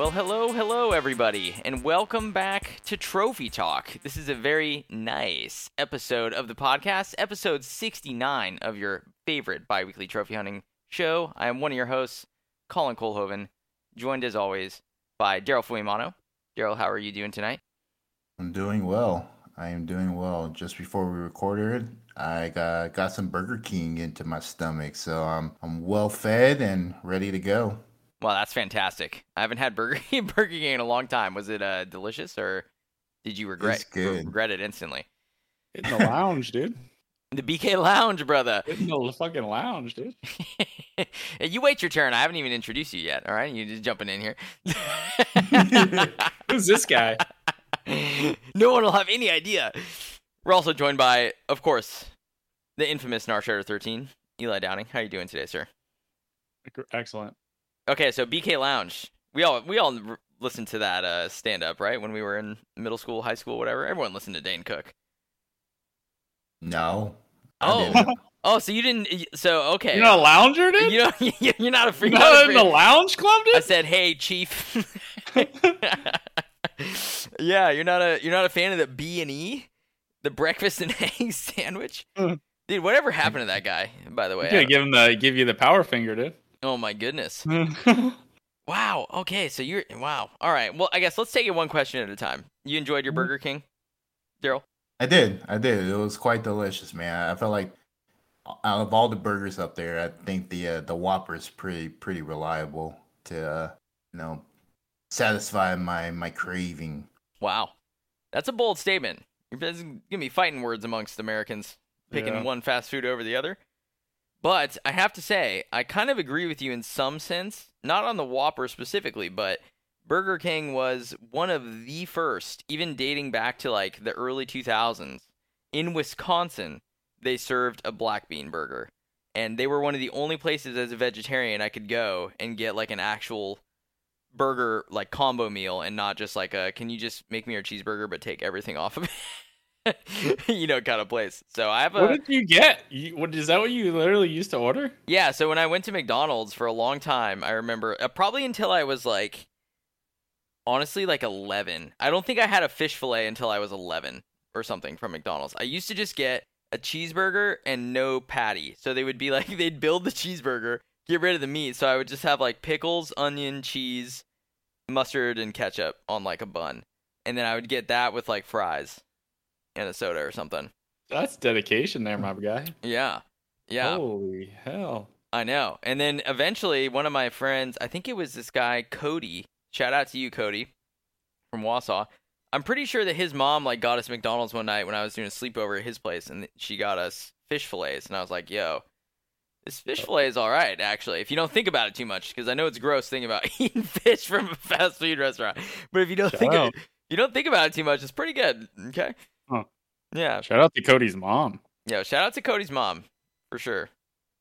Well, hello, hello, everybody, and welcome back to Trophy Talk. This is a very nice episode of the podcast, episode 69 of your favorite bi weekly trophy hunting show. I am one of your hosts, Colin Colhoven, joined as always by Daryl Fuimano. Daryl, how are you doing tonight? I'm doing well. I am doing well. Just before we recorded, I got, got some Burger King into my stomach, so I'm I'm well fed and ready to go. Well, that's fantastic. I haven't had Burger King, Burger King in a long time. Was it uh, delicious or did you regret regret it instantly? In the lounge, dude. The BK Lounge, brother. In the fucking lounge, dude. you wait your turn. I haven't even introduced you yet. All right, you're just jumping in here. Who's this guy? no one will have any idea. We're also joined by, of course, the infamous Narshader 13, Eli Downing. How are you doing today, sir? Excellent. Okay, so BK Lounge. We all we all listened to that uh, stand up, right? When we were in middle school, high school, whatever. Everyone listened to Dane Cook. No. Oh. Oh, so you didn't? So okay, you're not a lounger, dude. You know, you're not a free. Not, not in the lounge club, dude. I said, "Hey, chief." yeah, you're not a you're not a fan of the B and E, the breakfast and eggs sandwich, uh, dude. Whatever happened to that guy? By the way, yeah, give him the give you the power finger, dude. Oh my goodness. wow. Okay, so you're wow. All right. Well, I guess let's take it one question at a time. You enjoyed your mm-hmm. Burger King, Daryl? I did. I did. It was quite delicious, man. I felt like out of all the burgers up there, I think the uh, the Whopper is pretty pretty reliable to uh, you know satisfy my my craving. Wow, that's a bold statement. You're gonna be fighting words amongst Americans, picking yeah. one fast food over the other. But I have to say, I kind of agree with you in some sense, not on the Whopper specifically, but Burger King was one of the first, even dating back to like the early 2000s. In Wisconsin, they served a black bean burger. And they were one of the only places as a vegetarian I could go and get like an actual burger like combo meal and not just like a can you just make me a cheeseburger but take everything off of it you know, kind of place. So I have a. What did you get? You, what is that? What you literally used to order? Yeah. So when I went to McDonald's for a long time, I remember uh, probably until I was like, honestly, like eleven. I don't think I had a fish fillet until I was eleven or something from McDonald's. I used to just get a cheeseburger and no patty. So they would be like, they'd build the cheeseburger, get rid of the meat. So I would just have like pickles, onion, cheese, mustard, and ketchup on like a bun, and then I would get that with like fries and a soda or something. That's dedication there, my guy. Yeah. Yeah. Holy hell. I know. And then eventually one of my friends, I think it was this guy Cody. Shout out to you Cody from Wausau. I'm pretty sure that his mom like got us McDonald's one night when I was doing a sleepover at his place and she got us fish fillets and I was like, "Yo, this fish fillet is all right, actually. If you don't think about it too much, because I know it's gross thinking about eating fish from a fast food restaurant. But if you don't Shout think of, you don't think about it too much, it's pretty good. Okay. Huh. Yeah. Shout out to Cody's mom. Yeah, shout out to Cody's mom for sure.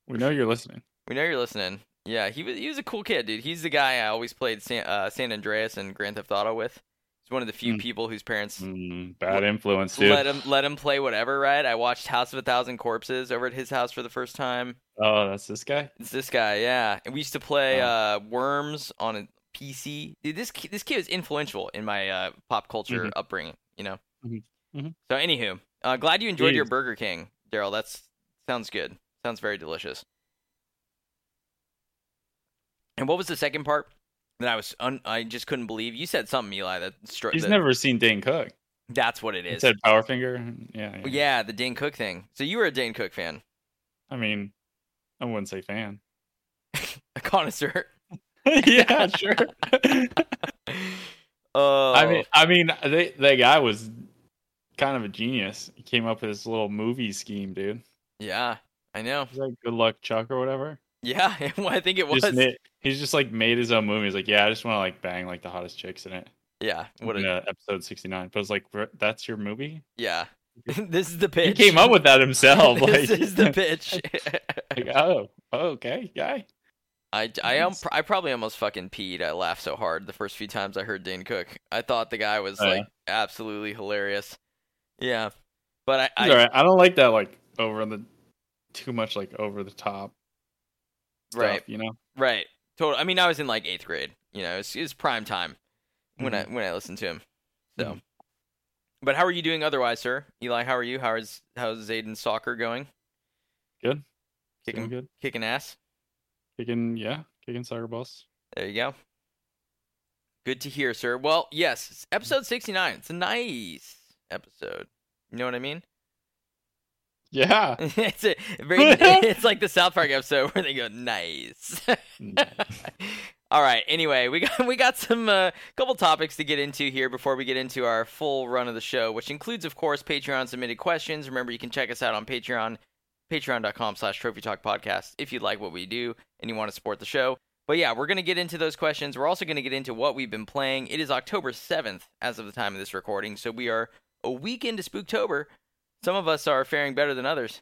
We know you're listening. We know you're listening. Yeah, he was he was a cool kid, dude. He's the guy I always played San, uh, San Andreas and Grand Theft Auto with. He's one of the few mm. people whose parents mm, bad influence, dude. Let him let him play whatever, right? I watched House of a Thousand Corpses over at his house for the first time. Oh, that's this guy. It's this guy, yeah. And we used to play oh. uh, Worms on a PC. Dude, this this kid was influential in my uh, pop culture mm-hmm. upbringing. You know. Mm-hmm. Mm-hmm. So, anywho, uh, glad you enjoyed Jeez. your Burger King, Daryl. That's sounds good. Sounds very delicious. And what was the second part that I was? Un- I just couldn't believe. You said something, Eli. That str- he's that, never seen Dane Cook. That's what it is. He said Finger. Yeah, yeah. Yeah, the Dane Cook thing. So you were a Dane Cook fan. I mean, I wouldn't say fan. a connoisseur. yeah, sure. uh, I mean, I mean, they, that guy was kind of a genius. He came up with this little movie scheme, dude. Yeah, I know. He's like Good Luck Chuck or whatever. Yeah, I think it was. Just made, he's just like made his own movie. He's like, yeah, I just want to like bang like the hottest chicks in it. Yeah, what in, a... uh, episode sixty nine. But it's like, that's your movie. Yeah, this is the pitch. He came up with that himself. this like, is the pitch. like, oh, okay, guy. I, I, um, I probably almost fucking peed. I laughed so hard the first few times I heard Dane Cook. I thought the guy was oh, like yeah. absolutely hilarious. Yeah, but I I, right. I don't like that like over the too much like over the top. Stuff, right. You know. Right. Total. I mean, I was in like eighth grade. You know, it's it's prime time when Mm-hmm. I when I listen to him. So, Mhm. but how are you doing otherwise, sir? Eli, how are you? How is how's Zayden's soccer going? Good. Kicking Doing good. kicking ass. Kicking, yeah, kicking soccer balls. There you go. Good to hear, sir. Well, yes, episode 69. It's a nice episode. You know what I mean? Yeah. it's a very it's like the South Park episode where they go nice. All right. Anyway, we got we got some uh, couple topics to get into here before we get into our full run of the show, which includes, of course, Patreon submitted questions. Remember, you can check us out on Patreon, patreon.com slash Trophy Talk Podcast if you like what we do and you want to support the show. But yeah, we're gonna get into those questions. We're also gonna get into what we've been playing. It is October seventh as of the time of this recording, so we are a week into Spooktober. Some of us are faring better than others.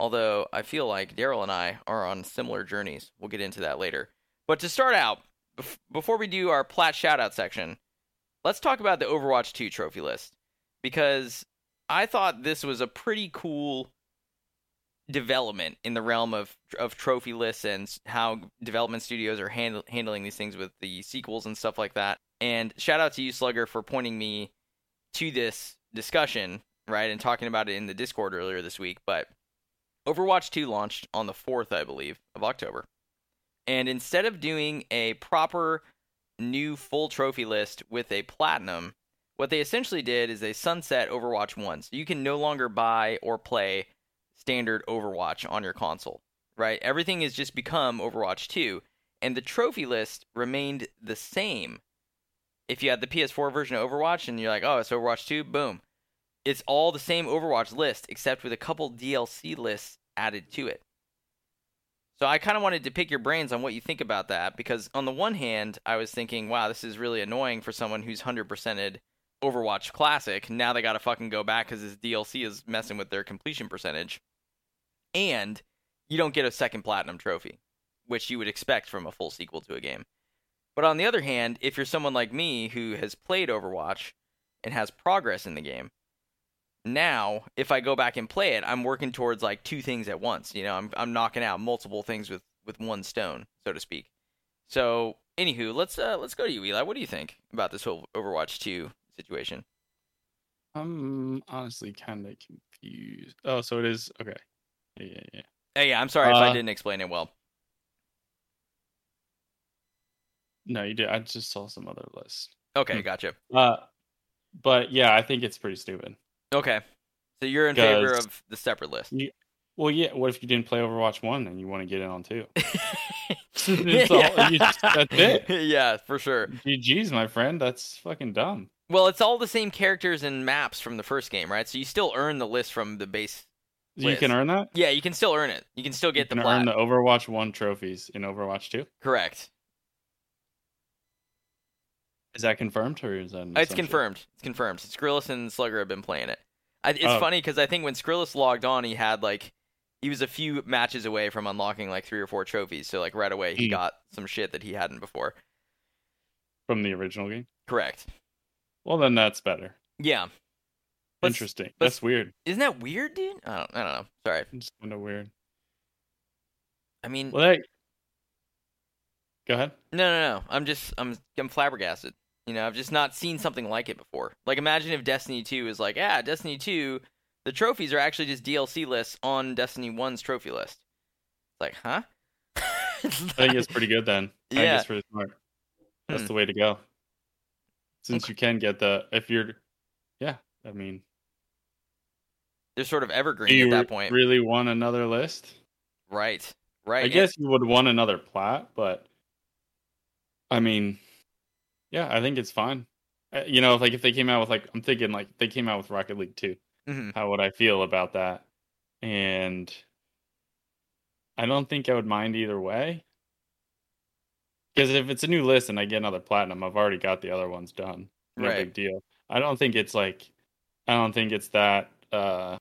Although I feel like Daryl and I are on similar journeys. We'll get into that later. But to start out, bef- before we do our plat shoutout section, let's talk about the Overwatch 2 trophy list. Because I thought this was a pretty cool development in the realm of of trophy lists and how development studios are handle, handling these things with the sequels and stuff like that. And shout out to you, Slugger, for pointing me to this discussion, right, and talking about it in the Discord earlier this week. But Overwatch 2 launched on the 4th, I believe, of October. And instead of doing a proper new full trophy list with a platinum, what they essentially did is they sunset Overwatch 1. So you can no longer buy or play standard Overwatch on your console, right? Everything has just become Overwatch 2, and the trophy list remained the same. If you had the PS4 version of Overwatch and you're like, oh, it's Overwatch 2, boom. It's all the same Overwatch list, except with a couple DLC lists added to it. So I kind of wanted to pick your brains on what you think about that, because on the one hand, I was thinking, wow, this is really annoying for someone who's 100%ed Overwatch Classic. Now they got to fucking go back because this DLC is messing with their completion percentage. And you don't get a second platinum trophy, which you would expect from a full sequel to a game. But on the other hand, if you're someone like me who has played Overwatch and has progress in the game, now if I go back and play it, I'm working towards like two things at once. You know, I'm I'm knocking out multiple things with with one stone, so to speak. So, anywho, let's uh let's go to you, Eli. What do you think about this whole Overwatch 2 situation? I'm honestly kind of confused. Oh, so it is okay. Yeah, yeah, yeah. Hey, yeah, I'm sorry if I Uh, didn't explain it well. No, you did. I just saw some other list. Okay, Hmm. gotcha. Uh, but yeah, I think it's pretty stupid. Okay. So you're in favor Because- of the separate list. Well, yeah. What if you didn't play Overwatch One and you want to get in on two? yeah. all- you just- that's it. yeah, for sure. GG's, my friend. That's fucking dumb. Well, it's all the same characters and maps from the first game, right? So you still earn the list from the base. You can earn that. Yeah, you can still earn it. You can still You get the can plat. earn the Overwatch One trophies in Overwatch Two. Correct. Is that confirmed or is that? It's confirmed. It's confirmed. Skrillis and Slugger have been playing it. I, it's Oh. funny because I think when Skrillis logged on, he had like he was a few matches away from unlocking like three or four trophies. So like right away he Hmm. got some shit that he hadn't before. from the original game. Correct. Well, then that's better. Yeah. But- Interesting. but- that's weird. Isn't that weird, dude? I don't. I don't know. Sorry. It's kind of weird. I mean, Well. Go ahead. no, no, no. I'm just I'm I'm flabbergasted. You know, I've just not seen something like it before. Like imagine if Destiny 2 is like, yeah, Destiny 2, the trophies are actually just DLC lists on Destiny 1's trophy list. It's like, huh? I think it's pretty good then. I think Yeah. it's pretty smart. That's Hmm. the way to go. Since you can get the if you're yeah, I mean They're sort of evergreen at that point. really want another list? right. Right. I guess you would want another plat, but I mean yeah, I think it's fine. Uh, You know, like if they came out with like I'm thinking like they came out with Rocket League 2. hmm how would I feel about that? And I don't think I would mind either way. Because if it's a new list and I get another platinum, I've already got the other ones done. No Right. big deal. I don't think it's like I don't think it's that uh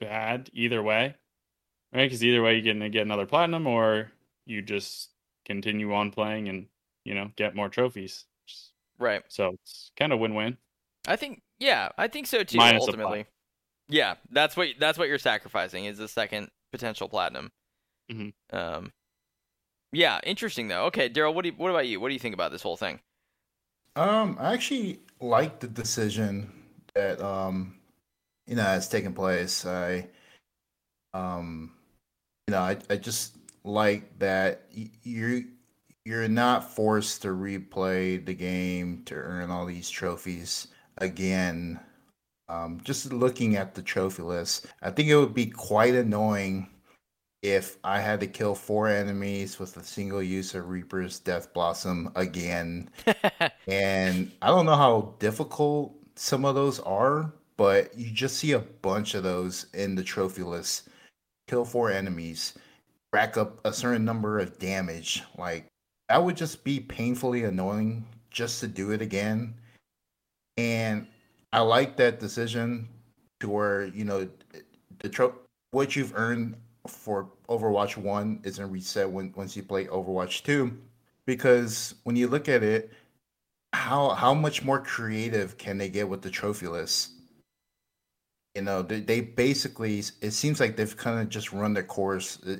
bad either way. Right? Because either way you're gonna get another platinum or you just continue on playing and, you know, get more trophies. Right. So it's kind of win win. I think yeah, I think so too. Minus ultimately, yeah, that's what that's what you're sacrificing is the second potential platinum. Mhm. Um, Yeah, interesting though. Okay, Daryl, what do you, what about you? What do you think about this whole thing? Um, I actually like the decision that um, you know, has taken place. I, um, you know, I, I just like that you're you're not forced to replay the game to earn all these trophies again. Um, just looking at the trophy list, I think it would be quite annoying if I had to kill four enemies with a single use of Reaper's Death Blossom again. and I don't know how difficult some of those are, but you just see a bunch of those in the trophy list. Kill four enemies, rack up a certain number of damage. Like that would just be painfully annoying just to do it again. And I like that decision to where, you know, the tro- what you've earned for Overwatch 1 isn't reset when once you play Overwatch 2 because when you look at it how how much more creative can they get with the trophy list? You know they, they basically it seems like they've kind of just run their course uh,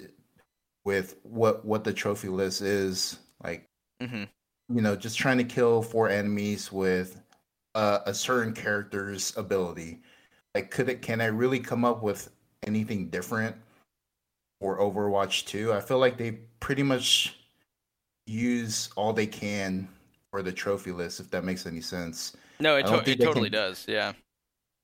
with what what the trophy list is like mm-hmm. you know just trying to kill four enemies with uh, a certain character's ability. Like could it can i really come up with anything different for overwatch 2 i feel like they pretty much use all they can for the trophy list if that makes any sense. No it, to- it totally can, does yeah.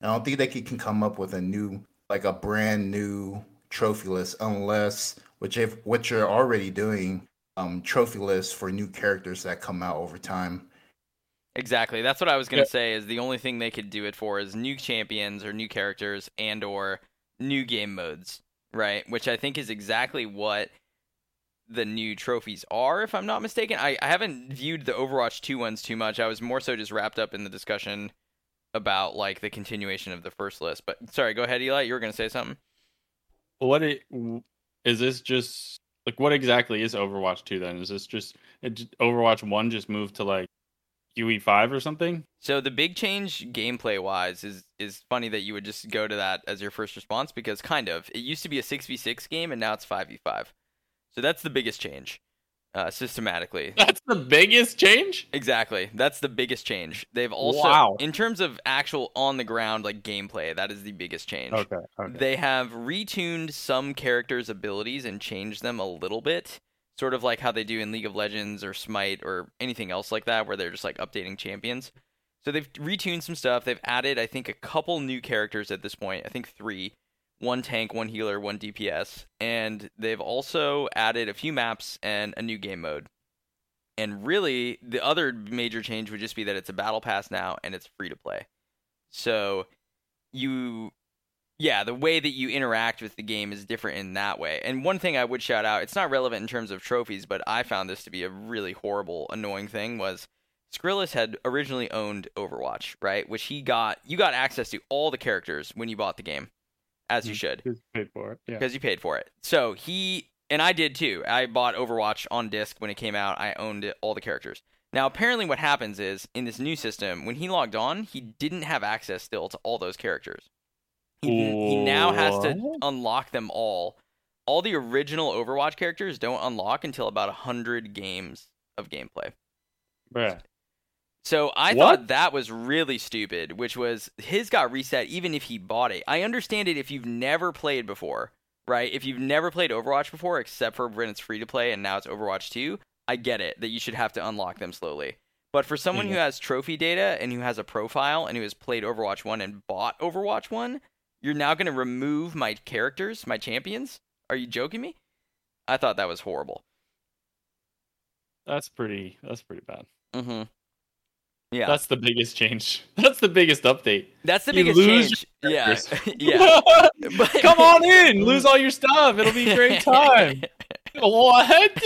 I don't think they can come up with a new, like a brand new trophy list unless, which if what you're already doing, um, trophy lists for new characters that come out over time. Exactly. That's what I was gonna yeah. say. Is the only thing they could do it for is new champions or new characters and or new game modes, right? Which I think is exactly what the new trophies are, if I'm not mistaken. I, I haven't viewed the Overwatch 2 ones too much. I was more so just wrapped up in the discussion about like the continuation of the first list. But sorry, go ahead, Eli. You were going to say something. What it, is this just like what exactly is Overwatch 2 then? Is this just Overwatch 1 just moved to like UE5 or something? So the big change gameplay wise is is funny that you would just go to that as your first response because kind of it used to be a 6v6 game and now it's 5v5. So that's the biggest change uh, systematically. That's the biggest change. Exactly, that's the biggest change. They've also, wow. in terms of actual on the ground like gameplay, that is the biggest change. Okay, okay. They have retuned some characters' abilities and changed them a little bit, sort of like how they do in League of Legends or Smite or anything else like that, where they're just like updating champions. So they've retuned some stuff. They've added, I think, a couple new characters at this point. I think three one tank, one healer, one DPS, and they've also added a few maps and a new game mode. And really, the other major change would just be that it's a battle pass now and it's free to play. So you yeah, the way that you interact with the game is different in that way. And one thing I would shout out, it's not relevant in terms of trophies, but I found this to be a really horrible, annoying thing was Skrillus had originally owned Overwatch, right? Which he got you got access to all the characters when you bought the game as you mm, should. Because you paid for it. Yeah. Because you paid for it. So he and I did too. I bought Overwatch on disc when it came out. I owned it, all the characters. Now, apparently, what happens is in this new system, when he logged on, he didn't have access still to all those characters. He, he now has to unlock them all. All the original Overwatch characters don't unlock until about 100 games of gameplay. Bruh. So I what? thought that was really stupid, which was his got reset even if he bought it. I understand it if you've never played before, right? If you've never played Overwatch before, except for when it's free to play and now it's Overwatch 2, I get it that you should have to unlock them slowly. But for someone mm-hmm. who has trophy data and who has a profile and who has played Overwatch 1 and bought Overwatch 1, you're now going to remove my characters, my champions? Are you joking me? I thought that was horrible. That's pretty that's pretty bad. Mhm. Yeah, that's the biggest change. That's the biggest update. That's the you biggest change. Yeah, yeah. but... Come on in, lose all your stuff. It'll be a great time. what?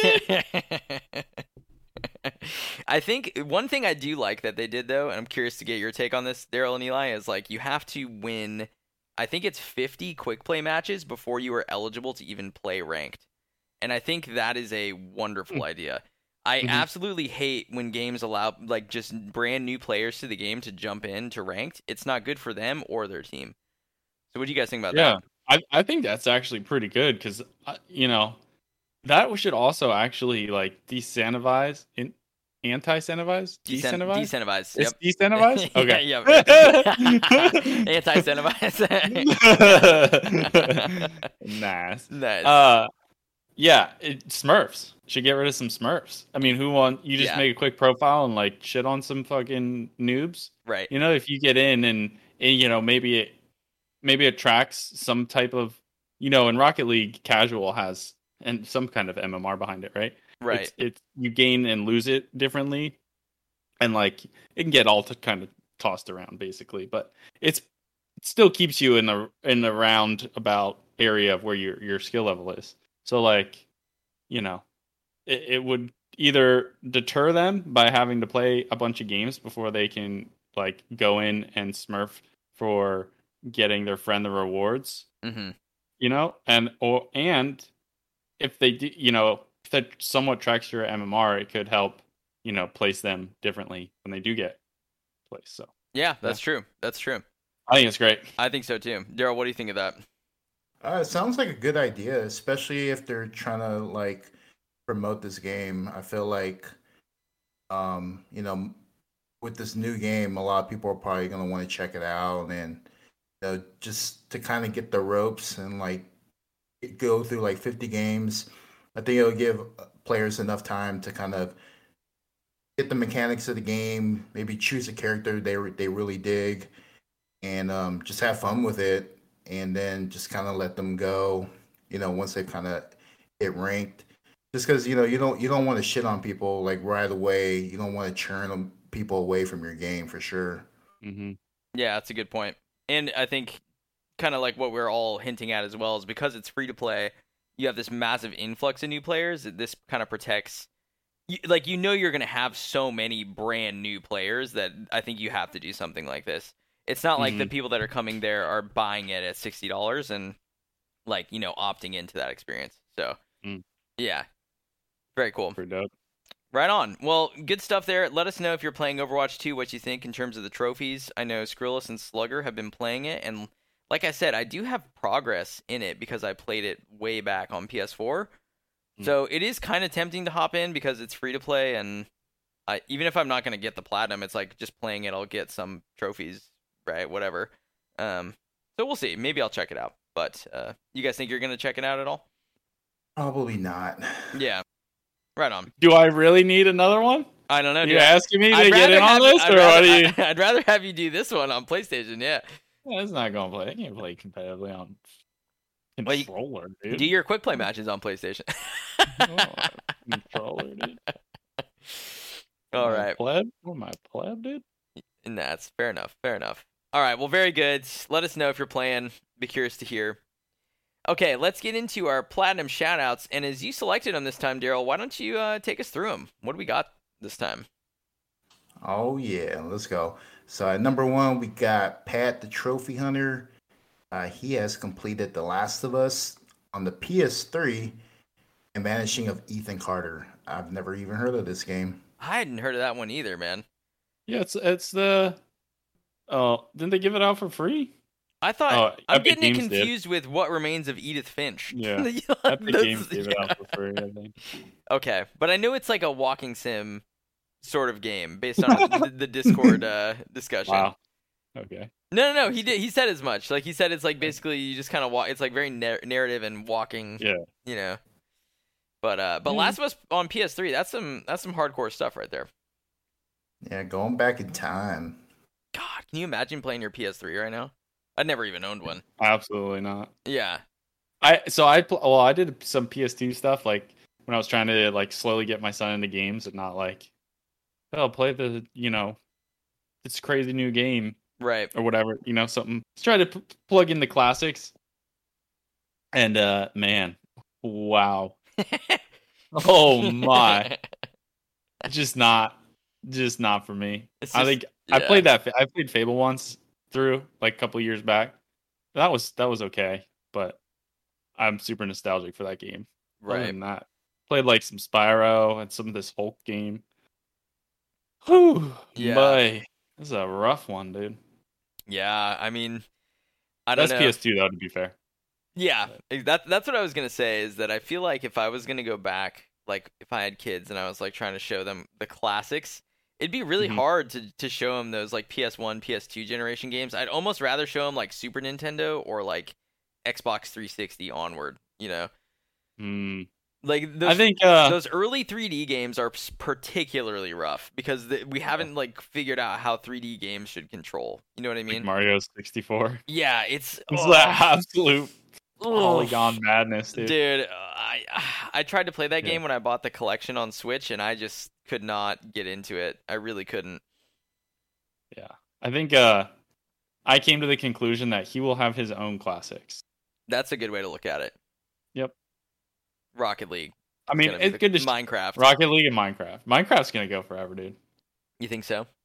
I think one thing I do like that they did though, and I'm curious to get your take on this, Daryl and Eli, is like you have to win. I think it's 50 quick play matches before you are eligible to even play ranked, and I think that is a wonderful mm. idea I mm-hmm. absolutely hate when games allow like just brand new players to the game to jump in to ranked. It's not good for them or their team. So what do you guys think about yeah, that? Yeah, I I think that's actually pretty good because uh, you know that should also actually like decentivize in anti-incentivize Decent- decentivize Decentivize. it's Yep. decentivize okay yeah. Anti-incentivize. nice nice. uh yeah it, smurfs should get rid of some smurfs i mean who want you just Yeah. make a quick profile and like shit on some fucking noobs right. you know if you get in and, and you know maybe it maybe it tracks some type of you know in rocket league casual has and some kind of mmr behind it right Right. it's, it's you gain and lose it differently and like it can get all to kind of tossed around basically but it's it still keeps you in the in the roundabout area of where your your skill level is so like you know it, it would either deter them by having to play a bunch of games before they can like go in and smurf for getting their friend the rewards hmm you know and or and if they do you know if that somewhat tracks your mmr it could help you know place them differently when they do get placed so Yeah, that's true. That's true. i think it's great I think so too. Daryl, what do you think of that? Uh, it sounds like a good idea, especially if they're trying to like promote this game. I feel like, um, you know, with this new game, a lot of people are probably gonna want to check it out, and you know, just to kind of get the ropes and like go through like 50 games. I think it'll give players enough time to kind of get the mechanics of the game, maybe choose a character they they really dig, and um, just have fun with it, and then just kind of let them go. You know, once they kind of get ranked, just because you know you don't you don't want to shit on people like right away. You don't want to churn them, people away from your game for sure. hmm Yeah, that's a good point. And I think kind of like what we're all hinting at as well is because it's free to play, you have this massive influx of new players. This kind of protects you, like you know you're going to have so many brand new players that I think you have to do something like this. It's not like the people that are coming there are buying it at $60 and like, you know, opting into that experience. So, Mm. yeah. Very cool. pretty dope Right on. Well, good stuff there. Let us know if you're playing Overwatch 2 what you think in terms of the trophies. I know Skrillus and Slugger have been playing it, and like I said, I do have progress in it because I played it way back on PS4. Mm. So it is kind of tempting to hop in because it's free to play, and I, even if I'm not going to get the platinum, it's like just playing it, I'll get some trophies, right? Whatever. Um, so we'll see. Maybe I'll check it out. But uh, you guys think you're going to check it out at all? Probably not. Yeah. Right on. do i really need another one I don't know. you dude. asking me to I'd get rather in on this I'd or rather, what you I, would rather have you do this one on PlayStation. Yeah, Yeah, it's not gonna play i can't play competitively on Well, you- controller dude do your quick play matches on PlayStation. Oh, controller dude All Am right, pleb what am i pleb dude and that's fair enough. Fair enough. All right, well, very good. Let us know if you're playing. Be curious to hear. Okay, let's get into our platinum shoutouts. And as you selected them this time, Daryl, why don't you uh, take us through them? What do we got this time? Oh yeah, let's go. So at number one, we got Pat the Trophy Hunter. Uh, he has completed The Last of Us on the PS3 and Vanishing of Ethan Carter. I've never even heard of this game. I hadn't heard of that one either, man. yeah it's it's the oh didn't they give it out for free I thought Oh, I'm Epic getting it Games did. confused with what remains of Edith Finch. Yeah. You epic those- games gave it out for free i think Okay, but I know it's like a walking sim sort of game based on the, the Discord uh, discussion. wow okay No, no, no. He did. He said as much. Like he said, it's like basically you just kind of walk. It's like very nar- narrative and walking. Yeah. You know. But uh, but Yeah. Last of Us on PS3, that's some that's some hardcore stuff right there. Yeah, going back in time. God, can you imagine playing your PS3 right now? I'd never even owned one. absolutely not. Yeah. I so I pl- well I did some PS2 stuff like when I was trying to like slowly get my son into games and not like oh play the you know this crazy new game Right. or whatever you know something. Let's try to p- plug in the classics. And uh man wow. Oh my. Just not just not for me. It's I just- think I played that I played Fable once through like a couple years back that was that was okay but I'm super nostalgic for that game other Right. than that, played like some Spyro and some of this Hulk game. Whew, Yeah. boy, this is a rough one, dude. Yeah. I mean, I don't know. That's know. PS2 though, to be fair. Yeah, eh, that that's what I was gonna say. Is that I feel like if I was gonna go back, like if I had kids and I was like trying to show them the classics, it'd be really Mhm. hard to to show him those like PS1, PS2 generation games. I'd almost rather show him like Super Nintendo or like Xbox 360 onward. You know, Hmm. like those, I think uh, those early 3D games are particularly rough because the, we haven't like figured out how 3D games should control. You know what I like mean? Mario 64. Yeah, it's It's oh, the absolute polygon madness, dude. Dude, I I tried to play that Yeah. game when I bought the collection on Switch, and I just could not get into it. I really couldn't. Yeah. I think uh, I came to the conclusion that he will have his own classics. That's a good way to look at it. Yep. Rocket League. I mean, it's good to Minecraft. Rocket League and Minecraft. Minecraft's gonna go forever, dude. You think so?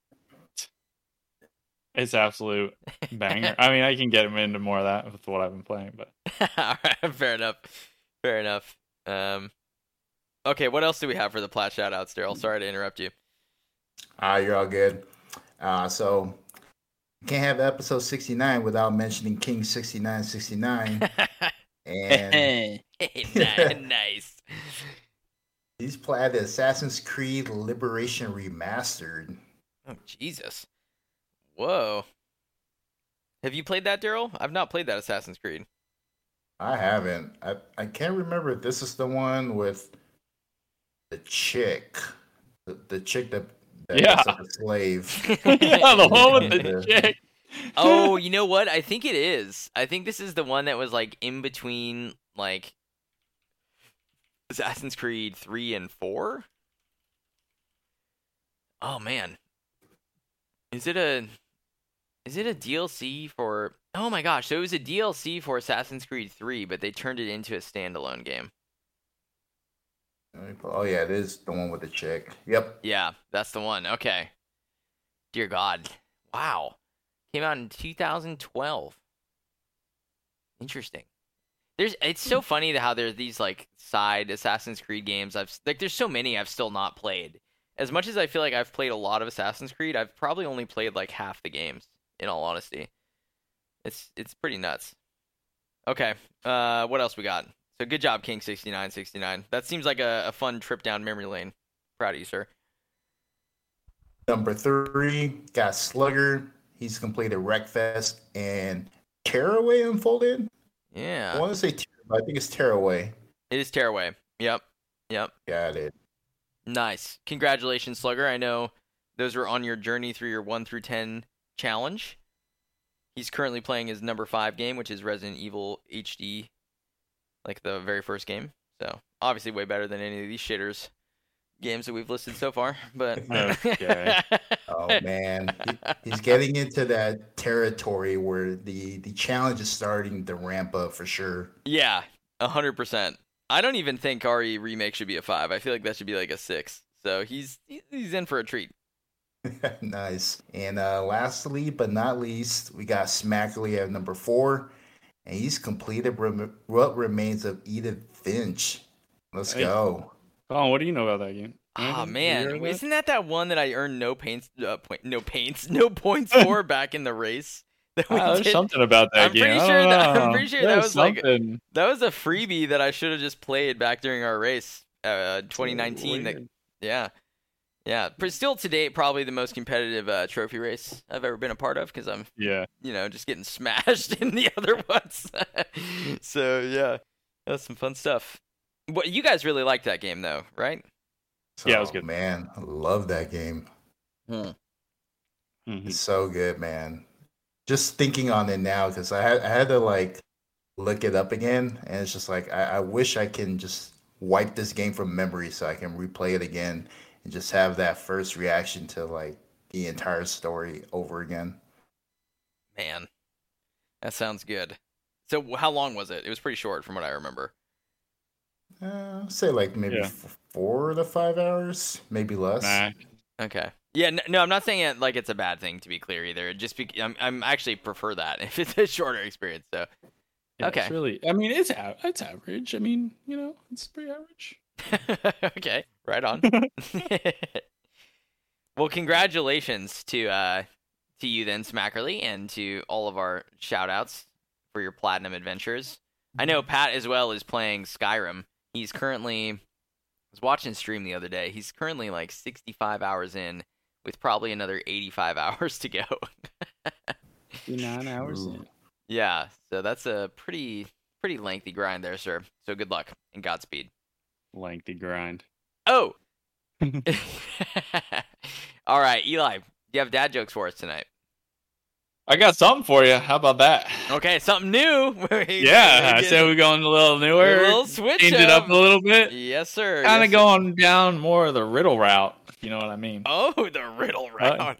It's absolute banger. I mean, I can get him into more of that with what I've been playing, but All right, fair enough. Fair enough. Um, okay, what else do we have for the plat shoutouts, Daryl? Sorry to interrupt you. Ah, you're all good. Uh, so can't have episode 69 without mentioning King 6969. and nice. he's played the Assassin's Creed Liberation Remastered. Oh Jesus. Whoa. Have you played that, Daryl? I've not played that Assassin's Creed. I haven't. I, I can't remember if this is the one with the chick. The, the chick that, that Yeah. a slave. yeah, the one with the chick. Oh, you know what? I think it is. I think this is the one that was like in between like Assassin's Creed 3 and 4. Oh man. Is it a Is it a DLC for Oh my gosh, so it was a DLC for Assassin's Creed 3, but they turned it into a standalone game. Oh yeah, it is the one with the chick. Yep. Yeah, that's the one. Okay. Dear God. Wow. Came out in 2012. Interesting. There's it's so funny how there's these like side Assassin's Creed games. I've like there's so many I've still not played. As much as I feel like I've played a lot of Assassin's Creed, I've probably only played like half the games in all honesty. It's it's pretty nuts. Okay. Uh what else we got? So good job King 6969. That seems like a, a fun trip down memory lane. Proud of you, sir. Number three got Slugger. He's completed Wreckfest and Tearaway Unfolded. Yeah, I want to say, I think it's Tearaway. It is Tearaway. Yep. Yep. Got it. Nice. Congratulations, Slugger. I know those were on your journey through your 1 through 10 challenge. He's currently playing his number 5 game, which is Resident Evil HD, like the very first game. So, obviously, way better than any of these shitters games that we've listed so far. But. Okay. Oh man, He- he's getting into that territory where the the challenge is starting to ramp up for sure. yeah, 100%. I don't even think RE Remake should be a 5. I feel like that should be like a 6. So, he's he's in for a treat. nice. And uh, lastly, but not least, we got Smackley at number four, and he's completed rem- what remains of Edith Finch. Let's Hey. go. Oh, what do you know about that game? Oh Anything? Man, heard of that? isn't that that one that I earned no paints, uh, point, no paints, no points for back in the race? That we Ah, there's did? something about that I'm game. pretty sure that, I'm pretty sure that There's was like- That was a freebie that I should have just played back during our race, uh, 2019. That, yeah, yeah. But still to date, probably the most competitive uh, trophy race I've ever been a part of because I'm, Yeah. you know, just getting smashed in the other ones. so yeah, that's some fun stuff. What you guys really liked that game though, right? Yeah, it was good. Man, I love that game. Mhm. It's so good, man. Just thinking on it now, because I had I had to like look it up again, and it's just like I, I wish I can just wipe this game from memory so I can replay it again and just have that first reaction to like the entire story over again. Man, that sounds good. So how long was it? It was pretty short from what I remember. Uh, say like maybe Yeah. f- four to five hours, maybe less. Nah. Okay. Yeah, no, I'm not saying it like it's a bad thing to be clear either. Just be, I'm, I'm actually prefer that if it's a shorter experience. So Yeah, Okay. It's really. I mean, it's it's average. I mean, you know, it's pretty average. okay, right on. well, congratulations to uh to you then, Smackerly, and to all of our shout outs for your platinum adventures. I know Pat as well is playing Skyrim. He's currently I was watching stream the other day. He's currently like 65 hours in with probably another 85 hours to go. Nine hours Ooh. in. yeah, so that's a pretty pretty lengthy grind there, sir. So good luck and Godspeed. Lengthy grind. Oh. All right, Eli, you have dad jokes for us tonight? I got something for you. How about that? Okay, something new. Yeah, I said we're going a little newer. a little switch Change it up a little bit. Yes, sir. Kind yes, of sir. going down more of the riddle route. If you know what I mean. Oh, the riddle round. All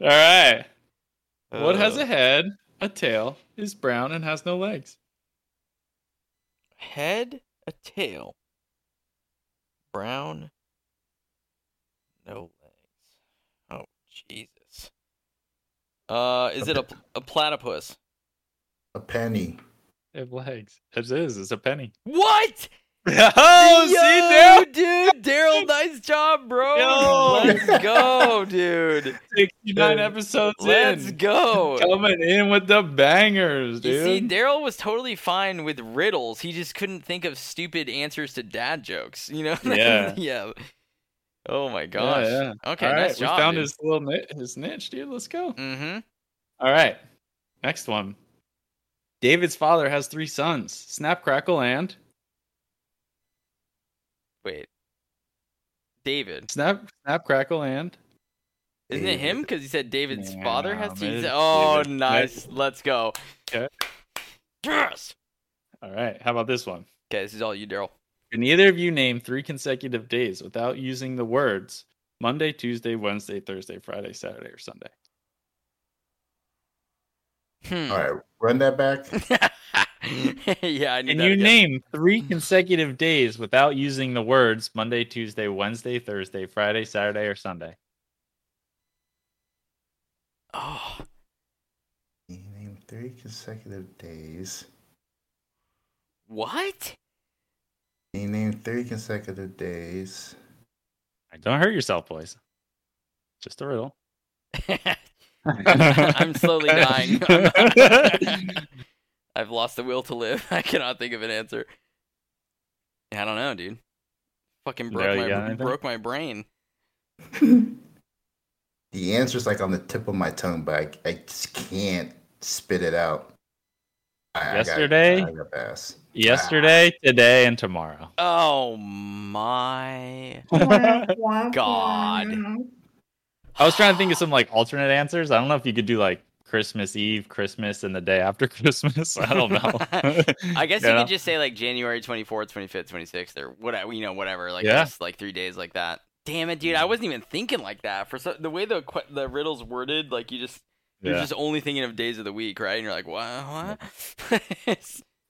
right. What has a head, a tail, is brown, and has no legs? head, a tail, brown, no legs. Oh, Jesus. Uh, is it a, a platypus? A penny. It have legs. It is. It's a penny. What? oh, Yo, see, dude, Daryl, nice job, bro. Yo. Let's go, dude. 69 episodes in. Let's in. go. Coming in with the bangers, You see. Daryl was totally fine with riddles. He just couldn't think of stupid answers to dad jokes. You know? Yeah. yeah. Oh my gosh. yeah. Okay, All right, nice job. we found dude. his little ni- his niche, dude. Let's go. Mm-hmm. All right. Next one. David's father has three sons: Snap, Crackle, and Wait. David. Snap, Snap, Crackle, and Isn't it him? Because he said David's Yeah, father has man, two. Oh, David. nice. Let's go. Okay. Yes. all right. How about this one? Okay, this is all you, Daryl. Can either of you name three consecutive days without using the words Monday, Tuesday, Wednesday, Thursday, Friday, Saturday, or Sunday? Hmm. All right, run that back. yeah, I need Can that you again. name three consecutive days without using the words Monday, Tuesday, Wednesday, Thursday, Friday, Saturday, or Sunday? Oh, You name three consecutive days. what? You name three consecutive days. Don't hurt yourself, boys. Just a riddle. I'm slowly dying. I've lost the will to live. I cannot think of an answer. I don't know, dude. Fucking broke Daryl, you my broke my brain. The answer's like on the tip of my tongue, but I, I just can't spit it out. I- I gotta- Yesterday? I gotta pass. Yesterday, ah. today, and tomorrow. Oh my god! I was trying to think of some like alternate answers. I don't know if you could do like Christmas Eve, Christmas, and the day after Christmas. I don't know. I guess You you know? could just say like January 24th, 25th, 26th, or whatever, you know, whatever. Like, Yeah. just like three days like that. Damn it, dude! I wasn't even thinking like that. For so, the way the the riddle's worded, like you just you're Yeah. just only thinking of days of the week, right? And you're like, what? What?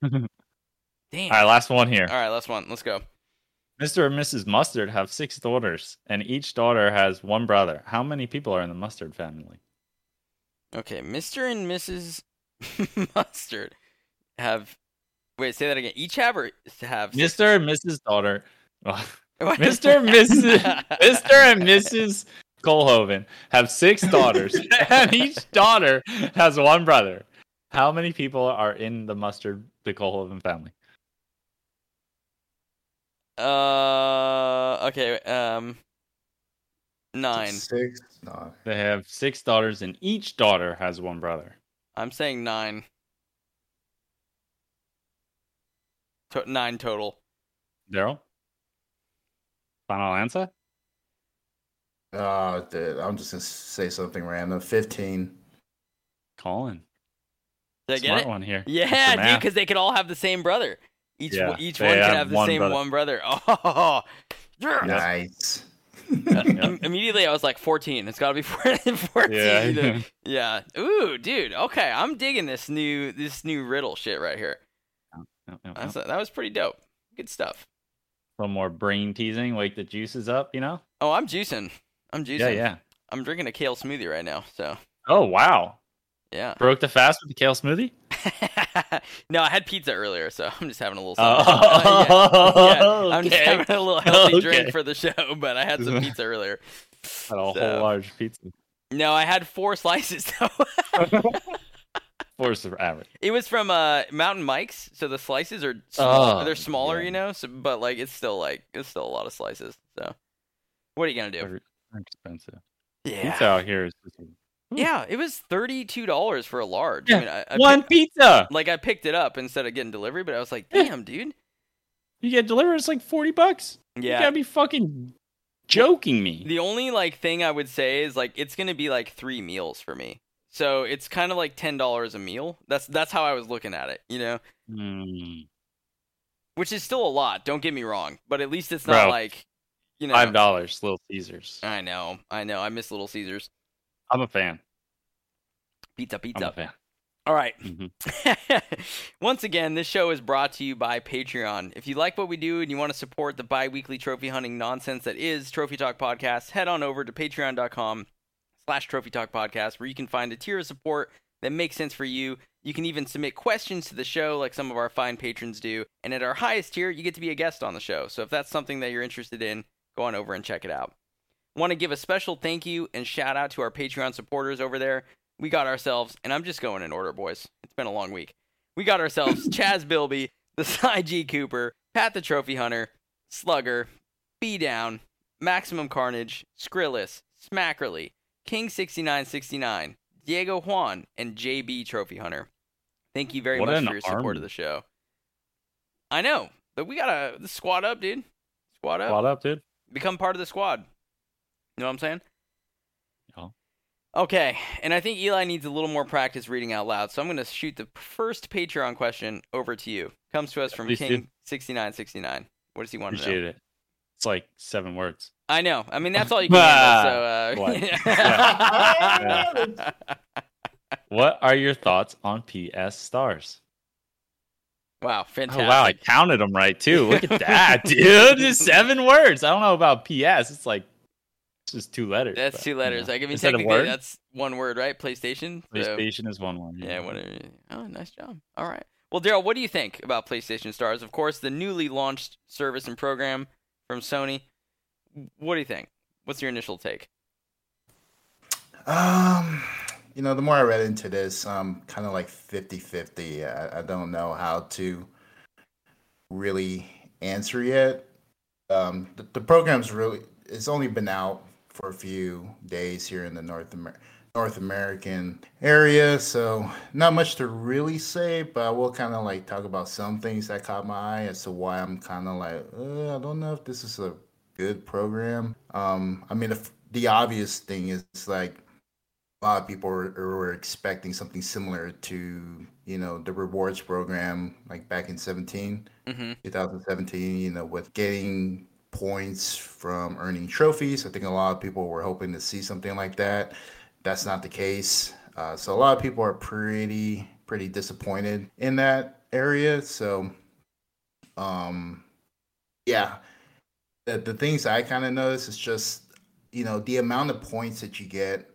Damn. All right, last one here. All right, last one. Let's go. Mr. and Mrs. Mustard have six daughters, and each daughter has one brother. How many people are in the Mustard family? Okay, Mr. and Mrs. Mustard have. Wait, say that again. Each have or have Mr. and Mrs. Daughter. Mr. and Mrs. Mr. and Mrs. Colhoven have six daughters, and each daughter has one brother. How many people are in the Mustard, the Colhoven family? Uh, okay. Um, nine. Six. No. They have six daughters, and each daughter has one brother. I'm saying nine. To- nine total. Daryl? Final answer? Uh, oh, dude, I'm just gonna say something random. Fifteen. Colin. Did I get Smart it? one here. Yeah, dude, because they could all have the same brother. Each Yeah, one, each one can have have the one same brother. one brother. Oh, yes. Nice. Im- Immediately, I was like, 14. It's got to be 14. Yeah. either. yeah. Ooh, dude. Okay, I'm digging this new this new riddle shit right here. That was pretty dope. Good stuff. A little more brain teasing, wake the juices up, you know? Oh, I'm juicing. I'm juicing. Yeah, yeah. I'm drinking a kale smoothie right now. So Oh, wow. Yeah. Broke the fast with the kale smoothie? no, I had pizza earlier, so I'm just having a little. Oh, something. yeah, yeah, I'm just having a little healthy Okay. drink for the show, but I had some pizza earlier. Had a So- whole large pizza. No, I had four slices though. Force of average. It was from uh, Mountain Mike's, so the slices are Oh, they're smaller, yeah. you know. So, but like it's still like it's still a lot of slices. So, what are you gonna do? They're expensive. Yeah, Pizza out here is just yeah. It was thirty two dollars for a large. Yeah, I mean, I, I one pizza. like I picked it up instead of getting delivery, but I was like, Yeah. damn, dude. You get delivered, it's like forty bucks. You Yeah. gotta be fucking joking me. The only like thing I would say is like it's gonna be like three meals for me. So it's kind of like ten dollars a meal. That's that's how I was looking at it, you know. Mm, Which is still a lot. Don't get me wrong, but at least it's not Bro, like, you know. Five dollars, Little Caesars. I know, I know. I miss Little Caesars. I'm a fan. Pizza, I'm pizza. a fan. All right. Mhm. Once again, this show is brought to you by Patreon. If you like what we do and you want to support the bi-weekly trophy hunting nonsense that is Trophy Talk Podcast, head on over to patreon.com slash Trophy Talk Podcast, where you can find a tier of support that makes sense for you. You can even submit questions to the show like some of our fine patrons do. And at our highest tier, you get to be a guest on the show. So if that's something that you're interested in, go on over and check it out. Want to give a special thank you and shout out to our Patreon supporters over there. We got ourselves, and I'm just going in order, boys. It's been a long week. We got ourselves Chaz Bilby, the Cy G Cooper, Pat the Trophy Hunter, Slugger, B Down, Maximum Carnage, Skrillis, Smackerly, King6969, Diego Juan, and JB Trophy Hunter. Thank you very What much for your support army. of the show. I know, but we gotta squad up, dude. Squad up. Squad up, dude. Become part of the squad. You know what I'm saying? Yeah. Okay, and I think Eli needs a little more practice reading out loud, so I'm going to shoot the first Patreon question over to you. Comes to us from Please do. King6969. What does he want to know? Appreciate it. It's like seven words. I know. I mean, that's all you can handle, so. what? Uh, What are your thoughts on PS stars? wow, Oh fantastic. wow, I counted them right too. Look at that, dude. Just seven words. I don't know about PS. It's like it's just two letters. That's but, two letters. know. Like, I mean, Instead of technically, word, that's one word, right? PlayStation. So- PlayStation is one word. Yeah, whatever. Oh, nice job. All right. Well, Daryl, what do you think about PlayStation Stars? Of course, the newly launched service and program from Sony. What do you think? What's your initial take? Um, you know, the more I read into this, um, kind of like 50 50. I, I don't know how to really answer yet. Um, the, the program's really, it's only been out for a few days here in the North, Amer- North American area, so not much to really say, but I will kind of like talk about some things that caught my eye as to why I'm kind of like, uh, I don't know if this is a good program. Um, I mean, the, the obvious thing is like, a lot of people were, were expecting something similar to you know the rewards program like back in 17 Mm-hmm. 2017 you know with getting points from earning trophies. I think a lot of people were hoping to see something like that. That's not the case. Uh, so a lot of people are pretty pretty disappointed in that area. So um yeah. The, the things i kind of notice is just you know the amount of points that you get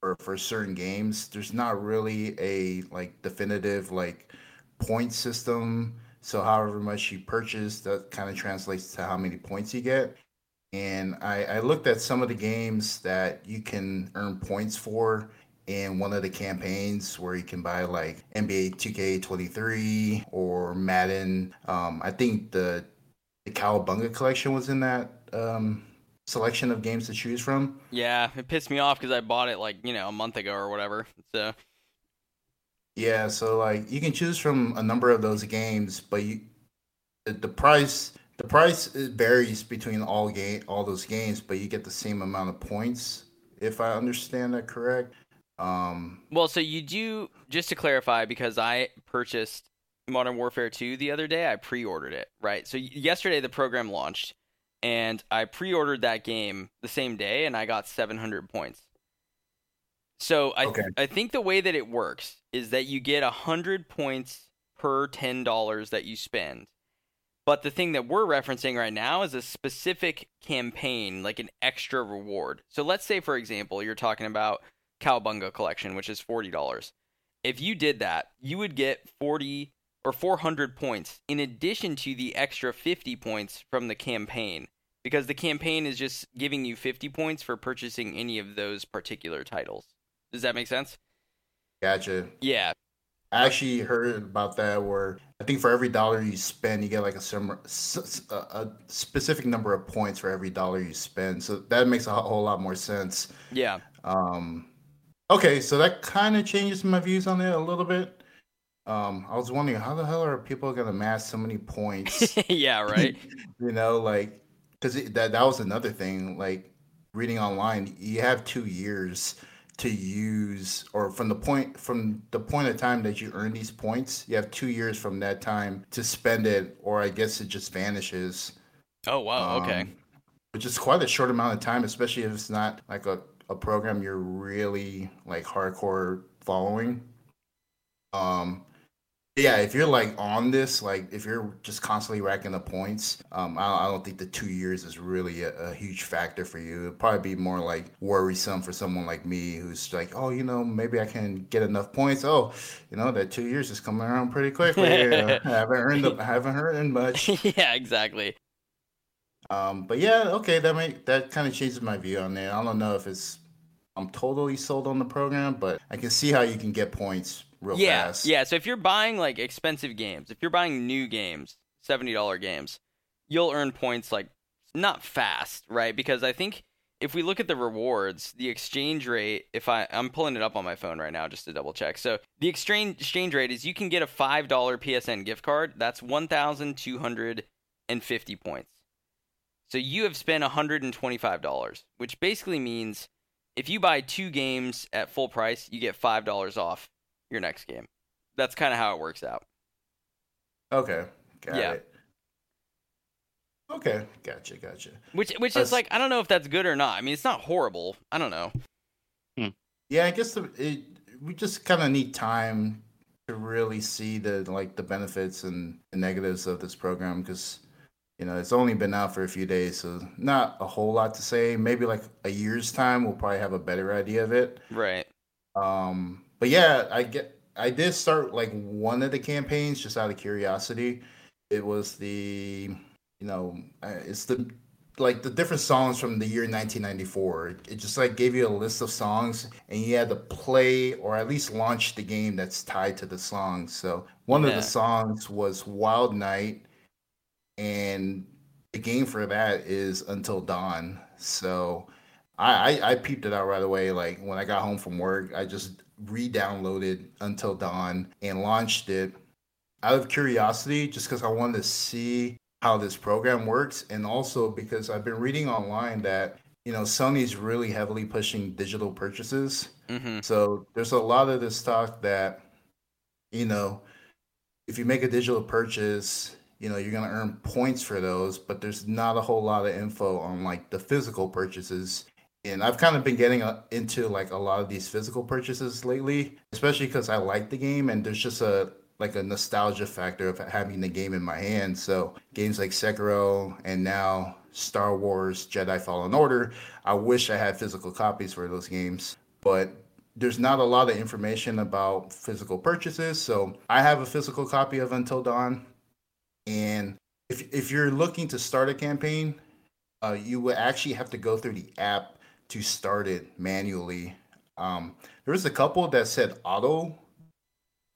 for, for certain games there's not really a like definitive like point system so however much you purchase that kind of translates to how many points you get and I, I looked at some of the games that you can earn points for in one of the campaigns where you can buy like NBA 2K23 or Madden. Um, I think the the Cowabunga collection was in that um, selection of games to choose from. Yeah, it pissed me off because I bought it like you know a month ago or whatever. So Yeah, so like you can choose from a number of those games, but you the, price the price varies between all game all those games, but you get the same amount of points if I understand that correct. Um well, so you do just to clarify because I purchased Modern Warfare 2 the other day. I pre-ordered it, right? So yesterday the program launched, and I pre-ordered that game the same day, and I got 700 points. So I Okay. I think the way that it works is that you get 100 points per $10 that you spend. But the thing that we're referencing right now is a specific campaign, like an extra reward. So let's say, for example, you're talking about Cowabunga Collection, which is $40. If you did that, you would get 40 or 400 points in addition to the extra 50 points from the campaign. Because the campaign is just giving you 50 points for purchasing any of those particular titles. Does that make sense? gotcha. Yeah. I actually heard about that where I think for every dollar you spend, you get like a, similar, a specific number of points for every dollar you spend. So that makes a whole lot more sense. Yeah. Um, okay, so that kind of changes my views on it a little bit. Um, I was wondering how the hell are people gonna amass so many points? yeah, right. you know, like because that that was another thing. Like reading online, you have two years to use or from the point from the point of time that you earn these points you have two years from that time to spend it or i guess it just vanishes. Oh wow um, okay. which is quite a short amount of time especially if it's not like a, a program you're really like hardcore following. Um yeah, if you're like on this, like if you're just constantly racking the points, um, I, I don't think the two years is really a, a, huge factor for you. It'd probably be more like worrisome for someone like me who's like, oh, you know, maybe I can get enough points. Oh, you know, that two years is coming around pretty quickly. I haven't earned, I haven't earned much. yeah, exactly. Um, but yeah, okay, that may that kind of changes my view on it. I don't know if it's I'm totally sold on the program, but I can see how you can get points real yeah, fast. Yeah, so if you're buying like expensive games, if you're buying new games, $70 games, you'll earn points like not fast, right? Because I think if we look at the rewards, the exchange rate, if I I'm pulling it up on my phone right now just to double check. So the exchange exchange rate is you can get a five dollar PSN gift card. That's one thousand two hundred and fifty points. So you have spent hundred and twenty five dollars, which basically means if you buy two games at full price, you get five dollars off your next game. That's kind of how it works out. Okay, got yeah. it. Okay, gotcha, gotcha. Which which is like I don't know if that's good or not. I mean, it's not horrible. I don't know. Hmm. Yeah, I guess the, it, we just kind of need time to really see the like the benefits and the negatives of this program because you know it's only been out for a few days, so not a whole lot to say. Maybe like a year's time, we'll probably have a better idea of it. Right. Um, but yeah, I get I did start like one of the campaigns just out of curiosity. It was the you know it's the like the different songs from the year 1994. It just like gave you a list of songs and you had to play or at least launch the game that's tied to the song. So one yeah. of the songs was Wild Night and the game for that is Until Dawn. So I, I, I peeped it out right away. Like when I got home from work, I just re-downloaded Until Dawn and launched it out of curiosity, just because I wanted to see how this program works, and also because I've been reading online that you know Sony's really heavily pushing digital purchases. Mm-hmm. So there's a lot of this talk that you know if you make a digital purchase you know you're going to earn points for those but there's not a whole lot of info on like the physical purchases and I've kind of been getting uh, into like a lot of these physical purchases lately, especially because I like the game and there's just a like a nostalgia factor of having the game in my hand. So games like Sekiro and now Star Wars Jedi Fallen Order, I wish I had physical copies for those games, but there's not a lot of information about physical purchases. So I have a physical copy of Until Dawn, and if if you're looking to start a campaign, uh, you would actually have to go through the app to start it manually. Um, there was a couple that said auto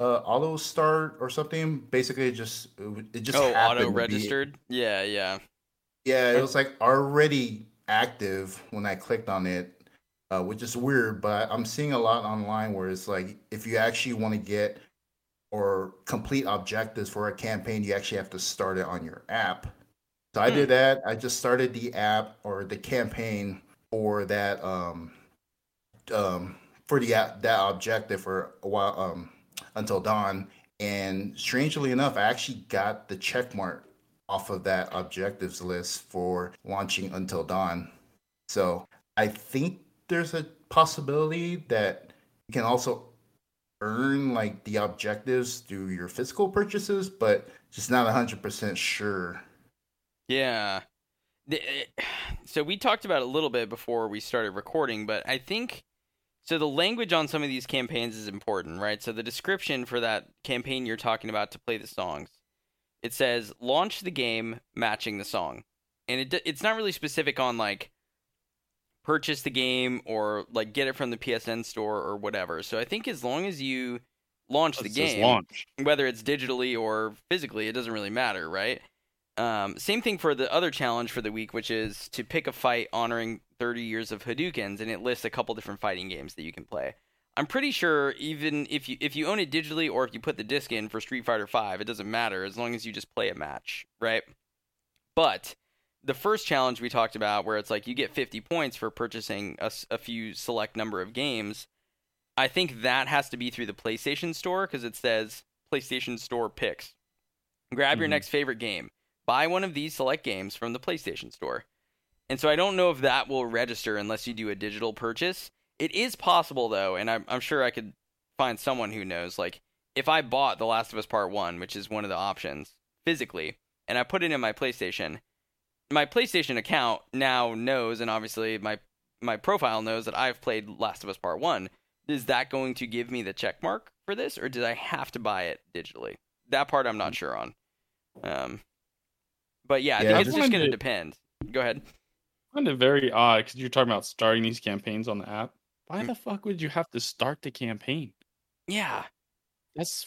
uh, auto start or something. Basically, it just it just oh auto registered. Yeah, yeah, yeah. It was like already active when I clicked on it, uh, which is weird. But I'm seeing a lot online where it's like if you actually want to get or complete objectives for a campaign, you actually have to start it on your app. So I hmm. did that. I just started the app or the campaign for that um um for the that objective for a while um until dawn. And strangely enough i actually got the check mark off of that objectives list for launching until dawn. So i think there's a possibility that you can also earn like the objectives through your physical purchases but just not 100% sure. Yeah Uh, so we talked about a little bit before we started recording, but I think so the language on some of these campaigns is important, right? So the description for that campaign you're talking about to play the songs, it says launch the game matching the song. And it it's not really specific on like purchase the game or like get it from the PSN store or whatever. So I think as long as you launch oh, the It says game, launch. whether it's digitally or physically, it doesn't really matter, right? Um, same thing for the other challenge for the week, which is to pick a fight honoring 30 years of Hadoukens, and it lists a couple different fighting games that you can play. I'm pretty sure even if you if you own it digitally or if you put the disc in for Street Fighter V, it doesn't matter as long as you just play a match, right? But the first challenge we talked about, where it's like you get 50 points for purchasing a few select number of games, I think that has to be through the PlayStation Store because it says PlayStation Store picks. Grab your Mhm. next favorite game. Buy one of these select games from the PlayStation Store. And so I don't know if that will register unless you do a digital purchase. It is possible though, and I'm, I'm sure I could find someone who knows. Like, if I bought The Last of Us Part 1, which is one of the options, physically, and I put it in my PlayStation, my PlayStation account now knows, and obviously my my profile knows that I've played Last of Us Part One. Is that going to give me the check mark for this, or did I have to buy it digitally? That part I'm not sure on. Um, but yeah, I Yeah, think I it's just going to depend. Go ahead. I find it very odd because you're talking about starting these campaigns on the app. Why Mm. the fuck would you have to start the campaign? Yeah, That's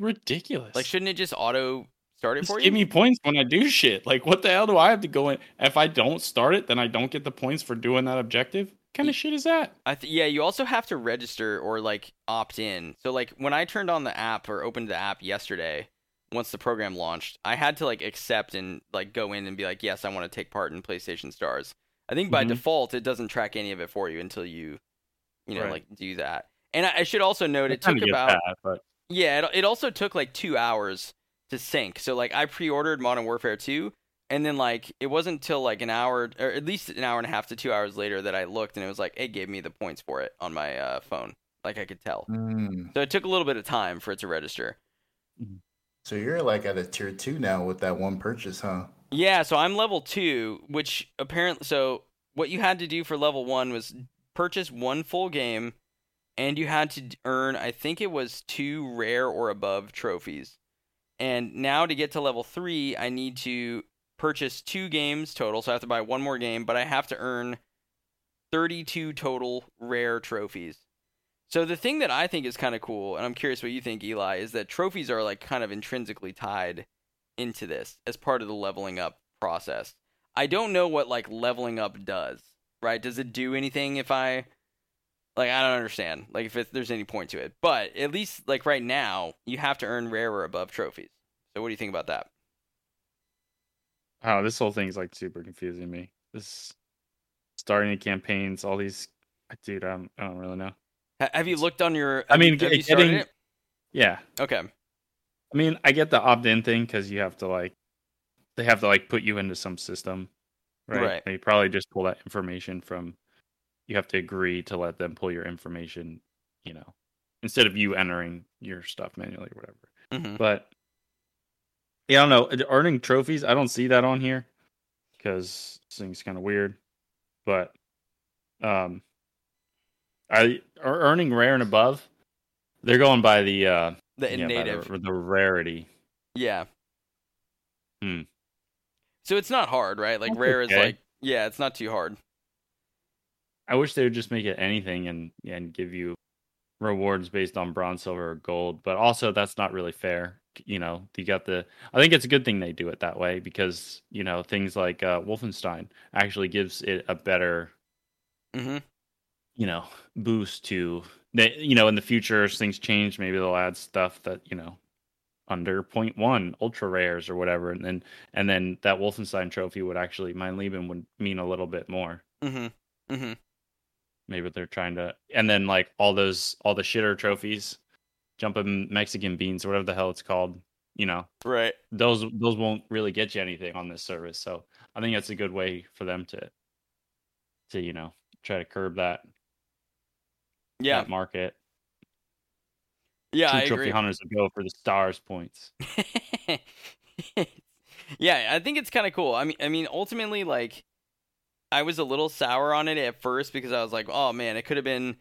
ridiculous. like shouldn't it just auto start it Just for you? give me points when I do shit. Like, what the hell do I have to go in? If I don't start it, then I don't get the points for doing that objective. What kind of shit is that? I th- yeah, you also have to register or like opt in. So like when I turned on the app or opened the app yesterday, once the program launched, I had to like accept and like go in and be like, yes, I want to take part in PlayStation Stars. I think by Mhm. default it doesn't track any of it for you until you, you know, Right. like do that. And I, I should also note I it took about that, but yeah, it, it also took like two hours to sync. So like I pre-ordered Modern Warfare 2, and then like it wasn't until like an hour or at least an hour and a half to two hours later that I looked and it was like it gave me the points for it on my uh, phone. Like I could tell. Mm. So it took a little bit of time for it to register. So you're like at a tier two now with that one purchase, huh? Yeah, so I'm level two, which apparently so what you had to do for level one was purchase one full game, and you had to earn I think it was two rare or above trophies. And now to get to level three, I need to purchase two games total, so I have to buy one more game, but I have to earn 32 total rare trophies. So the thing that I think is kind of cool, and I'm curious what you think, Eli, is that trophies are like kind of intrinsically tied into this as part of the leveling up process. I don't know what like leveling up does, right? Does it do anything if I like I don't understand. Like if it, there's any point to it. But at least like right now, you have to earn rare or above trophies. So what do you think about that? oh, this whole thing is like super confusing me. This starting campaigns, all these, dude, I don't really know. Ha- have you looked on your I mean, you getting- it? Yeah, Okay. I mean, I get the opt-in thing because you have to like, they have to like put you into some system, right? Right. They probably just pull that information from. You have to agree to let them pull your information, you know, instead of you entering your stuff manually or whatever. hmm But yeah, I don't know. Earning trophies, I don't see that on here because this thing's kind of weird. But um, Are earning rare and above. They're going by the uh, The yeah, native. the, the rarity. Yeah. Hmm. So it's not hard, right? Like That's rare is like yeah, it's not too hard. I wish they would just make it anything and and give you rewards based on bronze, silver, or gold. But also, that's not really fair. You know, you got the. I think it's a good thing they do it that way because you know things like uh, Wolfenstein actually gives it a better hmm you know boost to that, you know in the future as things change maybe they'll add stuff that you know under point one ultra rares or whatever and then and then that wolfenstein trophy would actually mein leben would mean a little bit more. Hmm hmm maybe they're trying to and then like all those all the shitter trophies jumping mexican beans or whatever the hell it's called you know Right. those those won't really get you anything on this service so i think that's a good way for them to to you know try to curb that Yeah. that market Yeah, two I trophy agree. hunters to go for the stars points. yeah, I think it's kind of cool. I mean, I mean, ultimately, like, I was a little sour on it at first because I was like, oh man, it could have been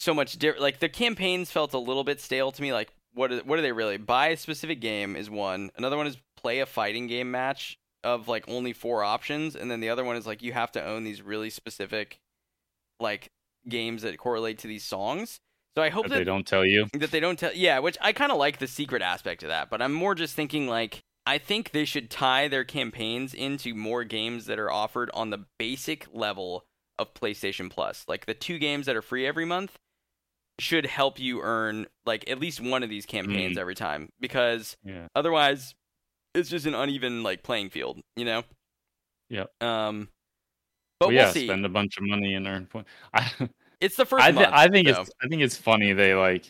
so much different. Like the campaigns felt a little bit stale to me. Like, what are, what are they really? Buy a specific game is one. Another one is play a fighting game match of like only four options, and then the other one is like you have to own these really specific like games that correlate to these songs. So I hope But that they don't tell you. that they don't tell yeah which i kind of like the secret aspect of that but i'm more just thinking like i think they should tie their campaigns into more games that are offered on the basic level of playstation plus like the two games that are free every month should help you earn like at least one of these campaigns Mm. every time because Yeah. otherwise it's just an uneven like playing field you know Yep. um but Well, we'll yeah, see spend a bunch of money and earn points. It's the first I, thi- month I think so. it's I think it's funny they like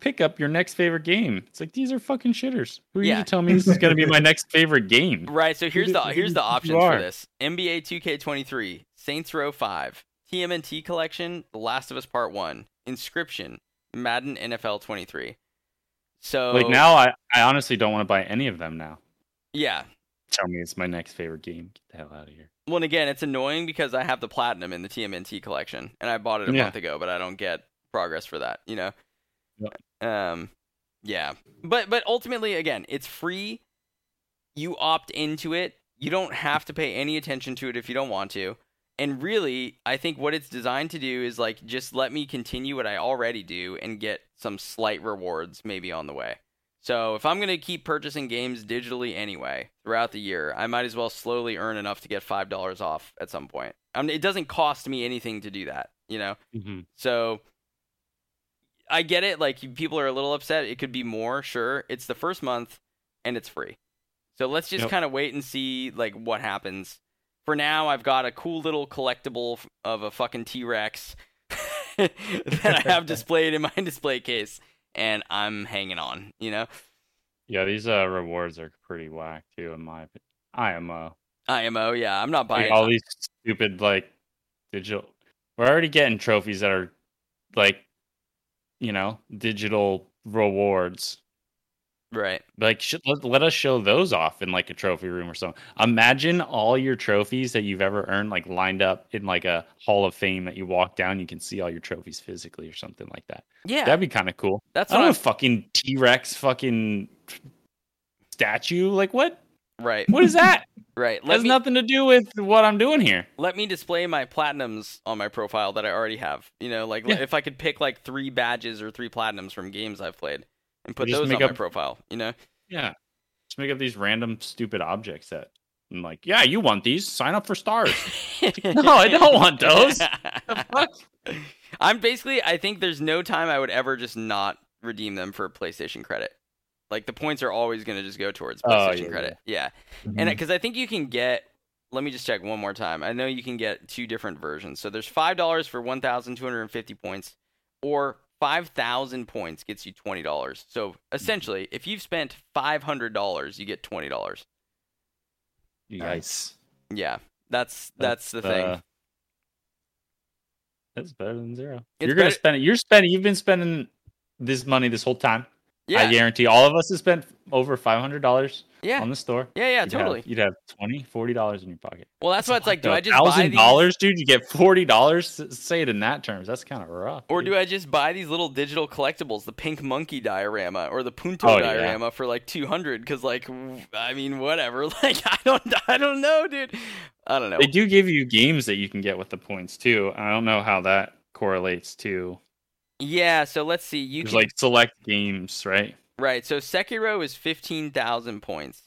pick up your next favorite game. It's like these are fucking shitters. Who are Yeah. you to tell me this is gonna be my next favorite game? Right, so here's the here's the options for this. NBA 2K23, Saints Row 5, TMNT Collection, The Last of Us Part 1, Inscryption, Madden NFL 23. So Like now, I, I honestly don't want to buy any of them now. Yeah. Tell me it's my next favorite game. Get the hell out of here. Well, and again, it's annoying because I have the platinum in the TMNT collection and I bought it a Yeah. month ago, but I don't get progress for that, you know. Yep. Um yeah. But but ultimately again, it's free. You opt into it. You don't have to pay any attention to it if you don't want to. And really, I think what it's designed to do is like just let me continue what I already do and get some slight rewards maybe on the way. So if I'm going to keep purchasing games digitally anyway throughout the year, I might as well slowly earn enough to get five dollars off at some point. I mean, it doesn't cost me anything to do that, you know. Mm-hmm. So I get it. Like people are a little upset. It could be more. Sure, it's the first month and it's free. So let's just Yep. kind of wait and see like what happens. For now, I've got a cool little collectible of a fucking T Rex that I have displayed in my display case, and I'm hanging on. You know, Yeah, these uh, rewards are pretty whack too, in my opinion. IMO. IMO. Yeah, I'm not Like, buying. all these stupid like digital. We're already getting trophies that are like, you know, digital rewards. Right. Like, sh- let, let us show those off in like a trophy room or something. Imagine all your trophies that you've ever earned, like lined up in like a Hall of Fame that you walk down. You can see all your trophies physically or something like that. Yeah, That'd be kind of cool. that's I I'm. know, fucking T Rex, fucking statue. Like, what? Right. What is that? Right. Let has me, nothing to do with what I'm doing here. let me display my platinums on my profile that I already have. You know, like Yeah. if I could pick like three badges or three platinums from games I've played and put those on my up- profile. You know. Yeah. Just make up these random stupid objects that I'm like, yeah, you want these? Sign up for stars. no, I don't want those. Fuck? I'm basically. I think there's no time I would ever just not redeem them for PlayStation credit. Like the points are always going to just go towards Oh, PlayStation yeah, credit. Yeah, Mm-hmm. and because I think you can get. Let me just check one more time. I know you can get two different versions. So there's five dollars for one thousand two hundred and fifty points, or five thousand points gets you twenty dollars. So essentially, if you've spent five hundred dollars, you get twenty dollars. Nice. Yeah, that's that's, the thing. uh, that's better than zero. It's you're gonna spend it. You're spending. You've been spending this money this whole time. Yeah, I guarantee all of us have spent over five hundred dollars yeah, on the store. yeah, yeah, you'd totally. Have, you'd have 20 40 dollars in your pocket. Well, that's why it's like, do I just buy thousand dollars, dude? You get forty dollars. Say it in that terms. That's kind of rough. Or dude. do I just buy these little digital collectibles, the pink monkey diorama or the Punto Oh, yeah. diorama for like 200 cuz like I mean whatever. Like I don't I don't know, dude. I don't know. They do give you games that you can get with the points too. I don't know how that correlates to. Yeah, so let's see. You There's can like select games, right? Right. So Sekiro is 15,000 points.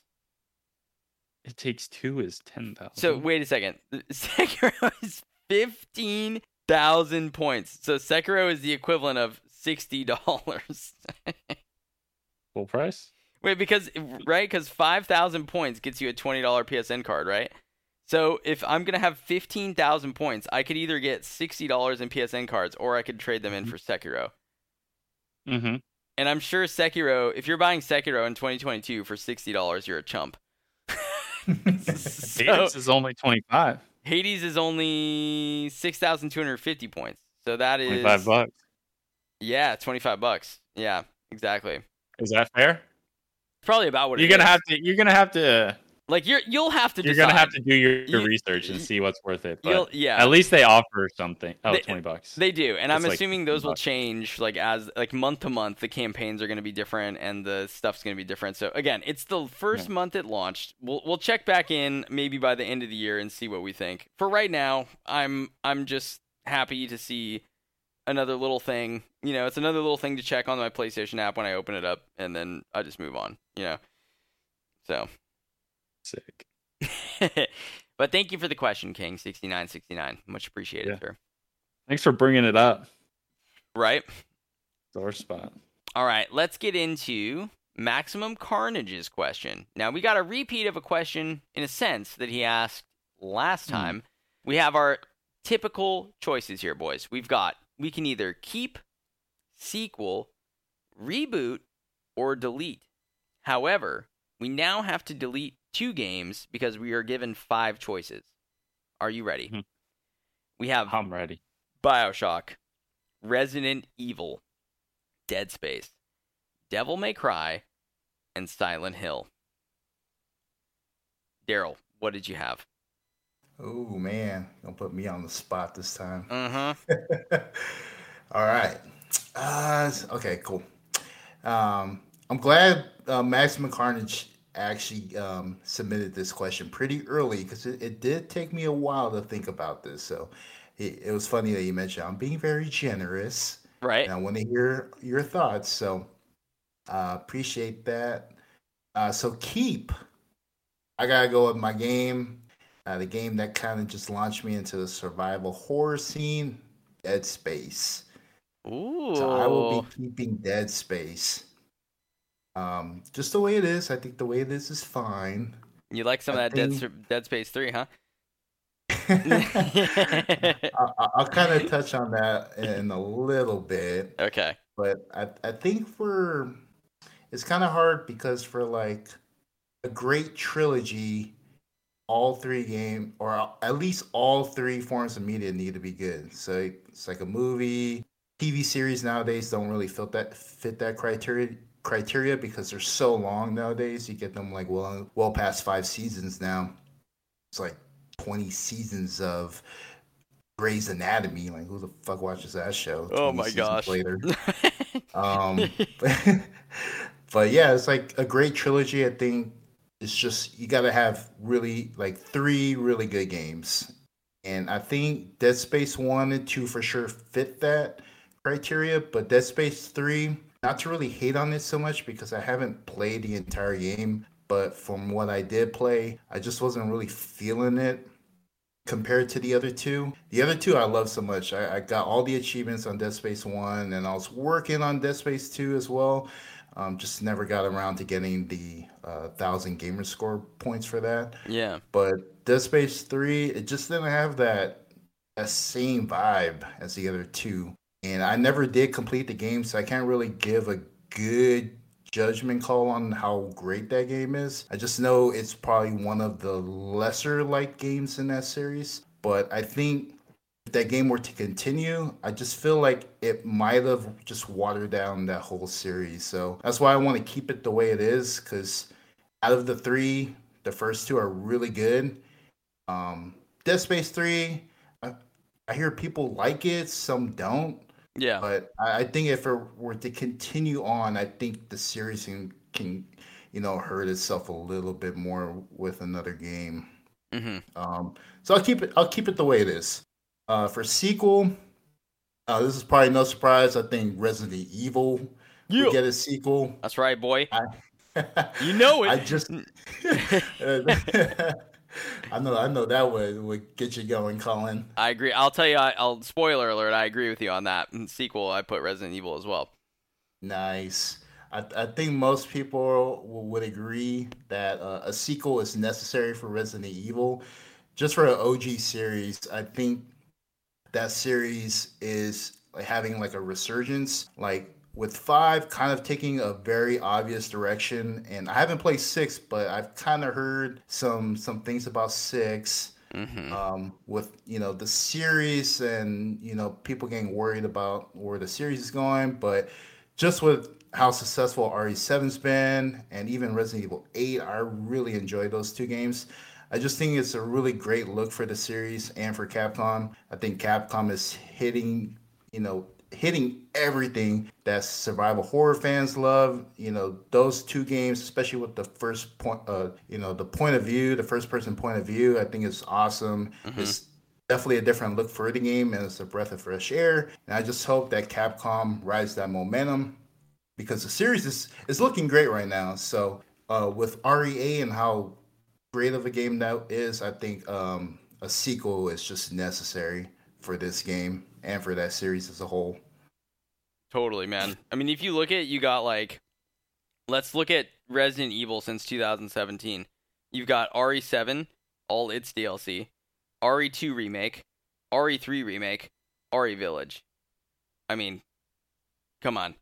It takes two is ten thousand. So wait a second. Sekiro is 15,000 points. So Sekiro is the equivalent of $60. full price. Wait, because right, because five thousand points gets you a twenty dollar PSN card, right? So if I'm gonna have fifteen thousand points, I could either get sixty dollars in PSN cards, or I could trade them in for Sekiro. Mm-hmm. And I'm sure Sekiro, if you're buying Sekiro in 2022 for sixty dollars, you're a chump. so, Hades is only twenty five. Hades is only six thousand two hundred fifty points. So that is Twenty five bucks. Yeah, twenty five bucks. Yeah, exactly. Is that fair? Probably about what You're it gonna is. have to. You're gonna have to. Like you're you'll have to You're decide. gonna have to do your, your You- research and see what's worth it. But yeah, at least they offer something. Oh, They- 20 bucks. They do, and I'm It's like assuming those will bucks. change like as like month to month. The campaigns are going to be different, and the stuff's going to be different. So again, it's the first Yeah. month it launched. We'll we'll check back in maybe by the end of the year and see what we think. For right now, I'm I'm just happy to see another little thing. You know, it's another little thing to check on my PlayStation app when I open it up, and then I just move on. You know, so. Sick. but thank you for the question, King sixty nine sixty nine. Much appreciated, Yeah. sir. Thanks for bringing it up. Right. Sore spot. All right, let's get into Maximum Carnage's question. Now, we got a repeat of a question in a sense that he asked last Hmm. time. We have our typical choices here, boys. We've got we can either keep, sequel, reboot, or delete. However, we now have to delete two games because we are given five choices. Are you ready? Mhm. We have I'm ready. Bioshock, Resident Evil, Dead Space, Devil May Cry, and Silent Hill. Daryl, what did you have? Oh man, don't put me on the spot this time. Uh huh. All right. Uh, okay, cool. Um, I'm glad uh, Maximum Carnage actually um, submitted this question pretty early because it, it did take me a while to think about this. So it, it was funny that you mentioned I'm being very generous Right. and I want to hear your thoughts. So uh, appreciate that. Uh, so keep. I gotta go with my game. Uh, the game that kind of just launched me into the survival horror scene, Dead Space. Ooh. So I will be keeping Dead Space. Um, just the way it is. I think the way it is is fine. You like some of that Dead, think- S- Dead Space 3, huh? I, I- I'll kind of touch on that in a little bit. okay. but I, I think for it's kind of hard because for like a great trilogy all three game or at least all three forms of media need to be good so it's like a movie tv series nowadays don't really fit that fit that criteria criteria because they're so long nowadays you get them like well well past five seasons now it's like 20 seasons of Grey's Anatomy. Like, who the fuck watches that show? Oh my gosh. Later. Um, but yeah, it's like a great trilogy. I think it's just you got to have really like three really good games, and I think Dead Space one and two for sure fit that criteria. But Dead Space three, not to really hate on it so much because I haven't played the entire game, but from what I did play, I just wasn't really feeling it compared to the other two. The other two I love so much. I, I got all the achievements on Dead Space 1 and I was working on Dead Space 2 as well. Um, just never got around to getting the uh, thousand gamer score points for that. yeah. But Dead Space 3, it just didn't have that, that same vibe as the other two. And I never did complete the game, so I can't really give a good judgment call on how great that game is. I just know it's probably one of the lesser liked games in that series. But I think if that game were to continue, I just feel like it might have just watered down that whole series. So that's why I want to keep it the way it is, because out of the three, the first two are really good. Um, Dead Space 3, I, I hear people like it, some don't. Yeah. But I, I think if it were to continue on, I think the series can, can, you know, hurt itself a little bit more with another game. hmm Um, so I'll keep it. I'll keep it the way it is. Uh, for sequel, uh, this is probably no surprise. I think Resident Evil Yeah. will get a sequel. That's right, boy. I, You know it. I just. I know. I know that would would get you going, Colin. I agree. I'll tell you. I, I'll spoiler alert. I agree with you on that. In sequel, I put Resident Evil as well. Nice. I, I think most people would agree that uh, a sequel is necessary for Resident Evil. Just for an OG series, I think that series is like having like a resurgence. Like with five, kind of taking a very obvious direction. And I haven't played six, but I've kind of heard some some things about six hmm um, with you know the series and you know people getting worried about where the series is going. But just with how successful re7's been and even resident evil 8 i really enjoy those two games. I just think it's a really great look for the series and for capcom. I think capcom is hitting you know hitting everything that survival horror fans love. You know, those two games, especially with the first point, uh, you know, the point of view, the first person point of view, I think is awesome. Mhm. It's definitely a different look for the game, and it's a breath of fresh air. And I just hope that Capcom rides that momentum because the series is is looking great right now. So uh, with RE8 and how great of a game that is, I think um, a sequel is just necessary for this game and for that series as a whole. Totally, man. I mean, if you look at, you got like, let's look at Resident Evil since 2017. You've got RE7, all its DLC, RE2 remake, RE3 remake, RE Village. I mean, come on.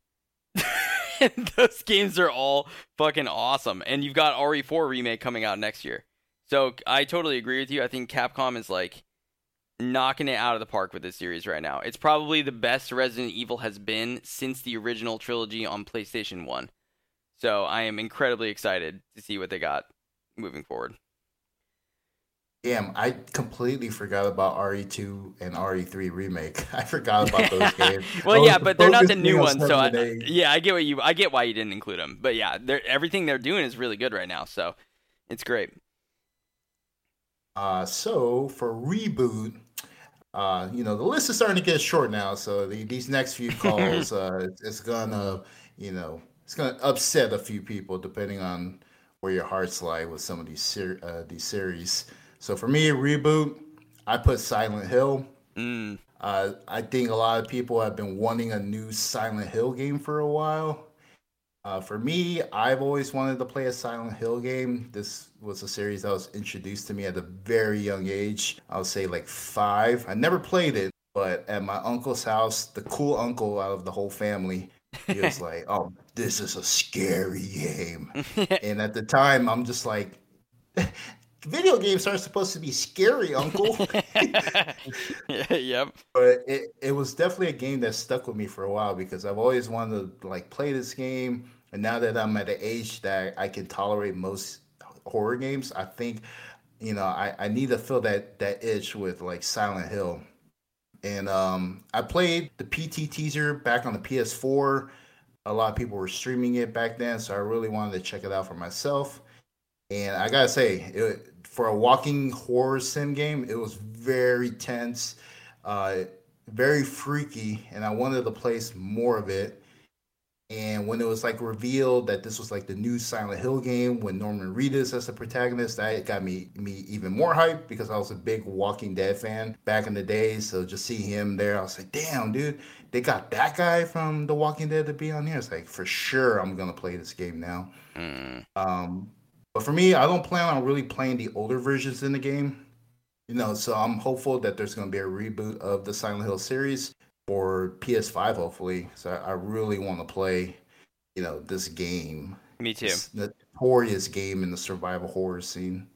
Those games are all fucking awesome. And you've got RE4 remake coming out next year. So I totally agree with you. I think Capcom is like knocking it out of the park with this series right now. It's probably the best Resident Evil has been since the original trilogy on PlayStation 1. So I am incredibly excited to see what they got moving forward. Damn, I completely forgot about RE2 and RE3 remake. I forgot about those games. well, yeah, but they're not the new ones, so I, yeah, I get what you I get why you didn't include them. But yeah, they're, everything they're doing is really good right now, so it's great. Uh, so for reboot, uh, you know the list is starting to get short now. So the, these next few calls, uh, it's, gonna, you know, it's gonna upset a few people depending on where your hearts lie with some of these ser- uh, these series. So for me, reboot, I put Silent Hill. Mm, Uh, I think a lot of people have been wanting a new Silent Hill game for a while. Uh, for me, I've always wanted to play a Silent Hill game. This was a series that was introduced to me at a very young age. I'll say like five. I never played it, but at my uncle's house, the cool uncle out of the whole family, he was like, "Oh, this is a scary game." and at the time, I'm just like, "Video games aren't supposed to be scary, uncle." yep. but it, it was definitely a game that stuck with me for a while because I've always wanted to like play this game, and now that I'm at an age that I can tolerate most horror games, I think you know I, I need to fill that that itch with like Silent Hill. And um, I played the PT teaser back on the PS4. A lot of people were streaming it back then, so I really wanted to check it out for myself. And I gotta say, it, for a walking horror sim game, it was very tense, uh, very freaky, and I wanted to play s- more of it. And when it was like revealed that this was like the new Silent Hill game, when Norman Reedus as the protagonist, that got me me even more hyped because I was a big Walking Dead fan back in the day. So just see him there, I was like, damn, dude, they got that guy from The Walking Dead to be on here. It's like for sure I'm gonna play this game now. Mm, Um, but for me, I don't plan on really playing the older versions in the game. You know, so I'm hopeful that there's going to be a reboot of the Silent Hill series for PS5, hopefully. So I, really want to play, you know, this game. me too. This notorious game in the survival horror scene.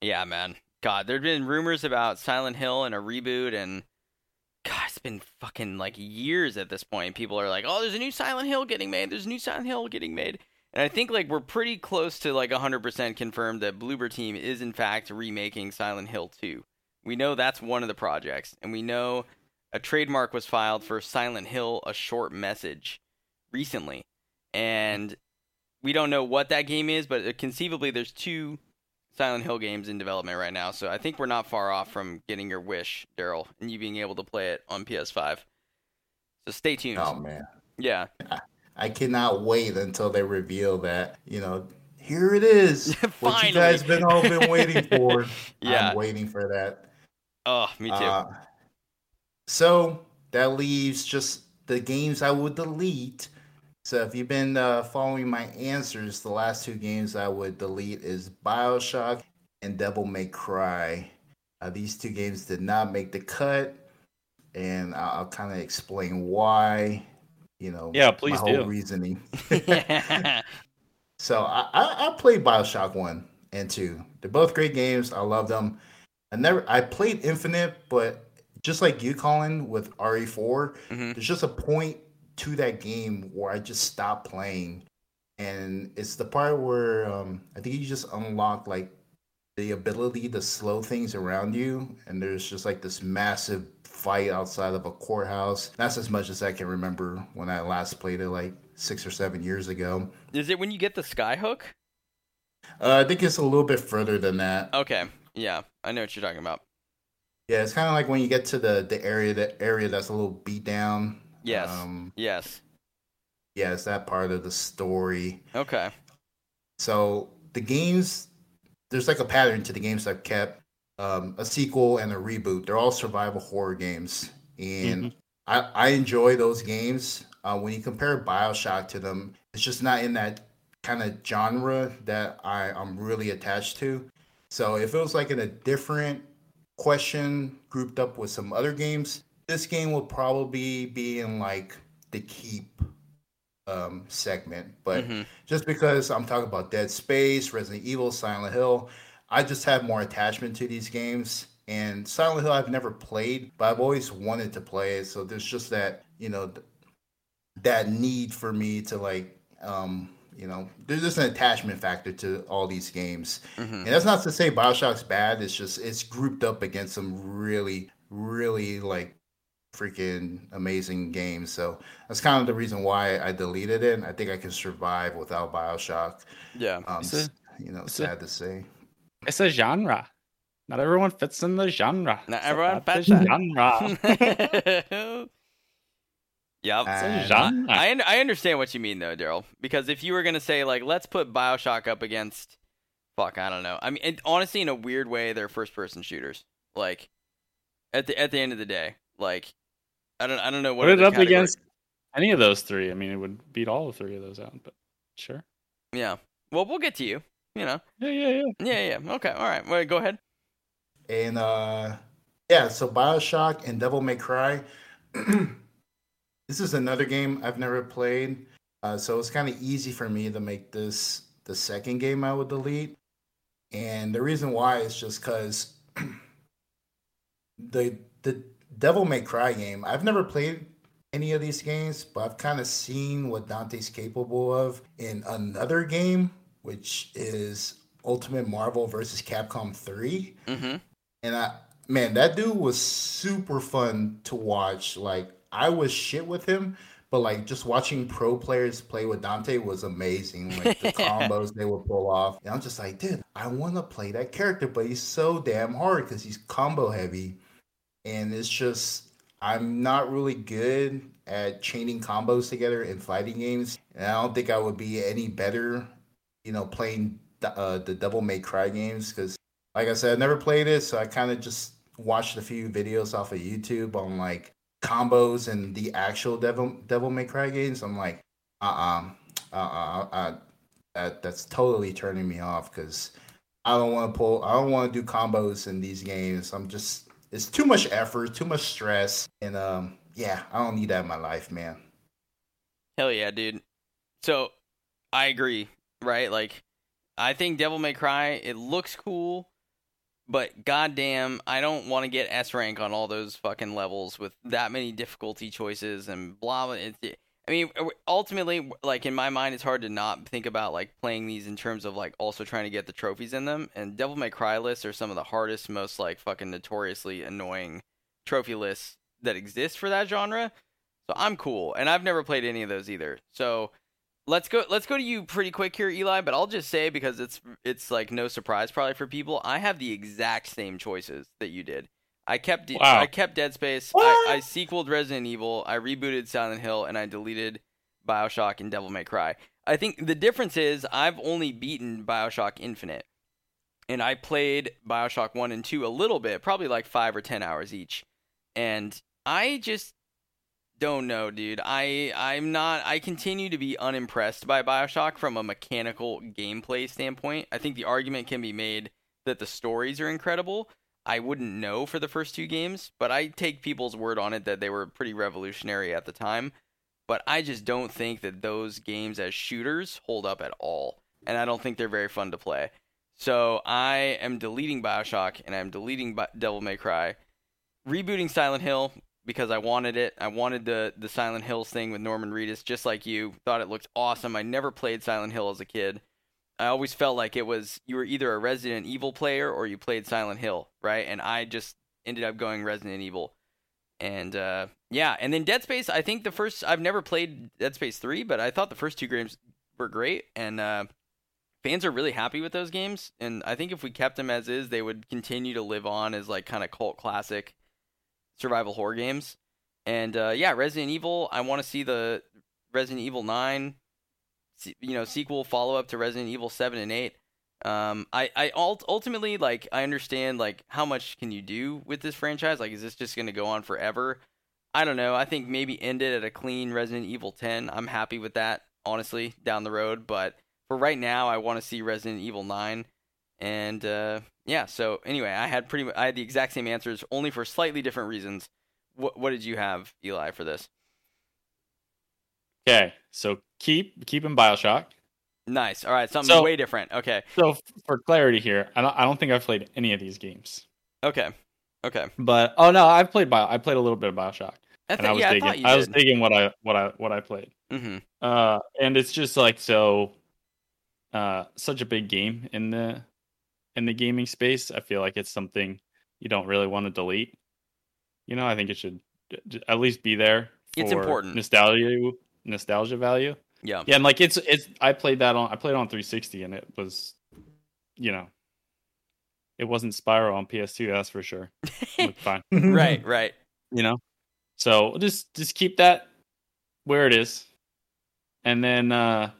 Yeah, man. God, there've been rumors about Silent Hill and a reboot, and God, it's been fucking like years at this point. People are like, "Oh, there's a new Silent Hill getting made. There's a new Silent Hill getting made." And I think like we're pretty close to like 100% confirmed that Bloober Team is in fact remaking Silent Hill 2. We know that's one of the projects, and we know a trademark was filed for Silent Hill: A Short Message recently, and we don't know what that game is, but uh, conceivably there's two Silent Hill games in development right now, so I think we're not far off from getting your wish, Daryl, and you being able to play it on PS5. So stay tuned. Oh, man. Yeah, I cannot wait until they reveal that, you know, here it is. what you guys been all been waiting for. Yeah. I'm waiting for that. oh, me too. Uh, so that leaves just the games I would delete. So if you've been uh, following my answers, the last two games I would delete is Bioshock and Devil May Cry. Uh, these two games did not make the cut, and I'll, I'll kind of explain why. You know, Yeah, please my whole do. reasoning. So I, I, I played Bioshock one and two. They're both great games. I love them. I never I played Infinite, but just like you, Colin, with RE4, Mhm. there's just a point to that game where I just stopped playing. And it's the part where um, I think you just unlock like the ability to slow things around you, and there's just like this massive fight outside of a courthouse. That's as much as I can remember when I last played it, like six or seven years ago. Is it when you get the skyhook? Uh, I think it's a little bit further than that. Okay, yeah, I know what you're talking about. Yeah, it's kind of like when you get to the the area that area that's a little beat down. Yes. Um, Yes. yeah, it's that part of the story. Okay. So the games, there's like a pattern to the games I've kept. Um, a sequel and a reboot. They're all survival horror games, and I, I enjoy those games. Uh, when you compare Bioshock to them, it's just not in that kind of genre that I, I'm really attached to. So if it feels like in a different question grouped up with some other games, this game will probably be in like the keep um, segment. But Mhm. just because I'm talking about Dead Space, Resident Evil, Silent Hill, I just have more attachment to these games. And Silent Hill I've never played, but I've always wanted to play it. So there's just that, you know, that need for me to like um, you know, there's just an attachment factor to all these games. Mhm. And that's not to say Bioshock's bad. It's just it's grouped up against some really, really like freaking amazing games. So that's kind of the reason why I deleted it. I think I can survive without Bioshock. Yeah. Um, you know, it's a- sad to say. It's a genre. Not everyone fits in the genre. Not It's everyone about the fits in. The genre. yep. It's a genre. I I understand what you mean though, Daryl. Because if you were gonna say like, let's put Bioshock up against, fuck, I don't know. I mean, it, honestly, in a weird way, they're first-person shooters. Like, at the at the end of the day, like, I don't I don't know what Put it up category- against any of those three. I mean, it would beat all three of those out. But sure. Yeah. Well, we'll get to you. You know. Yeah, yeah, yeah. Yeah. Yeah. Okay. All right. Well, go ahead. And uh yeah, so Bioshock and Devil May Cry. this is another game I've never played. Uh, so it's kind of easy for me to make this the second game I would delete. And the reason why is just because the the Devil May Cry game, I've never played any of these games, but I've kind of seen what Dante's capable of in another game, which is Ultimate Marvel versus Capcom 3. Mm-hmm. And I, man, that dude was super fun to watch. Like, I was shit with him, but like just watching pro players play with Dante was amazing. Like the combos they would pull off. And I'm just like, dude, I want to play that character, but he's so damn hard because he's combo heavy. And it's just, I'm not really good at chaining combos together in fighting games. And I don't think I would be any better, you know, playing the, uh, the Devil May Cry games because like I said, I never played it, so I kind of just watched a few videos off of YouTube on like combos and the actual Devil Devil May Cry games. I'm like, uh uh-uh, uh, uh uh, that that's totally turning me off because I don't want to pull, I don't want to do combos in these games. I'm just, it's too much effort, too much stress, and um, yeah, I don't need that in my life, man. Hell yeah, dude. So I agree, right? Like I think Devil May Cry, it looks cool, but goddamn, I don't want to get S rank on all those fucking levels with that many difficulty choices and blah blah. It, it- I mean, uh, ultimately, like in my mind, it's hard to not think about like playing these in terms of like also trying to get the trophies in them. And Devil May Cry lists are some of the hardest, most like fucking notoriously annoying trophy lists that exist for that genre. So I'm cool, and I've never played any of those either. So let's go. Let's go to you pretty quick here, Eli. But I'll just say because it's it's like no surprise probably for people. I have the exact same choices that you did. I kept De- Wow. I kept Dead Space. I, I sequeled Resident Evil. I rebooted Silent Hill, and I deleted Bioshock and Devil May Cry. I think the difference is I've only beaten Bioshock Infinite, and I played Bioshock One and Two a little bit, probably like five or ten hours each, and I just don't know, dude. I I'm not. I continue to be unimpressed by Bioshock from a mechanical gameplay standpoint. I think the argument can be made that the stories are incredible. I wouldn't know for the first two games, but I take people's word on it that they were pretty revolutionary at the time. But I just don't think that those games as shooters hold up at all, and I don't think they're very fun to play. So I am deleting Bioshock and I'm deleting Devil May Cry, rebooting Silent Hill because I wanted it. I wanted the the Silent Hills thing with Norman Reedus, just like you. Thought it looked awesome. I never played Silent Hill as a kid. I always felt like it was you were either a Resident Evil player or you played Silent Hill, right? And I just ended up going Resident Evil. And uh, yeah, and then Dead Space. I think the first I've never played Dead Space three, but I thought the first two games were great. And uh, fans are really happy with those games, and I think if we kept them as is, they would continue to live on as like kind of cult classic survival horror games. And uh, yeah, Resident Evil. I want to see the Resident Evil Nine, you know, sequel follow up to Resident Evil Seven and Eight. Um, I I ultimately like I understand like how much can you do with this franchise? Like, is this just going to go on forever? I don't know. I think maybe end it at a clean Resident Evil 10. I'm happy with that, honestly, down the road. But for right now, I want to see Resident Evil 9. And uh, yeah, so anyway, I had pretty I had the exact same answers, only for slightly different reasons. What what did you have, Eli, for this? Okay, so keep keeping Bioshock. Nice. All right, something so, way different. Okay. So for clarity here, I don't I don't think I've played any of these games. Okay. Okay. But oh no, I've played Bio. I played a little bit of Bioshock. I and I was yeah, digging. I, I was digging what I what I what I played. Mm-hmm. Uh, and it's just like so, uh, such a big game in the in the gaming space. I feel like it's something you don't really want to delete. You know, I think it should at least be there. it's important. Nostalgia, nostalgia value. Yeah. Yeah, and like it's it's I played that on I played on 360 and it was, you know, it wasn't Spyro on PS2, that's for sure. fine. right, right. You know? So just just keep that where it is. And then uh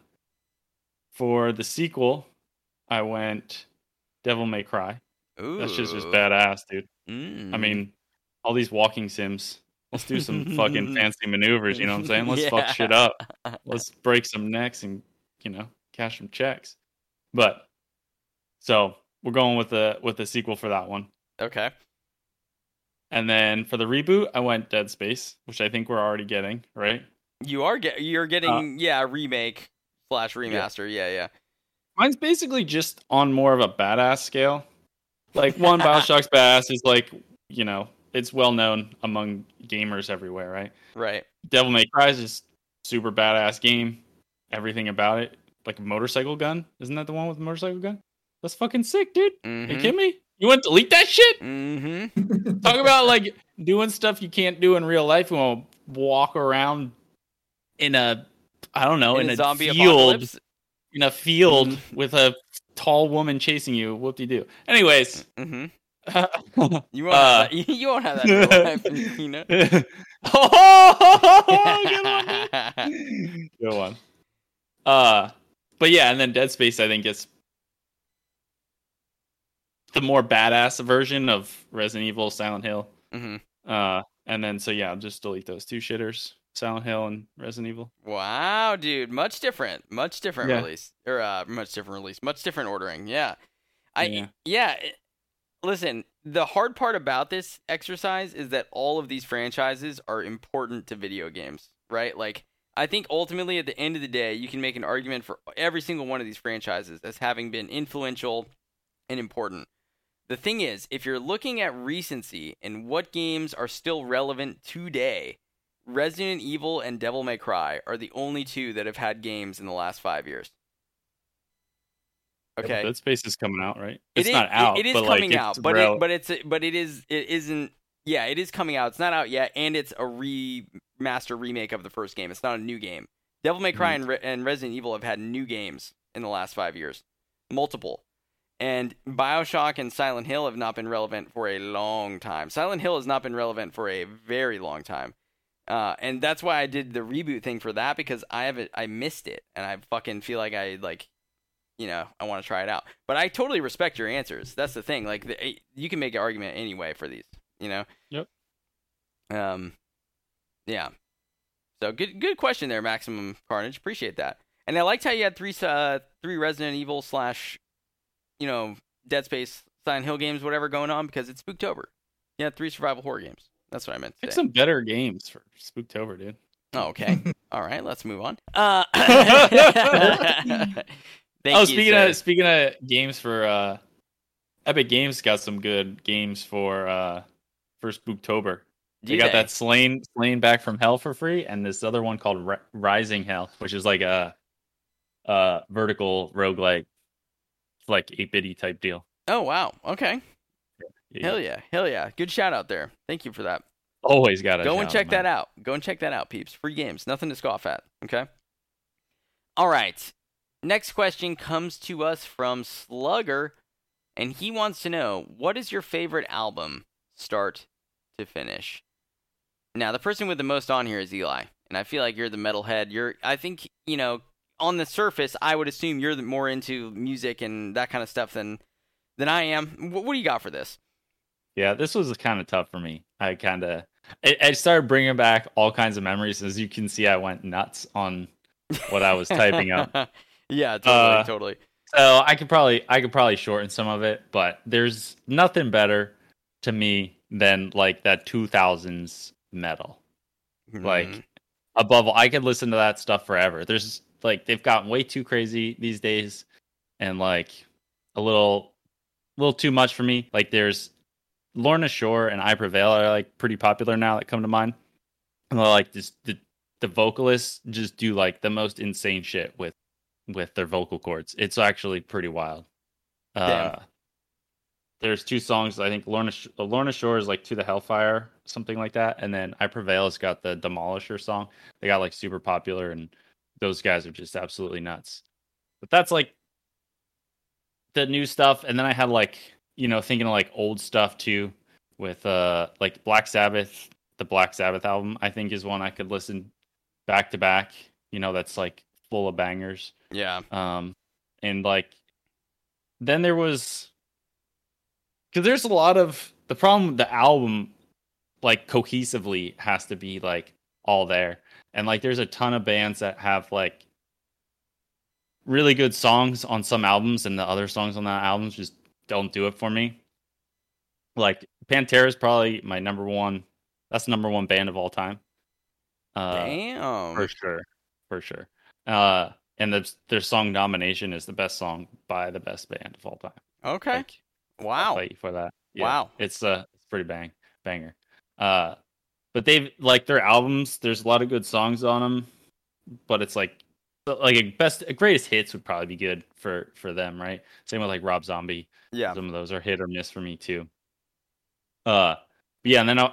for the sequel, I went Devil May Cry. Ooh. That's just just badass, dude. Mm. I mean, all these walking sims. Let's do some fucking fancy maneuvers, you know what I'm saying? Let's yeah. fuck shit up. Let's break some necks and, you know, cash some checks. But so we're going with the with the sequel for that one. Okay. And then for the reboot, I went Dead Space, which I think we're already getting, right? You are get you're getting uh, yeah, remake slash remaster. Yeah. yeah, yeah. Mine's basically just on more of a badass scale. Like one Bioshock's badass is like, you know, it's well known among gamers everywhere, right? Right. Devil May Cry is just super badass game. Everything about it. Like a motorcycle gun. Isn't that the one with the motorcycle gun? That's fucking sick, dude. Mm-hmm. You kidding me? You want to delete that shit? Mm-hmm. Talk about like doing stuff you can't do in real life. You want to walk around in a, I don't know, in, in a, a, zombie field, apocalypse? In a field mm-hmm. with a tall woman chasing you. Whoop de doo. Anyways, mm-hmm. you won't uh, have that. You won't have that life, you know. oh, good one. good one. Uh, but yeah, and then Dead Space, I think is the more badass version of Resident Evil, Silent Hill. Mm-hmm. Uh, and then so yeah, I'll just delete those two shitters, Silent Hill and Resident Evil. Wow, dude, much different, much different yeah. release, or uh, much different release, much different ordering. Yeah, I yeah. yeah listen, the hard part about this exercise is that all of these franchises are important to video games, right? Like. I think ultimately, at the end of the day, you can make an argument for every single one of these franchises as having been influential and important. The thing is, if you're looking at recency and what games are still relevant today, Resident Evil and Devil May Cry are the only two that have had games in the last five years. Okay, Dead Space is coming out, right? It's it not out. It, it is coming like, out, but it, but it's but it is it isn't. Yeah, it is coming out. It's not out yet, and it's a remaster remake of the first game. It's not a new game. Devil May Cry mm-hmm. and, Re- and Resident Evil have had new games in the last five years, multiple. And Bioshock and Silent Hill have not been relevant for a long time. Silent Hill has not been relevant for a very long time. Uh, and that's why I did the reboot thing for that because I have it, I missed it, and I fucking feel like I like, you know, I want to try it out. But I totally respect your answers. That's the thing. Like, the, you can make an argument anyway for these. You know. Yep. Um, yeah. So good, good question there, Maximum Carnage. Appreciate that. And I liked how you had three, uh, three Resident Evil slash you know, Dead Space, Silent Hill games, whatever going on because it's Spooktober. Yeah, three survival horror games. That's what I meant. Pick some better games for Spooktober, dude. Oh, okay. All right, let's move on. Uh, oh, speaking sir. of speaking of games for uh, Epic Games got some good games for uh, for Spooktober. they got that Slain Slain back from Hell for free, and this other one called R- Rising Hell, which is like a, a vertical roguelike like 8 bitty type deal. Oh wow. Okay. Yeah. Hell yeah. Hell yeah. Good shout out there. Thank you for that. Always got to go and check that out. Go and check that out, peeps. Free games, nothing to scoff at. Okay. All right. next question comes to us from Slugger, and he wants to know what is your favorite album, start to finish. Now, the person with the most on here is Eli, and I feel like you're the metalhead. You're, I think, you know, on the surface, I would assume you're more into music and that kind of stuff than than I am. What, what do you got for this? Yeah, this was kind of tough for me. I kind of I, I started bringing back all kinds of memories. As you can see, I went nuts on what I was typing up. yeah, totally, Uh, totally. So I could probably I could probably shorten some of it, but there's nothing better to me than like that 2000s metal. Like Mhm. above all, I could listen to that stuff forever. There's like they've gotten way too crazy these days, and like a little, little too much for me. Like there's Lorna Shore and I Prevail are like pretty popular now that come to mind. And they're like just the the vocalists just do like the most insane shit with with their vocal cords. It's actually pretty wild. Uh, there's two songs. I think Lorna Sh- uh, Lorna Shore is like "To the Hellfire," something like that, and then "I Prevail" has got the Demolisher song. They got like super popular, and those guys are just absolutely nuts. But that's like the new stuff, and then I had like you know thinking of like old stuff too, with uh like Black Sabbath. The Black Sabbath album, I think, is one I could listen back to back. You know, that's like full of bangers. Yeah. Um, and like, then there was, because there's a lot of the problem. with The album, like cohesively, has to be like all there, and like there's a ton of bands that have like really good songs on some albums, and the other songs on that albums just don't do it for me. Like Pantera is probably my number one. That's the number one band of all time. Uh, Damn. for sure, for sure. Uh, and the, their song "Domination" is the best song by the best band of all time. Okay. Like, I'll wow. fight you for that. Yeah, Wow. it's uh, it's pretty bang banger. Uh, but they've like their albums. There's a lot of good songs on them, but it's like like a best greatest hits would probably be good for for them, right? Same with like Rob Zombie. Yeah. Some of those are hit or miss for me too. Uh, but yeah, and then I,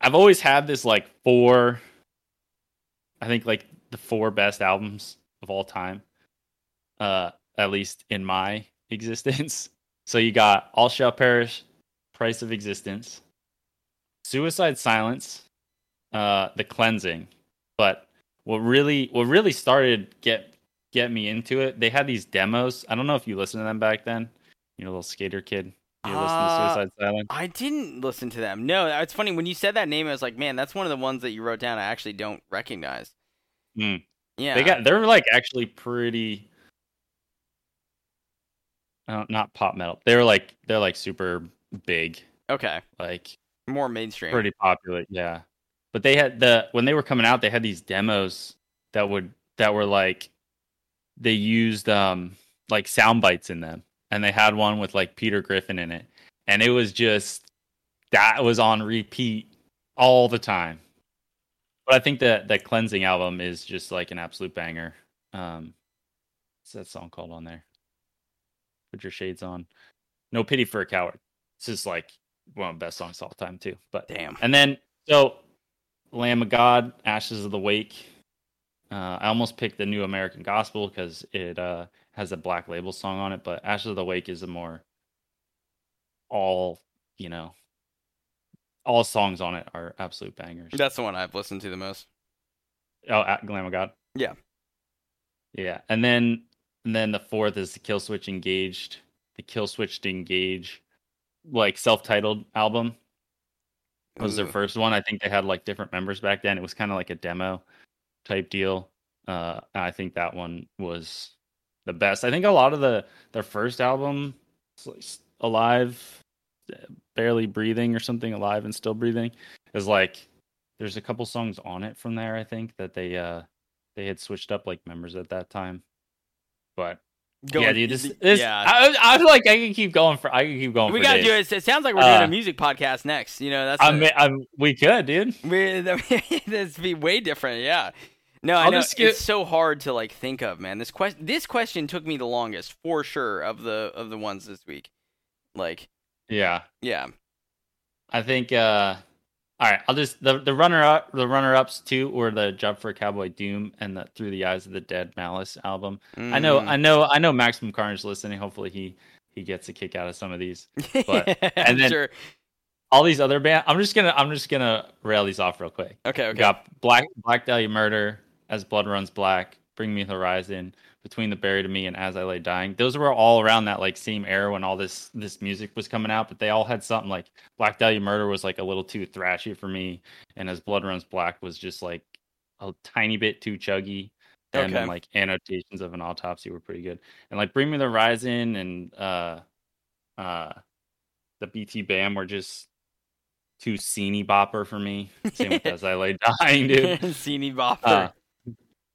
I've always had this like four. I think like the four best albums of all time. Uh, at least in my existence. So you got All Shall Perish, Price of Existence, Suicide Silence, uh, The Cleansing. But what really what really started get get me into it, they had these demos. I don't know if you listened to them back then. You're a little skater kid. You listened to Uh, Suicide Silence? I didn't listen to them. No, it's funny when you said that name. I was like, man, that's one of the ones that you wrote down. I actually don't recognize. Hmm. Yeah. They got they're like actually pretty uh, not pop metal. They're like they're like super big, okay. like More mainstream. pretty popular, yeah. But they had the when they were coming out, they had these demos that would that were like they used um like sound bites in them, and they had one with like Peter Griffin in it, and it was just that was on repeat all the time. But I think that that cleansing album is just like an absolute banger. Um, what's that song called on there? Put your shades on. No pity for a coward. It's just like one of the best songs of all time too. But Damn. and then so Lamb of God, Ashes of the Wake. Uh, I almost picked the New American Gospel because it uh, has a Black Label song on it, but Ashes of the Wake is a more all you know. All songs on it are absolute bangers. That's the one I've listened to the most. Oh, at Glam of God. Yeah. Yeah, and then and then the fourth is the Killswitch Engaged, the Killswitch Engage, like self-titled album was their first one. I think they had like different members back then. It was kind of like a demo type deal. Uh, and I think that one was the best. I think a lot of the their first album, Alive, barely breathing or something, Alive and Still Breathing, is like there's a couple songs on it from there. I think that they uh they had switched up like members at that time. But yeah, dude, this, this yeah. I, I feel like I can keep going for I can keep going. we for gotta days. do it. It sounds like we're doing Uh, a music podcast next. You know, that's I mean, I'm, we could, dude. We, this be way different, yeah. No, I I'll know just skip- it's so hard to like think of, man. This question, this question took me the longest for sure of the of the ones this week. Like, Yeah, yeah, I think uh All right, I'll just the the runner up the runner ups too were the Job for Cowboy Doom and the Through the Eyes of the Dead Malice album. I know Mm. I know I know Maximum Carnage listening. Hopefully he he gets a kick out of some of these. But- and then- sure. All these other bands, I'm just gonna I'm just gonna rail these off real quick. Okay, We okay. got Black Black Dahlia Murder, As Blood Runs Black, Bring Me the Horizon, Between the Buried and Me, and As I Lay Dying. Those were all around that like same era when all this this music was coming out, but they all had something like Black Dahlia Murder was like a little too thrashy for me, and As Blood Runs Black was just like a tiny bit too chuggy. okay. And then like annotations of an autopsy were pretty good. And like Bring Me the Horizon and uh uh the BTBAM were just too sceney bopper for me. Same with As I Lay Dying, dude. Seeny bopper. Uh,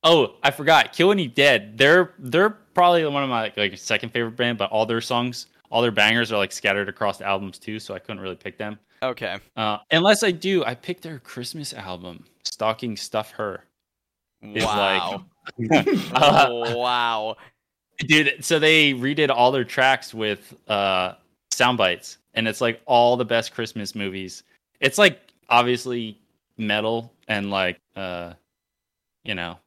oh, I forgot. Killwhitneydead. They're they're probably one of my like second favorite band, but all their songs, all their bangers are like scattered across the albums too, so I couldn't really pick them. okay. Uh, unless I do, I picked their Christmas album, Stalking Stuffer. It's Wow. like- Uh, oh, wow. dude so they redid all their tracks with uh sound bites and it's like all the best christmas movies it's like obviously metal and like uh you know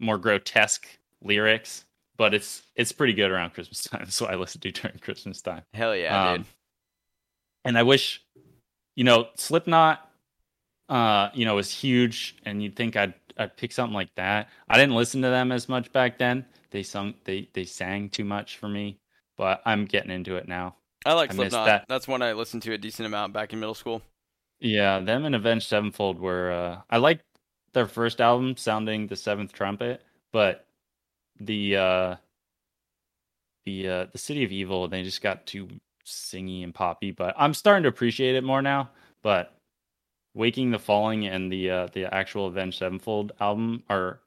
more grotesque lyrics but it's it's pretty good around christmas time so i listen to during christmas time Hell yeah, Um, dude. and i wish you know slipknot uh you know was huge and you'd think i'd i'd pick something like that i didn't listen to them as much back then they sung they they sang too much for me but i'm getting into it now I like I Slipknot. that. That's one I listened to a decent amount back in middle school. yeah them and avenged sevenfold were uh i like their first album sounding the seventh trumpet but the uh the uh the city of evil they just got too singy and poppy but i'm starting to appreciate it more now but waking the fallen and the uh the actual avenged sevenfold album are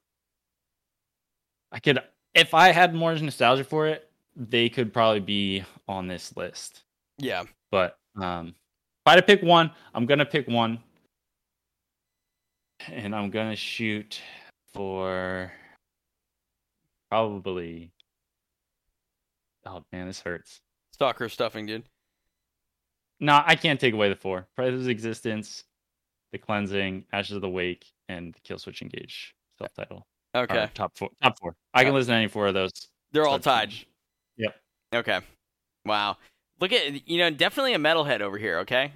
i could if i had more nostalgia for it they could probably be on this list Yeah. but um, if I had to pick one, I'm gonna pick one, and I'm gonna shoot for probably. Oh man, this hurts. Stalker stuffing, dude. No, I can't take away the four: Predator's existence, the cleansing, Ashes of the Wake, and the Killswitch Engage self-title. are Okay. top four. Top four. I can Yeah. listen to any four of those. They're all tied. finish. Yep. Okay. Wow. Look at you know, definitely a metalhead over here, okay?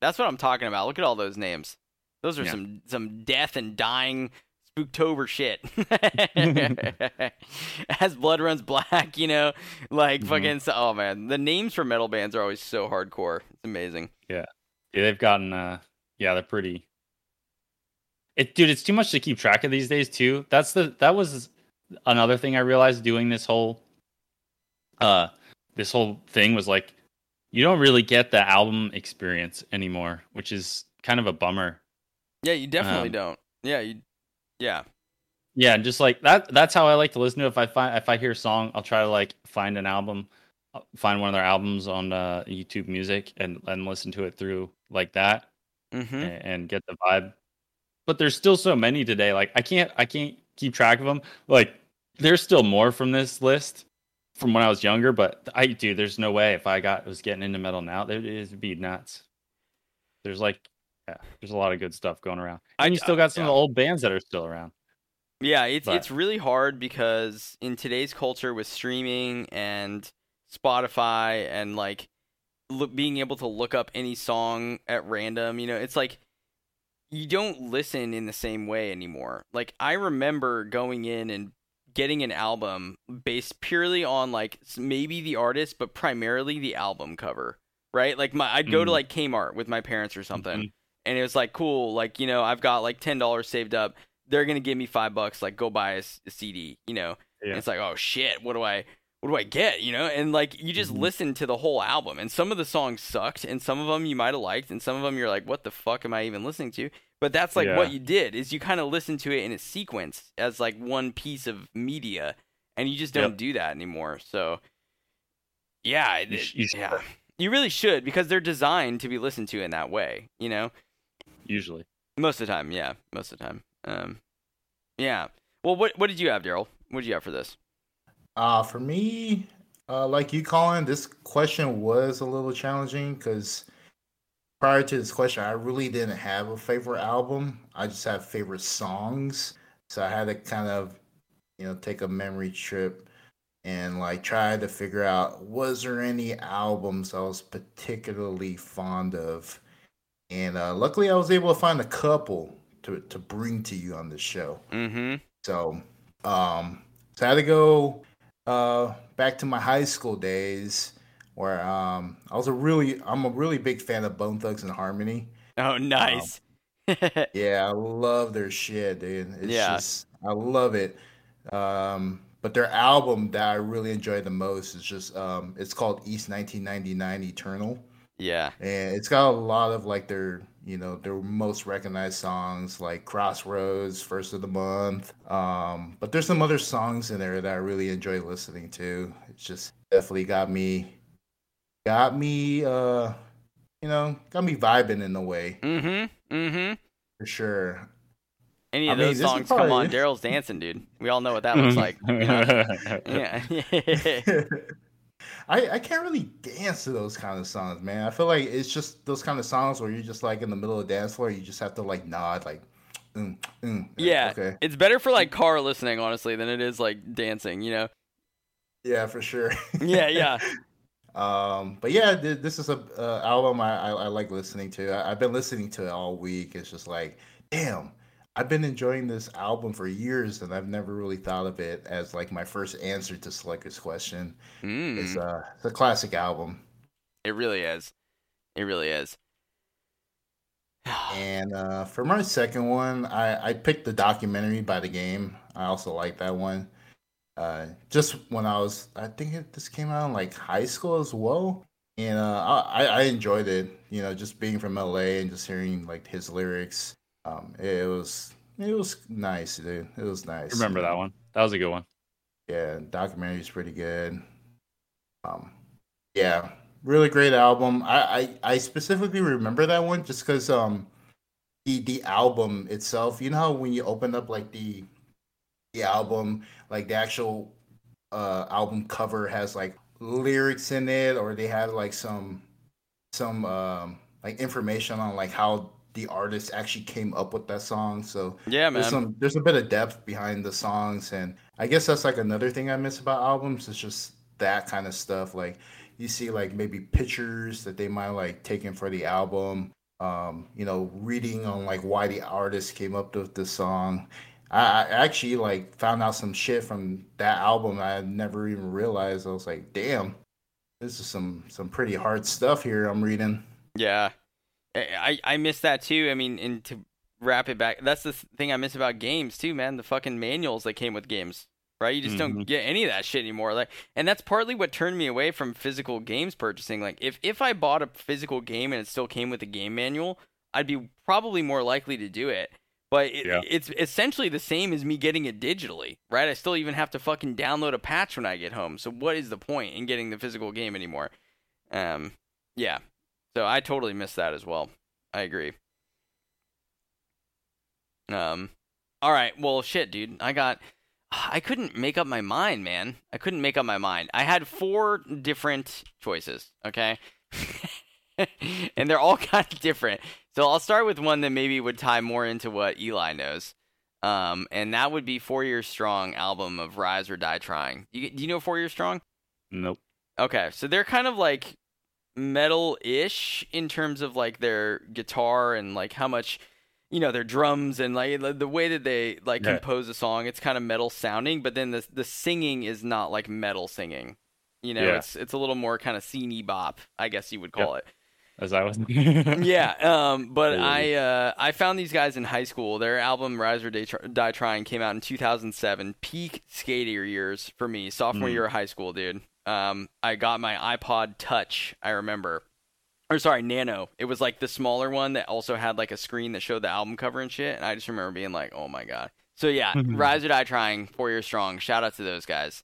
That's what I'm talking about. Look at all those names. Those are Yeah. some some death and dying spooktober shit. As blood runs black, you know, like Mhm. fucking oh man, the names for metal bands are always so hardcore. It's amazing. Yeah, they've gotten uh yeah, they're pretty it dude, it's too much to keep track of these days too. That's the that was another thing I realized doing this whole uh this whole thing was like you don't really get the album experience anymore, which is kind of a bummer. Yeah, you definitely Um, don't. Yeah, you yeah. Yeah, just like that that's how I like to listen to it. if I find if I hear a song, I'll try to like find an album, uh, find one of their albums on uh, YouTube Music and and listen to it through like that. Mm-hmm. a- and get the vibe. But there's still so many today. Like I can't I can't keep track of them. Like there's still more from this list from when I was younger, but I do. there's no way if I got was getting into metal now, it would be nuts. There's like yeah, there's a lot of good stuff going around. I- And you still got some yeah. of the old bands that are still around. Yeah, it's But- it's really hard because in today's culture with streaming and Spotify and like look, being able to look up any song at random, you know, it's like you don't listen in the same way anymore. Like I remember going in and getting an album based purely on like maybe the artist but primarily the album cover, right? Like my I'd go to Mhm. like Kmart with my parents or something Mhm. And it was like cool like you know i've got like $10 saved up. They're gonna give me five bucks like go buy a cd you know? Yeah. it's like oh shit what do i what do i get you know? And like you just Mhm. listen to the whole album and some of the songs sucked and some of them you might have liked and some of them you're like what the fuck am i even listening to? But that's like what you did is you kind of listen to it in a sequence as like one piece of media and you just don't Yep. do that anymore so yeah it- You sh- you yeah. you really should because they're designed to be listened to in that way you know Usually. most of the time, yeah. Most of the time. Um, yeah. Well, what what did you have, Daryl? What did you have for this? Uh, for me, uh, like you, Colin, this question was a little challenging because prior to this question, I really didn't have a favorite album. I just have favorite songs. So I had to kind of, you know, take a memory trip and like try to figure out was there any albums I was particularly fond of. And uh, luckily, I was able to find a couple to to bring to you on this show. Mm-hmm. So, um, so I had to go uh, back to my high school days where um, I was a really, I'm a really big fan of Bone Thugs and Harmony. Oh, nice. Um, yeah, I love their shit, dude. It's Yeah. just, I love it. Um, but their album that I really enjoy the most is just, um, it's called East 1999 Eternal yeah. and it's got a lot of like their you know their most recognized songs like crossroads first of the month um but there's some other songs in there that i really enjoy listening to it's just definitely got me got me uh you know got me vibing in a way Mm-hmm. Mm-hmm. for sure Any I of mean, those this is songs, come on, Daryl's dancing, dude. We all know what that looks like. you? Yeah. I, I can't really dance to those kind of songs, man. I feel like it's just those kind of songs where you're just like in the middle of the dance floor, you just have to like nod, like, mm, mm, yeah. okay, It's better for like car listening, honestly, than it is like dancing, you know? yeah, for sure. Yeah, yeah. um, but yeah, th- this is a uh, album I, I I like listening to. I, I've been listening to it all week. It's just like, damn, I've been enjoying this album for years, and I've never really thought of it as like my first answer to Selector's question. Mm, It's uh, it's a classic album. it really is. It really is. And uh, for my second one, I, I picked the documentary by the game. I also like that one. Uh, just when I was, I think it, this came out in like high school as well, and uh, I, I enjoyed it. You know, just being from LA and just hearing like his lyrics. Um, it was it was nice, dude. It was nice. Remember that one? That was a good one. Yeah, documentary is pretty good. Um, yeah, really great album. I, I, I specifically remember that one just because um the the album itself. You know how when you open up like the the album, like the actual uh album cover has like lyrics in it, or they have like some some um like information on like how the artist actually came up with that song. So Yeah, there's man. some there's a bit of depth behind the songs. And i guess that's like another thing i miss about albums It's just that kind of stuff. Like you see like maybe pictures that they might like taken for the album um you know reading on like why the artist came up with the song. I, I actually like found out some shit from that album i never even realized. I was like damn this is some some pretty hard stuff here i'm reading. Yeah, I I miss that too. I mean, and to wrap it back, that's the thing I miss about games too, man. The fucking manuals that came with games, right? You just don't Mhm. get any of that shit anymore. Like, and that's partly what turned me away from physical games purchasing. Like, if if I bought a physical game and it still came with a game manual, I'd be probably more likely to do it. But it, Yeah. it's essentially the same as me getting it digitally, right? I still even have to fucking download a patch when I get home. So what is the point in getting the physical game anymore? Um, yeah. So I totally missed that as well. I agree. Um, all right. Well, shit, dude. I got. I couldn't make up my mind, man. I couldn't make up my mind. I had four different choices. Okay. and they're all kind of different. So I'll start with one that maybe would tie more into what Eli knows. Um, and that would be Four Years Strong album of Rise or Die Trying. You, do you know Four Years Strong? Nope. Okay, so they're kind of like metal-ish in terms of like their guitar and like how much you know their drums and like the- way that they like Yeah. compose a song. It's kind of metal sounding, but then the the singing is not like metal singing. You know, Yeah. it's it's a little more kind of sceney bop, I guess you would call it As I was. yeah, um, but Totally. I uh, I found these guys in high school. Their album "Rise or Die, Die Trying" came out in 2007. Peak skater years for me, sophomore Mm. year of high school, dude. Um, I got my iPod Touch. I remember, or sorry, Nano. It was like the smaller one that also had like a screen that showed the album cover and shit. And I just remember being like, oh my god. So yeah, Mhm. "Rise or Die Trying," four years strong. Shout out to those guys.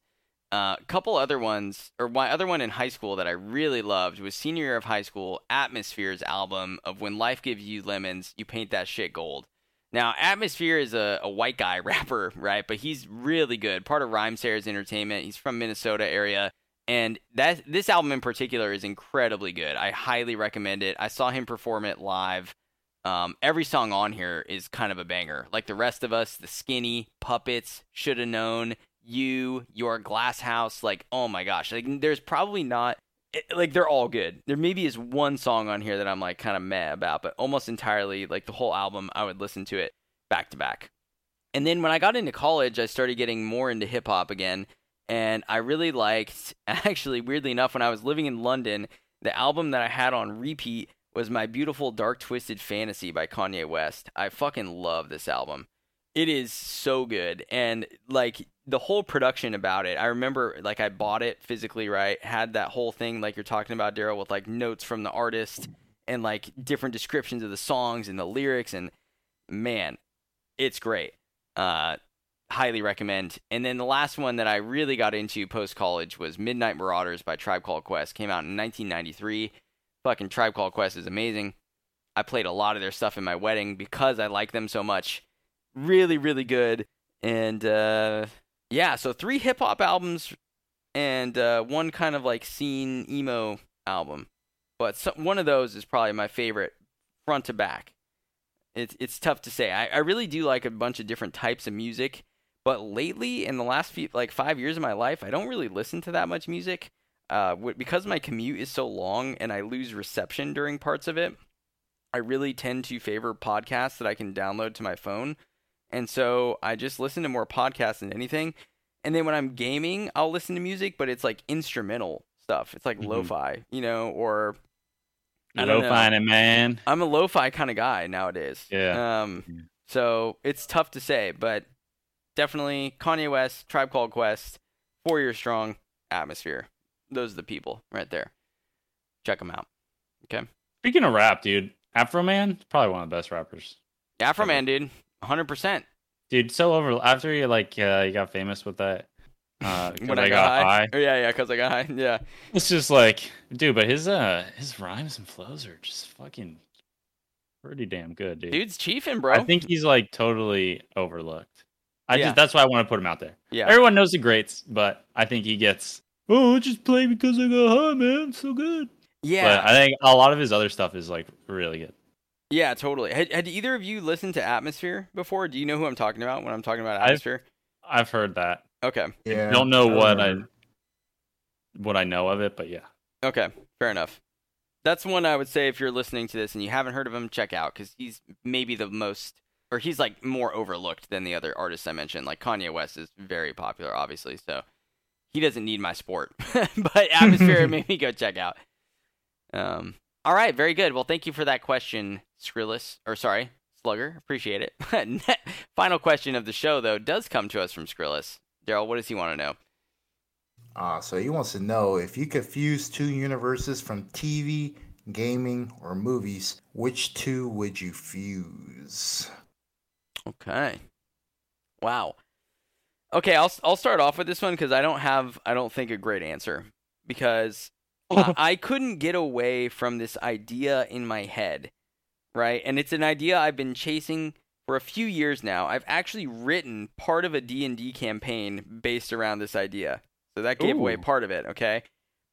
A uh, couple other ones, or my other one in high school that I really loved was senior year of high school, Atmosphere's album of When Life Gives You Lemons, You Paint That Shit Gold. Now, Atmosphere is a, a white guy rapper, right? But he's really good. Part of Rhymesayers Entertainment. He's from Minnesota area. And that this album in particular is incredibly good. I highly recommend it. I saw him perform it live. Um, every song on here is kind of a banger. Like the rest of us, the skinny puppets, shoulda known you, your glass house. Like oh my gosh, like there's probably not like they're all good. There maybe is one song on here that I'm like kind of meh about, but almost entirely like the whole album, I would listen to it back to back. And then when I got into college, I started getting more into hip hop again, and I really liked. Actually, weirdly enough, when I was living in London, the album that I had on repeat was My Beautiful Dark Twisted Fantasy by Kanye West. I fucking love this album. It is so good. And like the whole production about it, I remember like I bought it physically, right? Had that whole thing like you're talking about, Daryl, with like notes from the artist and like different descriptions of the songs and the lyrics. And man, it's great. Uh, highly recommend. And then the last one that I really got into post college was Midnight Marauders by Tribe Called Quest. Came out in 1993. Fucking Tribe Called Quest is amazing. I played a lot of their stuff in my wedding because I like them so much. Really, really good. And uh, yeah, so three hip hop albums and uh, one kind of like scene emo album. But some, one of those is probably my favorite front to back. It's it's tough to say. I, I really do like a bunch of different types of music, but lately in the last few like five years of my life, I don't really listen to that much music. Uh, because my commute is so long and I lose reception during parts of it. I really tend to favor podcasts that I can download to my phone, and so I just listen to more podcasts than anything. And then when I'm gaming, I'll listen to music, but it's like instrumental stuff. It's like Mhm. lo-fi, you know, or I don't Low know. man. I'm a lo-fi kind of guy nowadays. Yeah. Um, so it's tough to say, but definitely Kanye West, Tribe Called Quest, Four Year Strong, Atmosphere. Those are the people right there. Check them out. Okay. Speaking of rap, dude, Afroman, probably one of the best rappers. Afroman, dude, 100. percent Dude, so over after you like uh, he got famous with that. Uh, When I, got, high. Oh, yeah, yeah, cause I got high. Yeah, It's just like, dude, but his uh his rhymes and flows are just fucking pretty damn good, dude. dude's chiefing, bro. I think he's like totally overlooked. I Yeah. just that's why I want to put him out there. yeah, Everyone knows the greats, but I think he gets. Oh, just play because I got high, man. So good. yeah, But I think a lot of his other stuff is like really good. yeah, totally. Had, had either of you listened to Atmosphere before? Do you know who I'm talking about when I'm talking about I've- Atmosphere? I've heard that. Okay, Yeah. Don't know what I what I know of it, but yeah. Okay, fair enough. That's one I would say if you're listening to this and you haven't heard of him, check out because he's maybe the most, or he's like more overlooked than the other artists I mentioned. Like Kanye West is very popular, obviously, so he doesn't need my sport. but Atmosphere made me go check out. Um, all right, very good. Well, thank you for that question, Skrillis, or sorry, Slugger. Appreciate it. Final question of the show though does come to us from Skrillis. Daryl, what does he want to know? Uh, so he wants to know if you could fuse two universes from TV, gaming, or movies, which two would you fuse? Okay. Wow. Okay, I'll I'll start off with this one because I don't have I don't think a great answer because I, I couldn't get away from this idea in my head, right? And it's an idea I've been chasing for a few years now. I've actually written part of a D&D campaign based around this idea. So that gave away part of it, okay?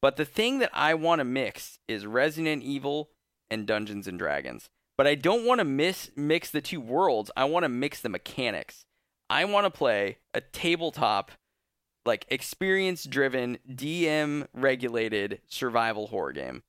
But the thing that I want to mix is Resident Evil and Dungeons and Dragons. But I don't want to miss mix the two worlds. I want to mix the mechanics. I want to play a tabletop like experience driven DM regulated survival horror game.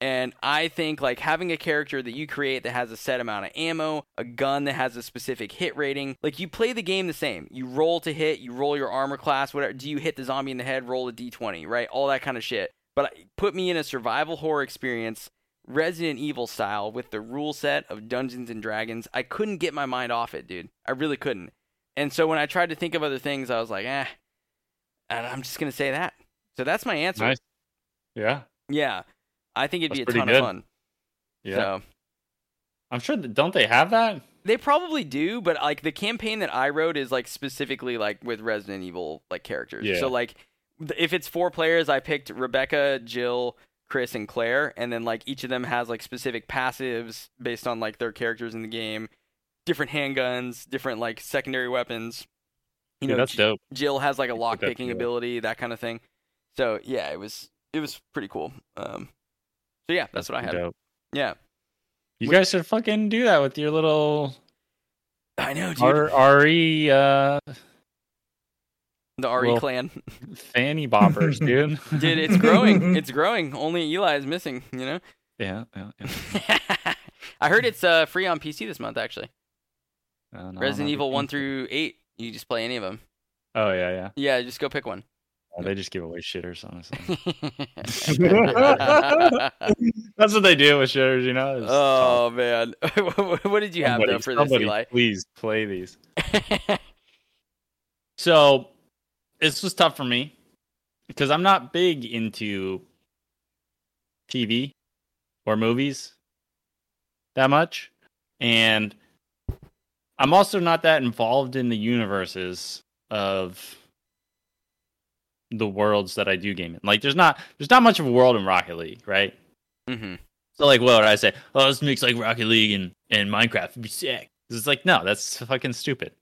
And I think like having a character that you create that has a set amount of ammo, a gun that has a specific hit rating, like you play the game the same. You roll to hit, you roll your armor class, whatever. Do you hit the zombie in the head, roll a d20, right? All that kind of shit. But put me in a survival horror experience, Resident Evil style, with the rule set of Dungeons and Dragons. I couldn't get my mind off it, dude. I really couldn't. And so when I tried to think of other things, I was like, eh, and I'm just gonna say that. So that's my answer. Nice. Yeah. Yeah, I think it'd be a ton good. of fun. Yeah. So I'm sure that don't they have that? they probably do, but like the campaign that I wrote is like specifically like with Resident Evil like characters. Yeah. So like if it's four players, I picked Rebecca, Jill, Chris, and Claire, and then like each of them has like specific passives based on like their characters in the game, different handguns, different like secondary weapons. You Dude, know, that's dope. Jill has like a lock picking together. ability, that kind of thing. So yeah, it was it was pretty cool. Um, so yeah, that's, what I had. Dope. Yeah, You guys should fucking do that with your little I know, dude. R- RE uh, the RE well- clan, fanny boppers, dude. dude. It's growing. It's growing. Only Eli is missing. You know. yeah, yeah, yeah. I heard it's uh, free on PC this month. Actually, Uh, no, Resident Evil one through eight. You just play any of them. Oh yeah, yeah. Yeah, just go pick one. Oh, they just give away shitters, honestly. That's what they do with shitters, you know. Oh talk. man, what did you have Somebody- though for this, somebody Eli? Please play these. So this was tough for me because I'm not big into TV or movies that much. And I'm also not that involved in the universes of the worlds that I do game in. Like there's not there's not much of a world in Rocket League, right? Mm-hmm. So like what would I say? Oh, this makes like Rocket League and, and Minecraft would be sick. It's like no, that's fucking stupid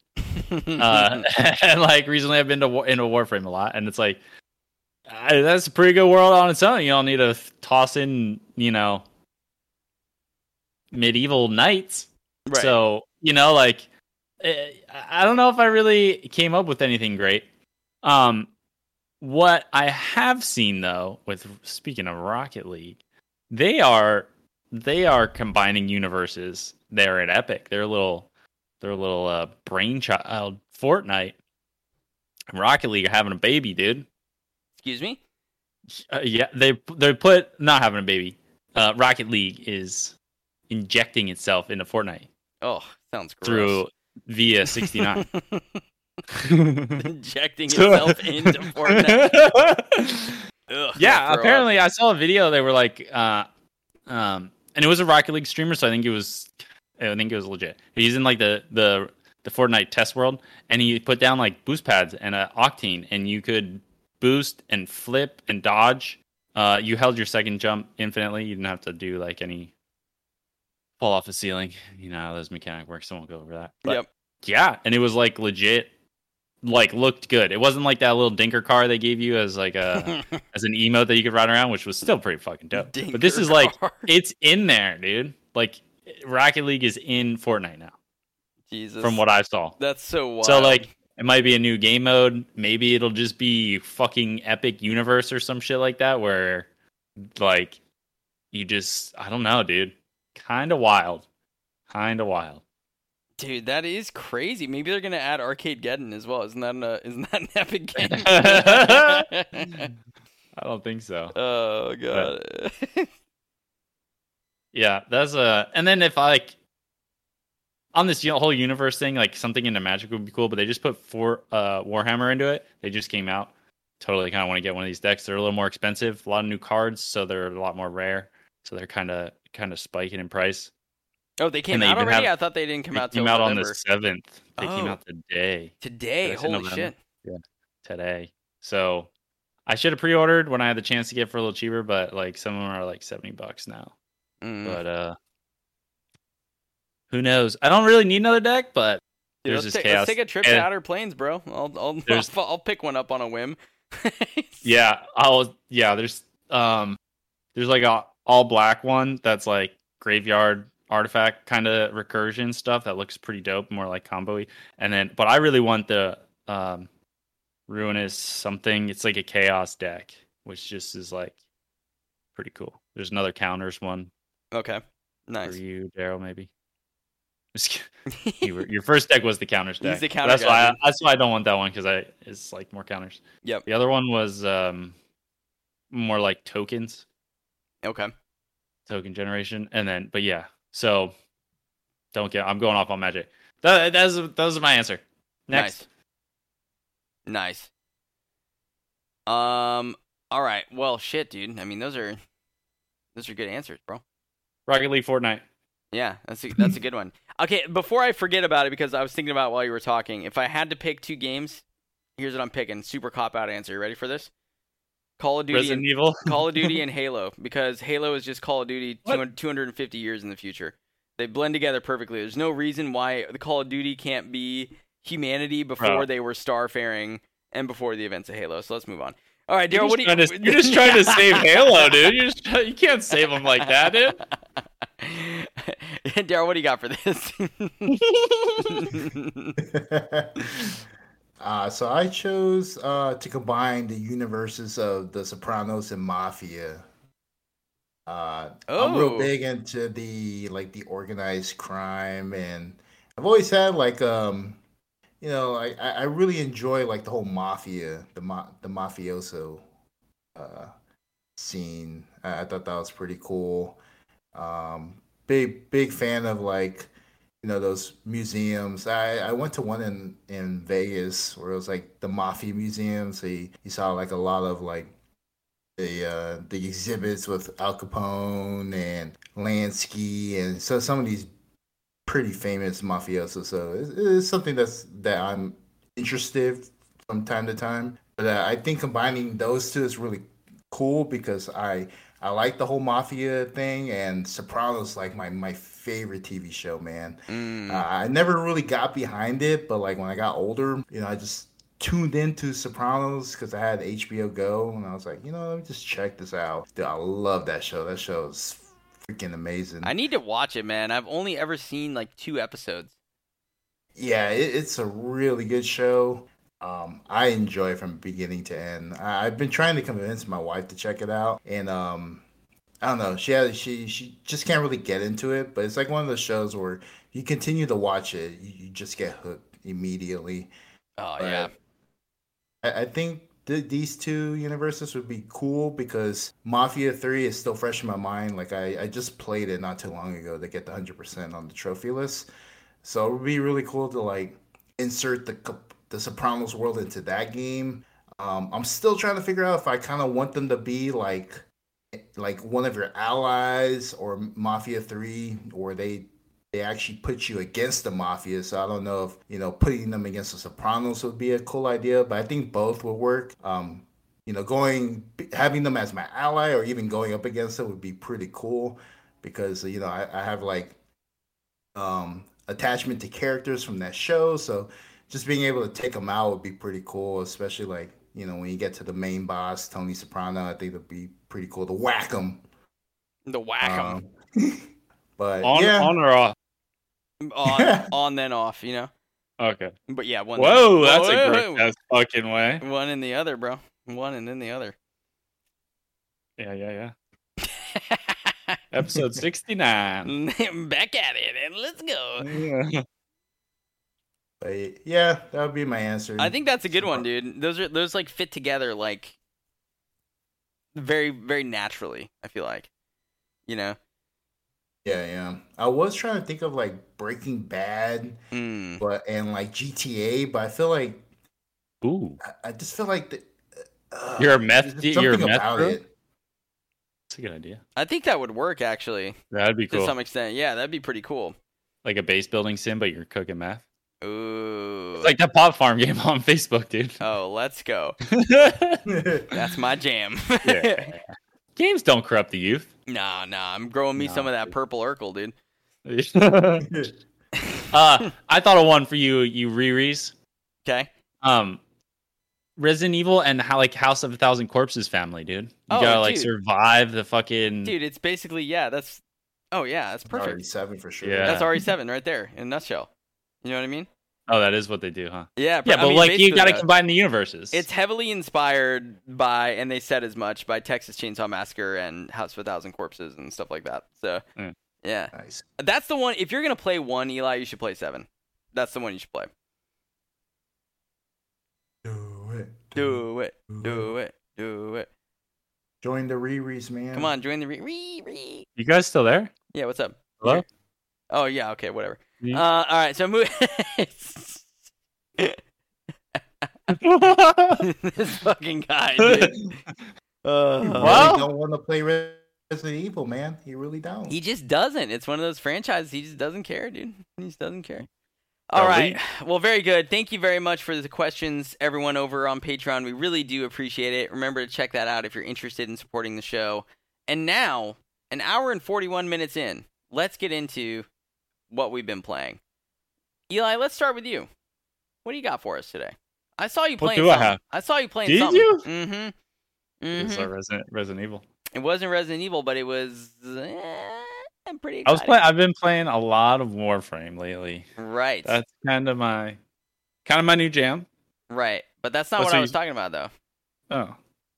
uh, and like recently I've been to war- into Warframe a lot, and it's like I, that's a pretty good world on its own. You don't need to toss in, you know, medieval knights. right. So you know, like eh, I I don't know if I really came up with anything great. Um, what I have seen though, with speaking of Rocket League, they are they are combining universes there at Epic. They're a little they're a little uh, brainchild. Fortnite and Rocket League are having a baby, dude. Excuse me. Uh, yeah, they they put not having a baby. Uh, Rocket League is injecting itself into Fortnite Oh, sounds gross. through via 69. injecting itself into Fortnite. Ugh, yeah, apparently I saw a video. They were like, uh, um, and it was a Rocket League streamer, so I think it was, I think it was legit. He's in like the the the Fortnite test world, and he put down like boost pads and a octane, and you could boost and flip and dodge. Uh, you held your second jump infinitely. You didn't have to do like any fall off the ceiling. You know how those mechanic works. So I won't go over that. But Yep. yeah, and it was like legit, like looked good. It wasn't like that little dinker car they gave you as like a as an emote that you could ride around, which was still pretty fucking dope. but this Dinker is like car. it's in there, dude. Like Rocket League is in Fortnite now, Jesus. from what I saw. That's so wild. So like it might be a new game mode. Maybe it'll just be fucking epic universe or some shit like that, where like you just I don't know, dude. Kind of wild, kind of wild. dude, that is crazy. Maybe they're gonna add Arcadegeddon as well. Isn't that an, uh, isn't that an epic game? I don't think so. oh god. Yeah, that's a. And then if I like on this whole universe thing, like something into Magic would be cool, but they just put four uh Warhammer into it. They just came out. Totally kind of want to get one of these decks. They're a little more expensive, a lot of new cards, so they're a lot more rare. So they're kind of kind of spiking in price. oh, they came And out already. have- I thought they didn't come They out came till out on the seventh. They came Oh. out today. today. Holy November. shit! Today. So I should have pre-ordered when I had the chance to get for a little cheaper, but like some of them are like seventy bucks now. Mm. But uh, who knows? I don't really need another deck, but Dude, there's let's, this take, let's take a trip to Outer Plains, bro. I'll I'll, I'll I'll pick one up on a whim. Yeah, I'll yeah, there's um there's like a all black one that's like graveyard artifact kind of recursion stuff that looks pretty dope, more like combo And then but I really want the um ruinous something. It's like a chaos deck, which just is like pretty cool. There's another counters one Okay, Nice. for you, Daryl, maybe. You were, your first deck was the counters He's deck. the counter that's guy, why I, that's why I don't want that one because I it's like more counters. Yep. The other one was um more like tokens, Okay. token generation, and then but yeah. So don't get. I'm going off on magic. That that's those are my answer. Next, Nice. Nice. Um. All right. Well, shit, dude. I mean, those are those are good answers, bro. Rocket League, Fortnite. Yeah, that's a, that's a good one. Okay, before I forget about it, because I was thinking about it while you were talking, if I had to pick two games, here's what I'm picking. Super cop out answer. You ready for this? Call of Duty Resident and Evil. Call of Duty and Halo, because Halo is just Call of Duty 200, 250 years in the future. They blend together perfectly. There's no reason why the Call of Duty can't be humanity before Bro. they were starfaring and before the events of Halo. So let's move on. All right, You're Daryl, what are you? trying to, you're just trying to save Halo, dude. You're just, you can't save him like that, dude. Daryl, what do you got for this? uh, so I chose uh, to combine the universes of The Sopranos and Mafia. Uh, I'm real Oh. big into the like the organized crime, and I've always had like um, you know, I I really enjoy like the whole mafia, the ma- the mafioso uh, scene. I, I thought that was pretty cool. Um, big big fan of like you know those museums. I, I went to one in in Vegas where it was like the mafia museum. So you, you saw like a lot of like the uh, the exhibits with Al Capone and Lansky, and so some of these pretty famous mafioso, So it's, it's something that's that I'm interested from time to time. But uh, I think combining those two is really cool because I I like the whole mafia thing, and Sopranos like my my favorite TV show, man. Mm. Uh, I never really got behind it, but like when I got older, you know, I just tuned into Sopranos because I had HBO Go, and I was like, you know, let me just check this out. Dude, I love that show. That show is freaking amazing. I need to watch it, man. I've only ever seen like two episodes. Yeah, it, it's a really good show. Um, I enjoy it from beginning to end. I, I've been trying to convince my wife to check it out, and um, I don't know. She has, she she just can't really get into it. But it's like one of those shows where you continue to watch it, you, you just get hooked immediately. Oh But yeah. I, I think th- these two universes would be cool because Mafia 3 is still fresh in my mind. Like, I, I just played it not too long ago to get the 100% on the trophy list. So it would be really cool to, like, insert the, the Sopranos world into that game. Um, I'm still trying to figure out if I kind of want them to be like like one of your allies or Mafia 3 or they they actually put you against the mafia. So I don't know if you know putting them against the Sopranos would be a cool idea, but I think both would work. Um, you know, going having them as my ally or even going up against it would be pretty cool because you know I, I have like um attachment to characters from that show, so just being able to take them out would be pretty cool, especially like you know when you get to the main boss Tony Soprano. I think it'd be pretty cool to whack him. The whack 'em. Um, but On, yeah, on or off? On, on then off, you know. Okay. But yeah, one. Whoa, then- that's Whoa, a whoa, great whoa. ass fucking way. One in the other, bro. One and then the other. Yeah, yeah, yeah. Episode 69. Back at it, and let's go. Yeah. but yeah, that would be my answer. I think that's a good one, dude. Those are those like fit together like very very naturally. I feel like, you know. Yeah, yeah. I was trying to think of like Breaking Bad, Mm. but and like GTA, but I feel like Ooh. I, I just feel like the, uh, You're a meth- there's you're a meth about bro? it. That's a good idea. I think that would work actually That'd be cool to some extent. Yeah, that'd be pretty cool. Like a base building sim, but you're cooking meth. Ooh. It's like that Pot Farm game on Facebook, dude. oh, let's go. That's my jam. Yeah. Games don't corrupt the youth. Nah, nah. I'm growing me some Nah, of that dude. purple Urkel, dude. uh, I thought of one for you, you Riri's. Okay. Um, Resident Evil and how like House of a Thousand Corpses family, dude. You Oh, gotta like dude. survive the fucking. Dude, it's basically yeah. That's oh yeah, that's perfect. Already seven for sure. Yeah. That's RE7 right there in a nutshell. You know what I mean? Oh, that is what they do, huh? Yeah, Yeah, I but mean, like you gotta combine the universes. It's heavily inspired by, and they said as much by Texas Chainsaw Massacre and House of a Thousand Corpses and stuff like that. So Mm. yeah, Nice. that's the one. If you're gonna play one, Eli, you should play seven. That's the one you should play. Do it. Do it, do it, do it. Join the Riri's, man. Come on, join the re re re. you guys still there? Yeah, what's up? Hello? Oh yeah, okay, whatever. Yeah. Uh, all right, so move. this fucking guy, dude. Uh, You Well- really don't want to play Resident Evil, man. He really don't. He just doesn't. It's one of those franchises. He just doesn't care, dude. He just doesn't care. All right. Well, very good. Thank you very much for the questions, everyone over on Patreon. We really do appreciate it. Remember to check that out if you're interested in supporting the show. And now, an hour and 41 minutes in, let's get into what we've been playing. Eli, let's start with you. What do you got for us today? I saw you playing. What playing. do I have? I saw you playing Did something. you? Mm-hmm. It's Mhm. uh, Resident Resident Evil. It wasn't Resident Evil, but it was eh, I'm pretty exciting. I was playing. I've been playing a lot of Warframe lately. right, That's kind of my kind of my new jam. right. But that's not What's what I the- was talking about, though. Oh,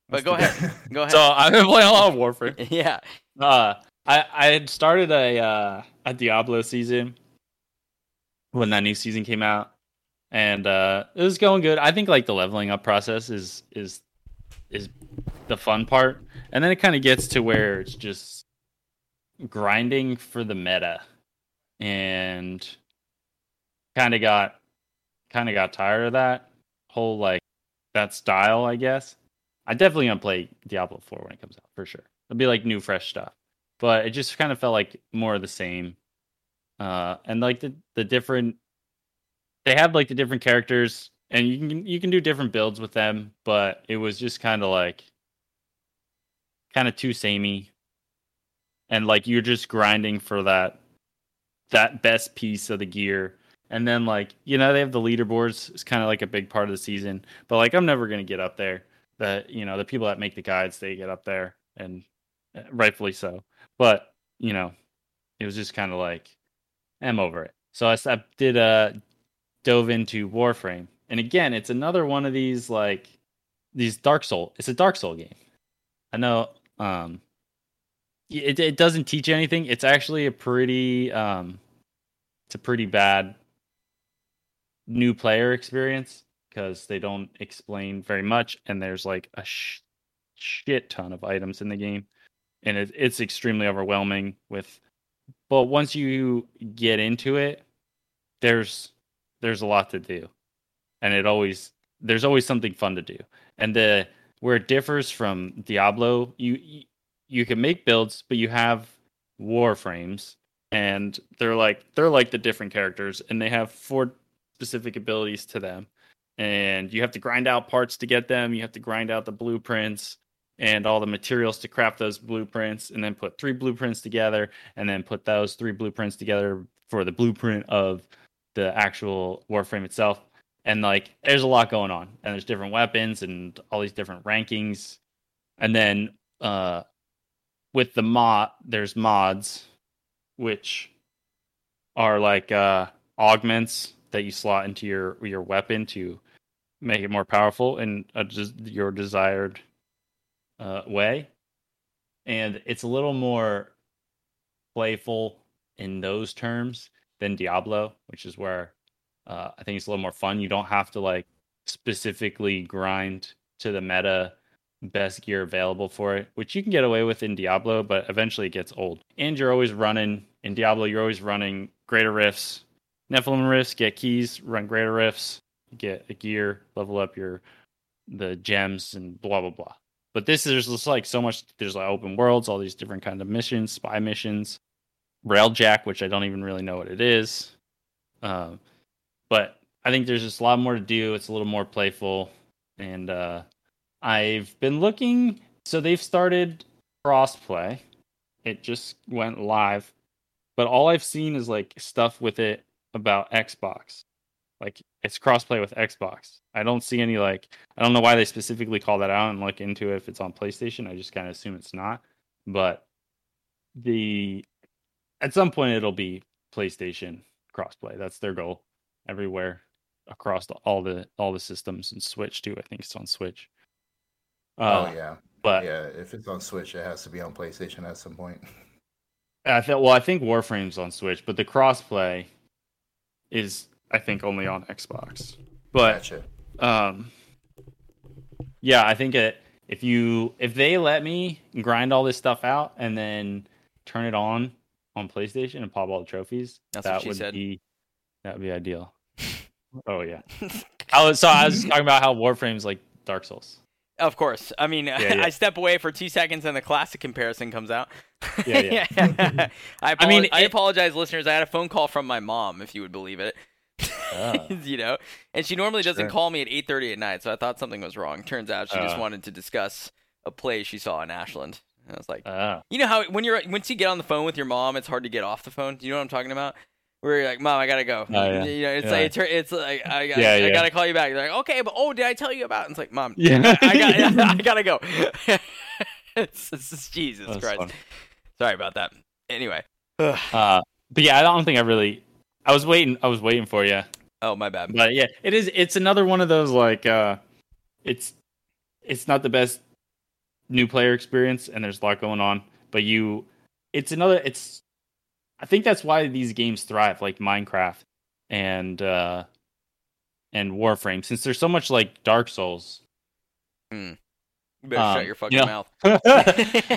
But go ahead. Go ahead. So I've been playing a lot of Warframe. yeah. Uh, I I had started a uh, a Diablo season when that new season came out, and uh, it was going good. I think like the leveling up process is is is the fun part, and then it kind of gets to where it's just grinding for the meta, and kind of got kind of got tired of that whole like that style, I guess. I definitely gonna play Diablo 4 when it comes out for sure. It'll be like new, fresh stuff. But it just kind of felt like more of the same. Uh, and like the the different, they have like the different characters, and you can you can do different builds with them. But it was just kind of like, kind of too samey, and like you're just grinding for that that best piece of the gear. And then like you know they have the leaderboards. It's kind of like a big part of the season. But like I'm never gonna get up there that you know the people that make the guides they get up there and uh, rightfully so but you know it was just kind of like i'm over it. So I did uh dove into warframe and again it's another one of these like these dark soul it's a dark soul game. I know um it, it doesn't teach you anything it's actually a pretty um it's a pretty bad new player experience because they don't explain very much and there's like a sh- shit ton of items in the game and it, it's extremely overwhelming with but once you get into it there's there's a lot to do. And it always there's always something fun to do. And the where it differs from diablo you you- can make builds but you have warframes and they're like they're like the different characters and they have four specific abilities to them. And you have to grind out parts to get them. You have to grind out the blueprints and all the materials to craft those blueprints, and then put three blueprints together, and then put those three blueprints together for the blueprint of the actual Warframe itself. And like, there's a lot going on, and there's different weapons and all these different rankings, and then uh, with the mod, there's mods, which are like uh, augments that you slot into your your weapon to make it more powerful and a, des- your desired uh, way. And it's a little more playful in those terms than Diablo, which is where uh, I think it's a little more fun. You don't have to like specifically grind to the meta best gear available for it, which you can get away with in Diablo, but eventually it gets old. And you're always running in Diablo, you're always running greater rifts, Nephalem rifts, get keys, run greater rifts, get a gear, level up your the gems and blah blah blah. But this is just like so much there's like open worlds, all these different kind of missions, spy missions, railjack, which I don't even really know what it is. Um, but I think there's just a lot more to do. It's a little more playful, and uh, I've been looking. So they've started crossplay. It just went live, but all I've seen is like stuff with it about Xbox. Like it's crossplay with Xbox. I don't see any like I don't know why they specifically call that out and look into it if it's on PlayStation. I just kind of assume it's not. But the at some point it'll be PlayStation crossplay. That's their goal everywhere across the, all the all the systems and Switch too. I think it's on Switch. Uh, oh yeah, But yeah. If it's on Switch, it has to be on PlayStation at some point. I think well, I think Warframe's on Switch, but the crossplay is I think only on Xbox. But gotcha. um yeah, I think it if you if they let me grind all this stuff out and then turn it on on PlayStation and pop all the trophies, That's that would said. be that would be ideal. oh yeah. I was so I was talking about how Warframe's like Dark Souls. Of course. I mean, yeah. I step away for two seconds and the classic comparison comes out. Yeah, yeah. I, I mean, apolo- I it- apologize, listeners. I had a phone call from my mom, if you would believe it. Oh. you know, and she normally doesn't Sure. call me at 8:30 at night, so I thought something was wrong. Turns out she just Uh. wanted to discuss a play she saw in Ashland. And I was like, Oh. you know how when you're once you get on the phone with your mom, it's hard to get off the phone. Do you know what I'm talking about? where you're like, "Mom, I gotta go." Oh, yeah. You know, it's Yeah. like it's, it's like I, got, Yeah, I gotta call you back. You're like, "Okay, but oh, did I tell you about?" it? It's like, "Mom, Yeah. I, got, I gotta go." it's, it's Jesus That was Christ. fun. Sorry about that. Anyway. Uh, but yeah, I don't think I really. I was waiting. I was waiting for you. Oh, my bad. But yeah, it is. It's another one of those like. uh It's it's not the best new player experience, and there's a lot going on. But you, it's another. It's. I think that's why these games thrive, like Minecraft and uh and Warframe, since there's so much like Dark Souls. You better Um, shut your fucking you know- mouth.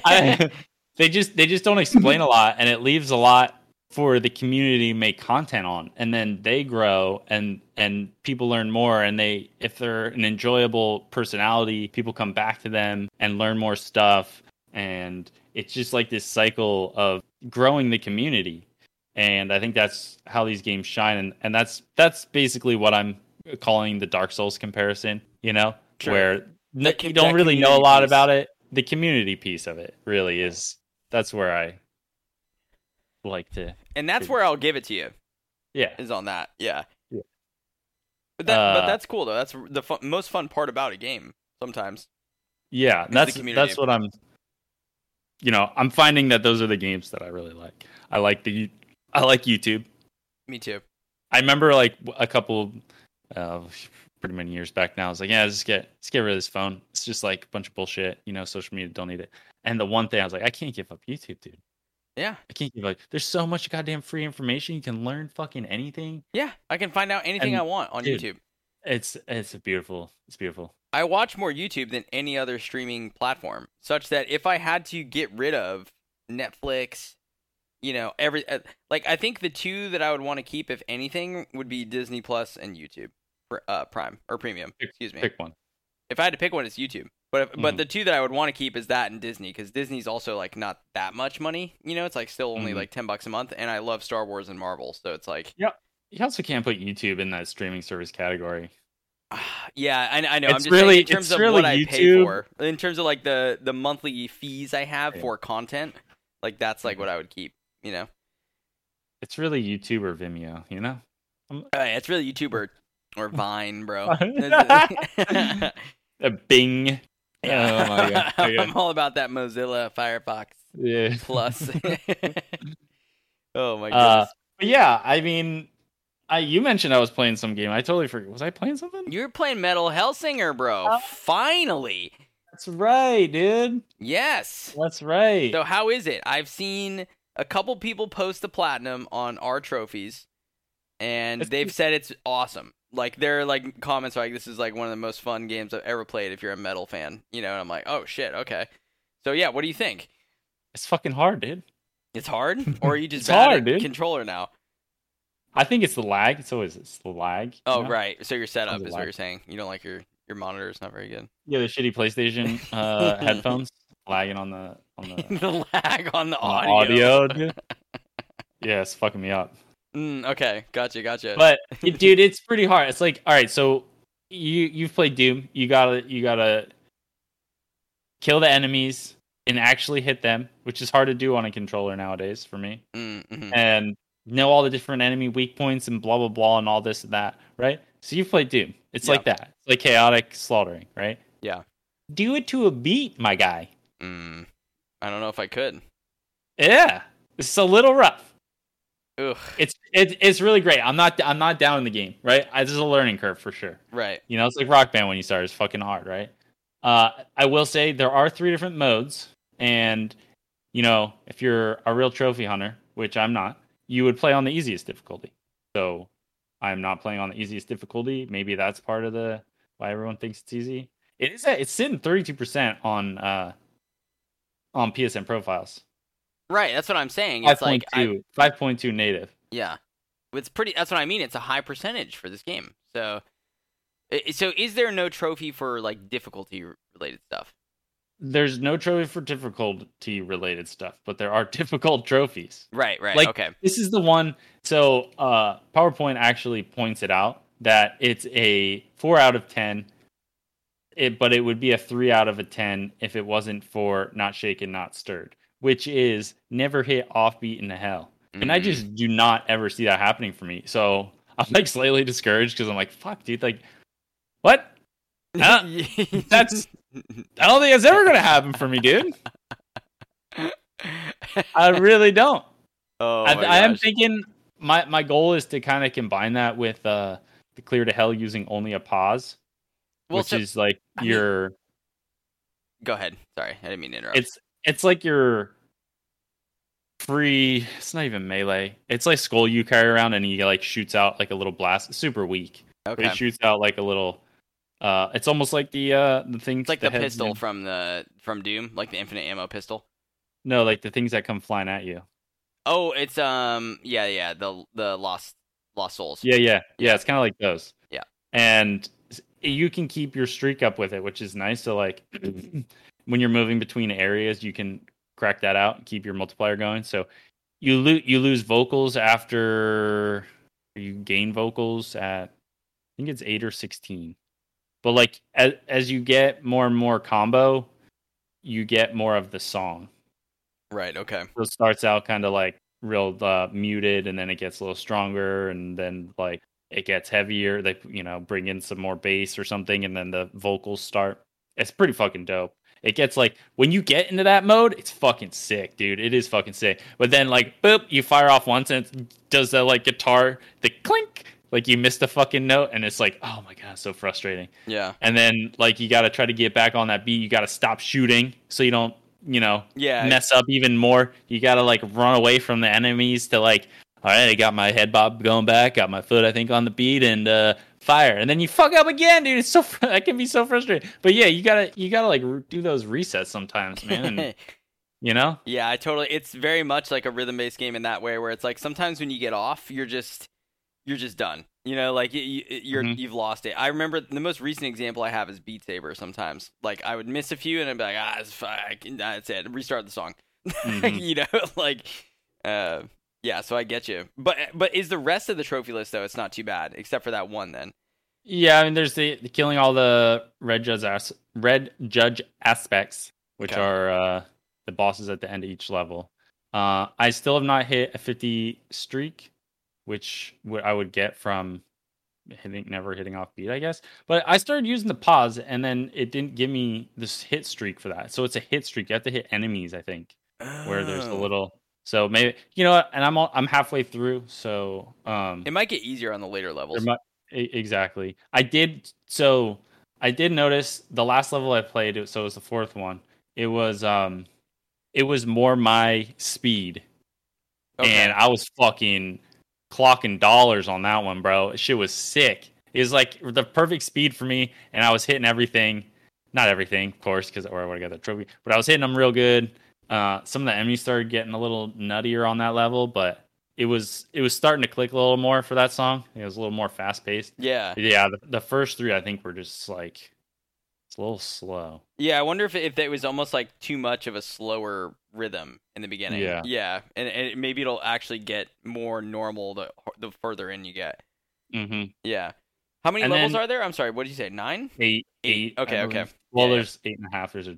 I, they just they just don't explain a lot and it leaves a lot for the community to make content on and then they grow and and people learn more and they if they're an enjoyable personality people come back to them and learn more stuff and it's just like this cycle of growing the community and i think that's how these games shine and, and that's that's basically what i'm calling the dark souls comparison you know Sure. where n- That com- you don't really know a lot piece. about it the community piece of it really is that's where i like to And that's where I'll give it to you. yeah Is on that. Yeah. Yeah. But that but Uh, that's cool though. That's the fun, most fun part about a game sometimes. yeah that's that's what i'm you know i'm finding that those are the games that i really like i like the i like youtube Me too. i remember like a couple uh pretty many years back now i was like yeah let's get let's get rid of this phone it's just like a bunch of bullshit you know social media don't need it and the one thing i was like i can't give up youtube dude Yeah. i can't give up there's so much goddamn free information you can learn fucking anything Yeah. I can find out anything And, I want on dude, YouTube. it's it's beautiful it's beautiful I watch more YouTube than any other streaming platform, such that if I had to get rid of Netflix, you know, every uh, like I think the two that I would want to keep, if anything, would be Disney Plus and YouTube, uh, Prime or Premium. Excuse me. pick one If I had to pick one, it's YouTube. But if, but Mhm. the two that I would want to keep is that and Disney, because Disney's also like not that much money. You know, it's like still only Mhm. like ten bucks a month, and I love Star Wars and Marvel, so it's like, yeah. you also can't put youtube in that streaming service category yeah, I, I know. I'm It's just really- saying in terms it's of really what I pay YouTube. for, in terms of like the the monthly fees I have for content, like that's like Mhm. what I would keep. You know, it's really youtube or vimeo you know uh, it's really YouTube or, or Vine, bro. a bing Yeah. Oh my God. Okay. I'm all about that Mozilla Firefox yeah Plus. oh my Uh, goodness. But yeah, I mean, I you mentioned I was playing some game. I totally forgot. Was I playing something? You're playing Metal Hellsinger, bro. Uh, Finally. That's right, dude. Yes. That's right. So how is it? I've seen a couple people post the platinum on our trophies, and It's- they've said it's awesome. Like their like comments like this is like one of the most fun games I've ever played if you're a metal fan. You know, and I'm like, oh shit, okay. So yeah, what do you think? It's fucking hard, dude. It's hard, or are you just bad hard, at dude. controller now? I think it's the lag. It's always it's the lag. Oh know? right, so your setup is what you're saying. You don't like your your monitor is not very good. Yeah, the shitty PlayStation uh, headphones lagging on the on the, the lag on the on the audio. audio. dude. yeah, it's fucking me up. Mm, okay, gotcha, gotcha. But it- dude, it's pretty hard. It's like, all right, so you you've played Doom. You gotta you gotta kill the enemies and actually hit them, which is hard to do on a controller nowadays for me. Mm, mhm. And know all the different enemy weak points and blah blah blah and all this and that, right? So you've played Doom. It's Yeah. like that. It's like chaotic slaughtering, right? Yeah. Do it to a beat, my guy. Mm, I don't know if I could. Yeah. It's a little rough. Ugh. It's it's it's really great. I'm not I'm not down in the game, right? I, this is a learning curve for sure. Right. You know, it's like Rock Band when you start. It's fucking hard, right? Uh, I will say there are three different modes, and you know, if you're a real trophy hunter, which I'm not, you would play on the easiest difficulty. So I'm not playing on the easiest difficulty. Maybe that's part of the why everyone thinks it's easy. It is. It's sitting 32 percent on uh on PSN profiles. Right. That's what I'm saying. It's like I, 5.2 5.2 native. yeah. It's pretty. That's what I mean. It's a high percentage for this game. So, so is there no trophy for like difficulty related stuff? There's no trophy for difficulty related stuff, but there are difficult trophies. Right. Right. Like- okay. This is the one. So uh, PowerPyx actually points it out that it's a four out of ten. It, but it would be a three out of a ten if it wasn't for not shaken, not stirred, which is never hit offbeat in the hell. and I just do not ever see that happening for me. So I'm like slightly discouraged because I'm like, fuck, dude, like, what? That's- I don't think it's ever gonna happen for me, dude. I really don't. oh, I, I am thinking my my goal is to kind of combine that with uh the clear to hell using only a Paz, Well, which so- is like I mean- your Go ahead. Sorry, I didn't mean to interrupt. it's it's like your free. It's not even melee. It's like skull you carry around, and he like shoots out like a little blast. It's super weak. But he shoots out like a little. Uh, it's almost like the uh the things. It's like the heads pistol from the from Doom, like the infinite ammo pistol. No, like the things that come flying at you. Oh, it's um, yeah, yeah, the the lost lost souls. Yeah, yeah, yeah. It's kind of like those. Yeah. And you can keep your streak up with it, which is nice. So like when you're moving between areas, you can crack that out and keep your multiplier going. So you lose you lose vocals after you gain vocals at I think it's eight or sixteen. But like as as you get more and more combo, you get more of the song. Right. Okay. So it starts out kind of like real uh, muted, and then it gets a little stronger, and then like it gets heavier. They you know bring in some more bass or something, and then the vocals start. It's pretty fucking dope. It gets like when you get into that mode, it's fucking sick, dude. It is fucking sick. But then like boop, you fire off once and it does the like guitar the clink, like you missed a fucking note, and it's like oh my god, so frustrating. Yeah. And then like you got to try to get back on that beat. You got to stop shooting so you don't you know Yeah. mess up even more. You gotta like run away from the enemies to like, all right, I got my head bob going back, got my foot I think on the beat, and uh, fire, and then you fuck up again, dude. It's so fr- that can be so frustrating. But yeah, you gotta you gotta like do those resets sometimes, man. And, you know, yeah, I totally. It's very much like a rhythm-based game in that way, where it's like sometimes when you get off, you're just you're just done. You know, like you, you, you're Mhm. you've lost it. I remember the most recent example I have is Beat Saber. Sometimes, like I would miss a few, and I'd be like, ah, it's fine. That's it. Restart the song. Mhm. you know, like, uh, yeah. So I get you. But but is the rest of the trophy list though? It's not too bad, except for that one. Then. yeah. I mean, there's the, the killing all the red judge as- red judge aspects, which Okay. are uh, the bosses at the end of each level. Uh, I still have not hit a 50 streak, which w- I would get from hitting never hitting off beat, I guess. But I started using the Paz, and then it didn't give me this hit streak for that. So it's a hit streak. You have to hit enemies, I think, where there's a Oh. little. So maybe you know? And I'm all, I'm halfway through, so um, It might get easier on the later levels. e- exactly. I did so. I did notice the last level I played. So it was the fourth one. It was um, it was more my speed, Okay. and I was fucking clocking dollars on that one, bro. Shit was sick. It was like the perfect speed for me, and I was hitting everything. Not everything, of course, because or I would have got the trophy. But I was hitting them real good. Uh, some of the enemies started getting a little nuttier on that level, but it was it was starting to click a little more for that song. It was a little more fast paced. yeah. Yeah, the, the first three I think were just like it's a little slow. Yeah, I wonder if if it was almost like too much of a slower rhythm in the beginning. Yeah. yeah, and, and maybe it'll actually get more normal the the further in you get. Mm-hmm. Yeah. How many And levels then- are there? I'm sorry. What did you say? Nine? Eight, Eight. eight. Okay, okay. Well, Yeah, yeah. there's eight and a half. There's a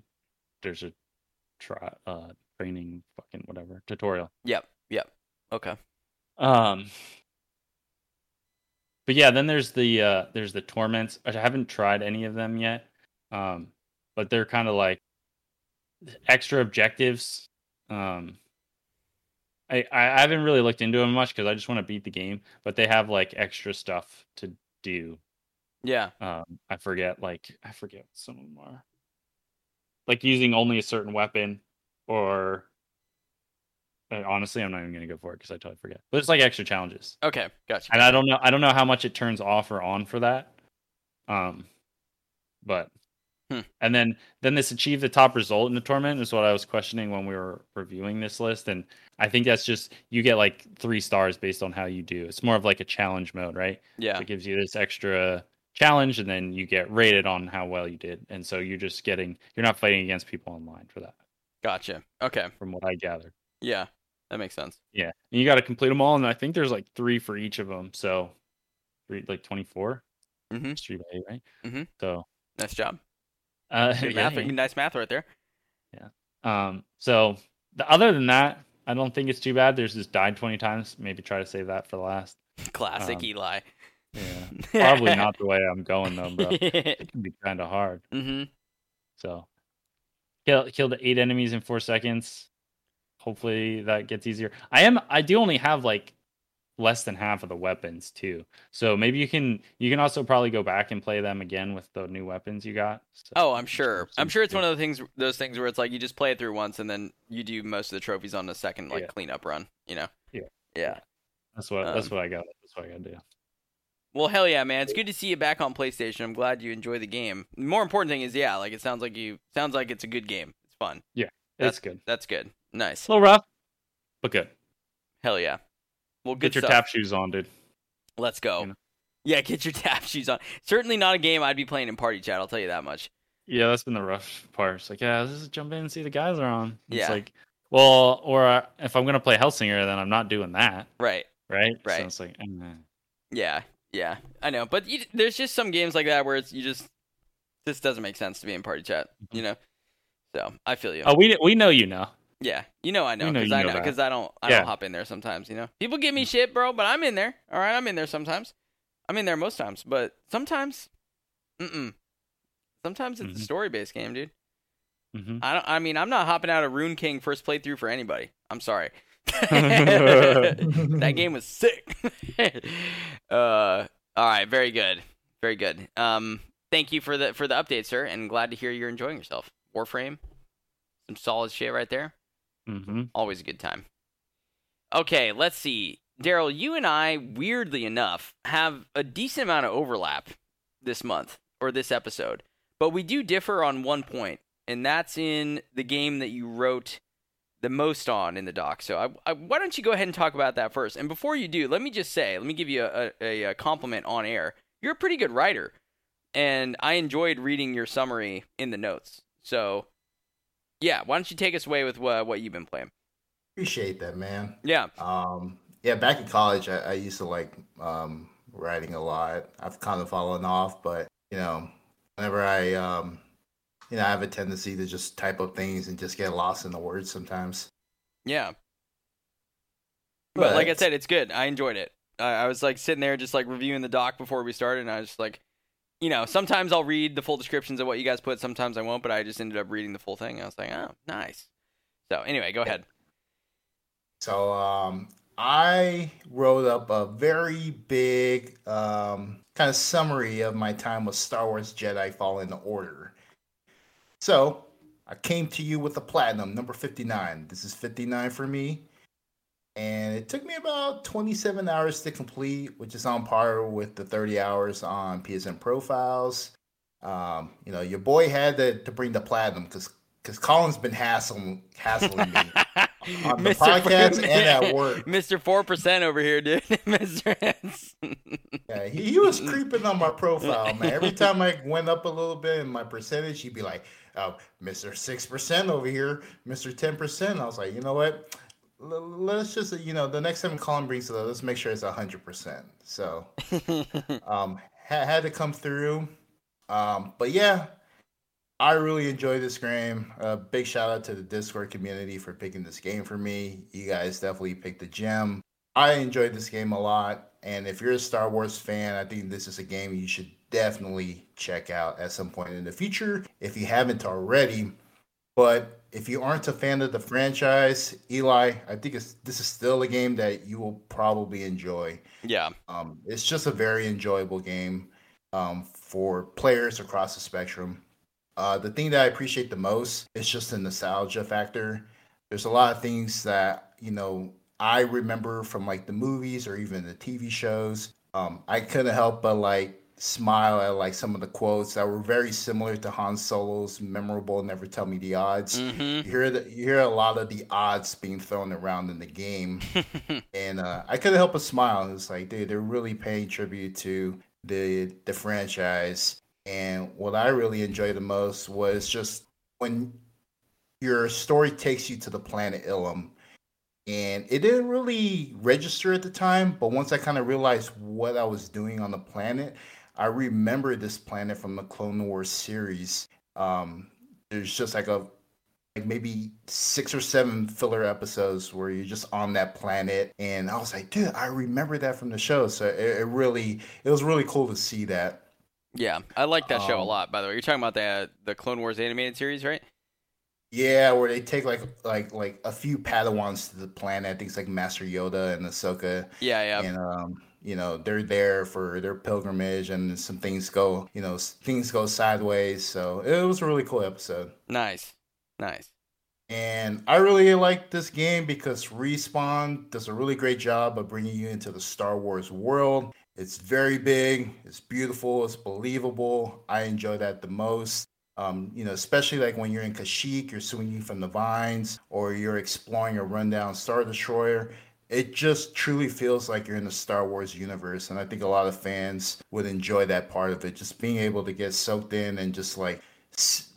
there's a try uh training fucking whatever tutorial. Yep. Yep. Okay. Um, but yeah, then there's the uh there's the torments. I haven't tried any of them yet. Um, but they're kind of like extra objectives. Um, I I haven't really looked into them much because I just want to beat the game. But they have like extra stuff to do. Yeah. Um, I forget like I forget what some of them are. Like using only a certain weapon, or uh, honestly, I'm not even gonna go for it because I totally forget. But it's like extra challenges Okay. Gotcha. and I don't know I don't know how much it turns off or on for that. Um but Hmm. and then then this achieve the top result in the tournament is what I was questioning when we were reviewing this list and I think that's just you get like 3 stars based on how you do. It's more of like a challenge mode, right? Yeah. It gives you this extra challenge and then you get rated on how well you did. And so you're just getting you're not fighting against people online for that Gotcha. Okay. from what I gathered. Yeah. That makes sense. Yeah. And you got to complete them all and I think there's like 3 for each of them. So three like 24. mm-hmm. Three by eight, right? Mhm. So, Nice job. uh, Good yeah, math. Nice math right there. Yeah um, so the, other than that, I don't think it's too bad. There's just died 20 times. Maybe try to save that for the last. Classic Um, Eli. Yeah. Probably not the way I'm going though, bro. It can be kind of hard. hmm So, kill killed eight enemies in four seconds. Hopefully that gets easier. I am. I do only have like less than half of the weapons too. So maybe you can you can also probably go back and play them again with the new weapons you got. So, Oh, I'm sure. I'm sure it's one of the things, those things where it's like you just play it through once and then you do most of the trophies on the second like Yeah. cleanup run. You know. Yeah. Yeah. That's what that's um, what I got. That's what I got to do. Well, hell yeah, man! It's good to see you back on PlayStation. I'm glad you enjoy the game. The more important thing is, yeah, like it sounds like you sounds like it's a good game. It's fun. Yeah, that's good. That's good. Nice. A little rough, but good. Hell yeah. Well, good Get your stuff. tap shoes on, dude. Let's go. you know. Yeah, get your tap shoes on. Certainly not a game I'd be playing in party chat. I'll tell you that much. Yeah, that's been the rough part. It's like, yeah, let's just jump in and see the guys are on. It's Yeah. like, well, or uh, if I'm gonna play Hellsinger, then I'm not doing that, Right. right? Right. So it's like, eh. Yeah. Yeah. I know, but you, there's just some games like that where it's you just this doesn't make sense to be in party chat. You know. So I feel you. oh, we we know you know. Yeah, you know I know because I know because I don't I Yeah. don't hop in there sometimes. You know, people give me shit, bro, but I'm in there. All right, I'm in there sometimes. I'm in there most times, but sometimes, mm mm. Sometimes it's a Mhm. story based game, dude. hmm I don't. I mean, I'm not hopping out of Rune King first playthrough for anybody. I'm sorry. that game was sick. uh, all right, very good, very good. Um, thank you for the for the update, sir, and glad to hear you're enjoying yourself. Warframe, some solid shit right there. hmm Always a good time. Okay, let's see. Daryl, you and I, weirdly enough, have a decent amount of overlap this month or this episode, but we do differ on one point, and that's in the game that you wrote the most on in the doc. So, I, I, why don't you go ahead and talk about that first? And before you do, let me just say, let me give you a, a, a compliment on air. You're a pretty good writer, and I enjoyed reading your summary in the notes. So, yeah, why don't you take us away with what, what you've been playing? Appreciate that, man. Yeah. Um, yeah, back in college, I, I used to like um, writing a lot. I've kind of fallen off, but you know, whenever I, um, you know, I have a tendency to just type up things and just get lost in the words sometimes. Yeah. But, like I said, it's good. I enjoyed it. I, I was like sitting there just like reviewing the doc before we started, and I was just like, you know, sometimes I'll read the full descriptions of what you guys put, sometimes I won't, but I just ended up reading the full thing. I was like, oh, nice. So anyway, go ahead. So um, I wrote up a very big um, kind of summary of my time with Star Wars Jedi Fallen Order. So I came to you with a platinum, number 59. This is 59 for me. And it took me about 27 hours to complete, which is on par with the 30 hours on PSN Profiles. Um, you know, your boy had to, to bring the platinum because because Colin's been hassling hassling me on the podcast and at work. Mr. 4% over here, dude. Mr. Yeah, he, he was creeping on my profile, man. Every time I went up a little bit in my percentage, he'd be like, "Oh, Mister Six Percent over here, Mister Ten Percent." I was like, you know what? Let's just, you know, the next time Colin brings it up, let's make sure it's hundred percent. So, um, ha- had to come through. Um, but yeah, I really enjoyed this game. Uh, big shout out to the Discord community for picking this game for me. You guys definitely picked the gem. I enjoyed this game a lot, and if you're a Star Wars fan, I think this is a game you should definitely check out at some point in the future if you haven't already. But if you aren't a fan of the franchise, Eli, I think it's, this is still a game that you will probably enjoy. yeah. Um, it's just a very enjoyable game um, for players across the spectrum. Uh, the thing that I appreciate the most is just the nostalgia factor. There's a lot of things that you know I remember from like the movies or even the TV shows. Um, I couldn't help but like smile at like some of the quotes that were very similar to Han Solo's memorable "Never Tell Me the Odds." hmm You hear the, you hear a lot of the odds being thrown around in the game and uh, I couldn't help but smile. It's like, dude, they're really paying tribute to the the franchise. And what I really enjoyed the most was just when your story takes you to the planet Ilum. And it didn't really register at the time, but once I kind of realized what I was doing on the planet, I remember this planet from the Clone Wars series. Um, there's just like a like maybe six or seven filler episodes where you're just on that planet. And I was like, dude, I remember that from the show. So it, it really, it was really cool to see that. Yeah, I like that show a Um, lot. By the way, you're talking about the the Clone Wars animated series, right? Yeah, where they take like like like a few Padawans to the planet. Things like Master Yoda and Ahsoka, Yeah, yeah. and um, you know, they're there for their pilgrimage, and some things go, you know, things go sideways. So it was a really cool episode. Nice, nice. And I really like this game because Respawn does a really great job of bringing you into the Star Wars world. It's very big, it's beautiful, it's believable. I enjoy that the most. Um, you know, especially like when you're in Kashyyyk, you're swinging from the vines, or you're exploring a rundown Star Destroyer. It just truly feels like you're in the Star Wars universe, and I think a lot of fans would enjoy that part of it. Just being able to get soaked in and just like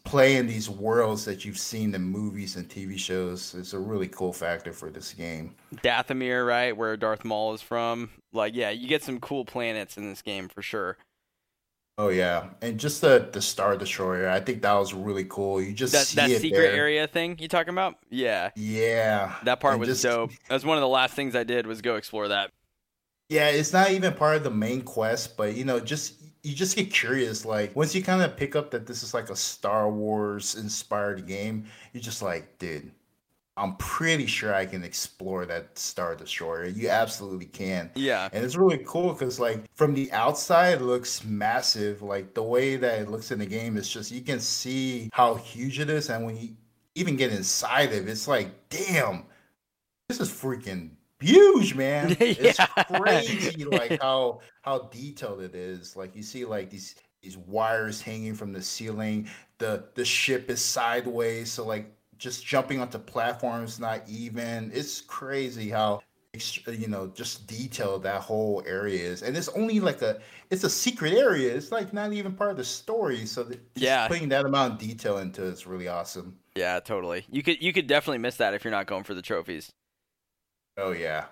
play in these worlds that you've seen in movies and TV shows is a really cool factor for this game. Dathomir, right, where Darth Maul is from. Like, yeah, you get some cool planets in this game for sure. Oh yeah, and just the the Star Destroyer, I think that was really cool. You just That see that secret there. area thing you talking about? Yeah, Yeah, that part and was just- dope. That was one of the last things I did was go explore that. Yeah, it's not even part of the main quest, but you know, just you just get curious. Like once you kind of pick up that this is like a Star Wars inspired game, you're just like, dude, I'm pretty sure I can explore that Star Destroyer. You absolutely can. Yeah, And it's really cool because, like, from the outside, it looks massive. Like, the way that it looks in the game is just, you can see how huge it is. And when you even get inside of it, it's like, damn, this is freaking huge, man. It's crazy, like, how how detailed it is. Like, you see, like, these these wires hanging from the ceiling. The the ship is sideways, so like just jumping onto platforms not even. It's crazy how you know just detailed that whole area is and it's only like a it's a secret area it's like not even part of the story so Yeah. putting that amount of detail into it's really awesome yeah, totally. You could you could definitely miss that if you're not going for the trophies. Oh yeah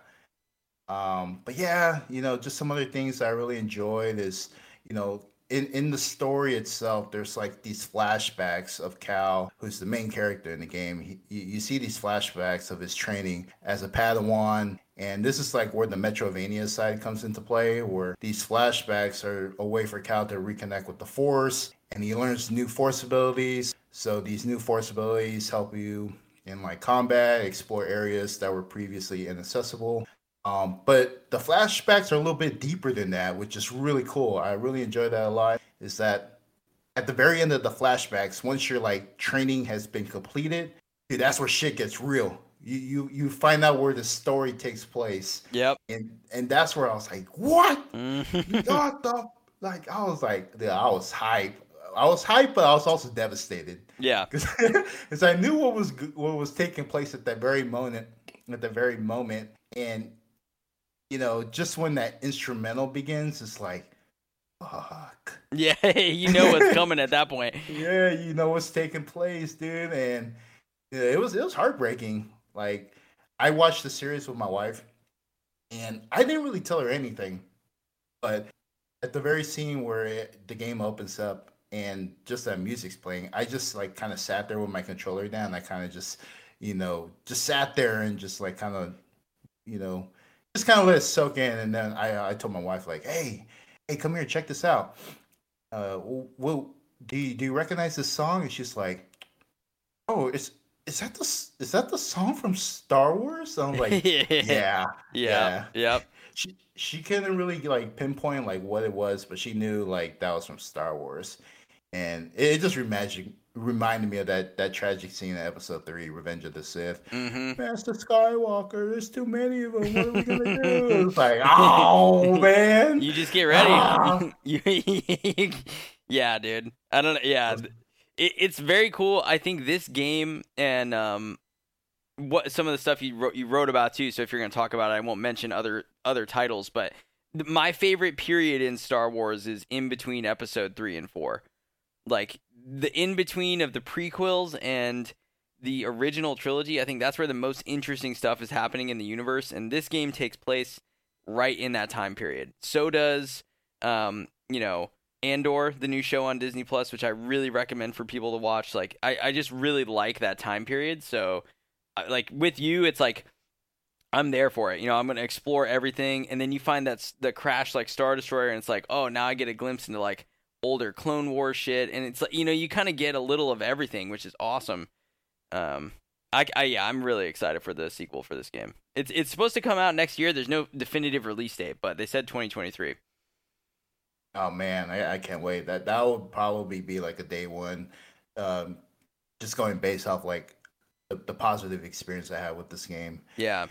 um but yeah you know just some other things i really enjoyed is you know in in the story itself there's like these flashbacks of cal who's the main character in the game he, you, you see these flashbacks of his training as a padawan and this is like where the Metroidvania side comes into play, where these flashbacks are a way for Cal to reconnect with the Force, and he learns new Force abilities. So these new Force abilities help you in like combat, explore areas that were previously inaccessible. Um, but the flashbacks are a little bit deeper than that, which is really cool. I really enjoy that a lot. Is that at the very end of the flashbacks, once your like training has been completed, dude, that's where shit gets real. You you you find out where the story takes place, Yep. and and that's where I was like, what? What the? Like I was like, dude, I was hype. I was hype, but I was also devastated yeah. because I knew what was what was taking place at that very moment. At the very moment, and you know, just when that instrumental begins, it's like, fuck. Yeah, you know what's coming at that point. Yeah, you know what's taking place, dude, and yeah, it was it was heartbreaking. Like I watched the series with my wife, and I didn't really tell her anything, but at the very scene where it, the game opens up and just that music's playing, I just like kind of sat there with my controller down. I kind of just, you know, just sat there and just like kind of, you know, just kind of let it soak in. And then I I told my wife like, hey, hey, come here, check this out. Uh, well, do you, do you recognize this song? And she's like, oh, it's is that the is that the song from Star Wars? I'm like, yeah. yeah, Yeah. Yep. she she couldn't really like pinpoint like what it was, but she knew like that was from Star Wars, and it, just reminded reminded me of that that tragic scene in Episode Three, Revenge of the Sith. Mm-hmm. Master Skywalker, there's too many of them. What are we gonna do? It's like, oh man, You just get ready. Ah. Yeah, dude. I don't know. Yeah, it, it's very cool. I think this game and um, what some of the stuff you wrote you wrote about too. So if you're gonna talk about it, I won't mention other other titles. But my favorite period in Star Wars is in between Episode three and four, like the in between of the prequels and the original trilogy. I think that's where the most interesting stuff is happening in the universe, and this game takes place right in that time period. So does um, you know, Andor, the new show on Disney Plus, which I really recommend for people to watch. Like, I, I just really like that time period. So, like with you, it's like I'm there for it. You know, I'm gonna explore everything, and then you find that's the crash like Star Destroyer, and it's like, oh, now I get a glimpse into like older Clone War shit, and it's like you know, you kind of get a little of everything, which is awesome. Um, I, I yeah, I'm really excited for the sequel for this game. It's it's supposed to come out next year. There's no definitive release date, but they said 2023. Oh man, I, I can't wait. That that would probably be like a day one. Um, just going based off like the, the positive experience I had with this game. Yeah,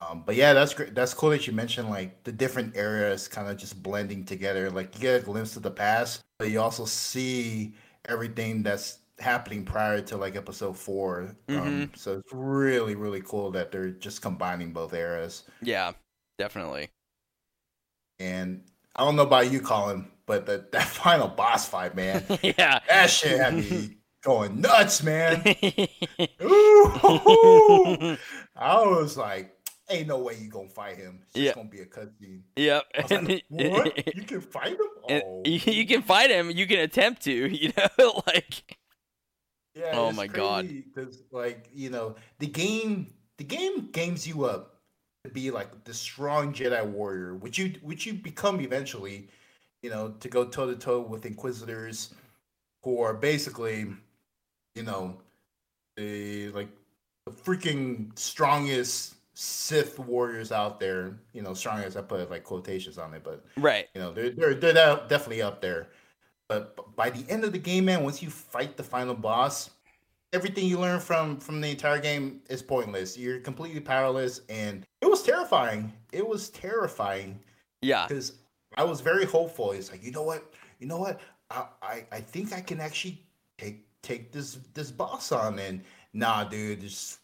Um, but yeah, that's great. That's cool that you mentioned like the different eras kind of just blending together. Like you get a glimpse of the past, but you also see everything that's happening prior to like episode 4 Um, so it's really really cool that they're just combining both eras. yeah, definitely. And I don't know about you, Colin, but that that final boss fight, man, yeah. that shit had me going nuts, man. Ooh, I was like, ain't no way you gonna fight him. It's just gonna be a cutscene. yep. Like, what? You can fight him? Oh, you, can fight him. You can attempt to. You know, like yeah, oh my God. Because like you know, the game, the game games you up to be like the strong Jedi warrior, which you which you become eventually. You know, to go toe to toe with Inquisitors, who are basically, you know, the like the freaking strongest Sith warriors out there. You know, strong as I put like quotations on it, but right. You know, they're they're they're definitely up there. But by the end of the game, man, once you fight the final boss, everything you learn from from the entire game is pointless. You're completely powerless, and it was terrifying. It was terrifying Yeah. because I was very hopeful. It's like, you know what, you know what, I I, I think I can actually take take this this boss on. And nah, dude, just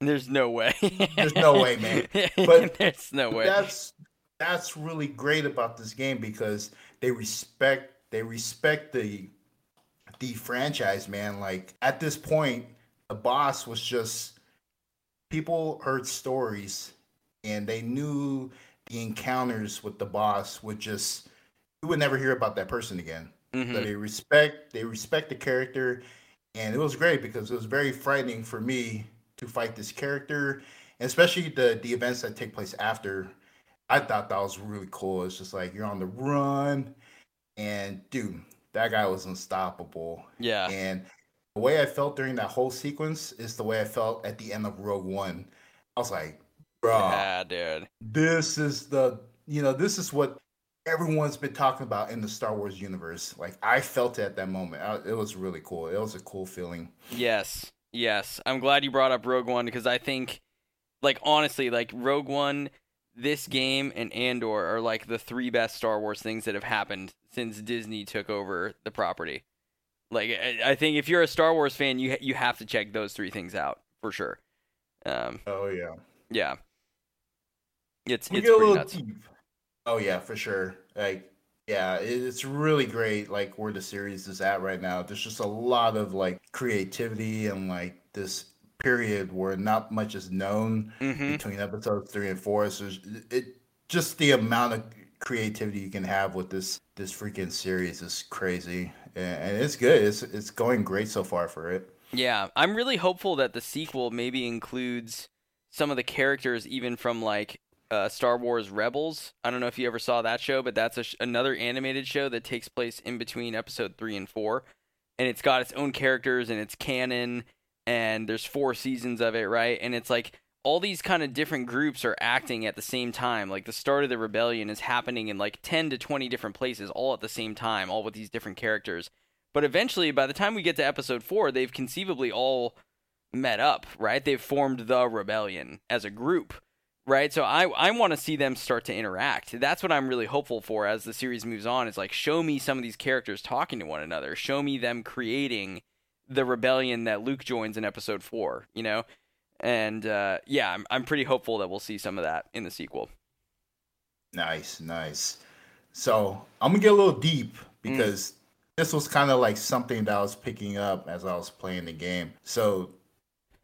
There's no way. There's no way, man. But there's no way. That's that's really great about this game because they respect they respect the the franchise, man. Like at this point, the boss was just people heard stories and they knew the encounters with the boss would just you would never hear about that person again. Mhm. So they respect they respect the character, and it was great because it was very frightening for me to fight this character, and especially the the events that take place after. I thought that was really cool. It's just like you're on the run, and dude, that guy was unstoppable. Yeah. And the way I felt during that whole sequence is the way I felt at the end of Rogue One. I was like, bro, Yeah, dude. this is the you know this is what everyone's been talking about in the Star Wars universe. Like I felt it at that moment. I, it was really cool. It was a cool feeling. Yes. Yes. I'm glad you brought up Rogue One because I think like honestly, like Rogue One, this game and Andor are like the three best Star Wars things that have happened since Disney took over the property. Like I, I think if you're a Star Wars fan, you you have to check those three things out for sure. Um, Oh yeah. yeah. It's We it's pretty little nuts. deep. Oh yeah, for sure. Like yeah, it's really great. Like where the series is at right now. There's just a lot of like creativity and like this period where not much is known hmm between episodes three and four. So it just the amount of creativity you can have with this this freaking series is crazy, and, and it's good. It's it's going great so far for it. Yeah, I'm really hopeful that the sequel maybe includes some of the characters even from like uh, Star Wars Rebels. I don't know if you ever saw that show, but that's sh- another animated show that takes place in between episode 3 and 4 and it's got its own characters and it's canon and there's four seasons of it, right? And it's like all these kind of different groups are acting at the same time. Like the start of the rebellion is happening in like 10 to 20 different places all at the same time, all with these different characters. But eventually, by the time we get to episode four, they've conceivably all met up, right? They've formed the rebellion as a group, right? So I I want to see them start to interact. That's what I'm really hopeful for as the series moves on. Is like show me some of these characters talking to one another. Show me them creating the rebellion that Luke joins in episode four. You know, and uh, yeah, I'm I'm pretty hopeful that we'll see some of that in the sequel. Nice, nice. So I'm gonna get a little deep because this was kind of like something that I was picking up as I was playing the game. So,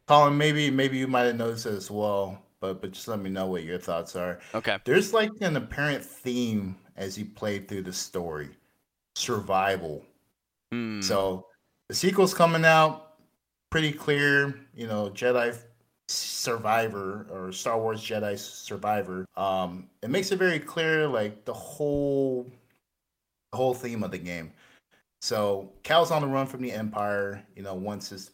Colin, maybe maybe you might have noticed it as well, but but just let me know what your thoughts are. Okay. There's like an apparent theme as you play through the story. survival. Hmm. So the sequel's coming out, pretty clear. You know, Jedi Survivor or Star Wars Jedi Survivor. Um, it makes it very clear, like the whole, the whole theme of the game. So Cal's on the run from the Empire. You know, once it's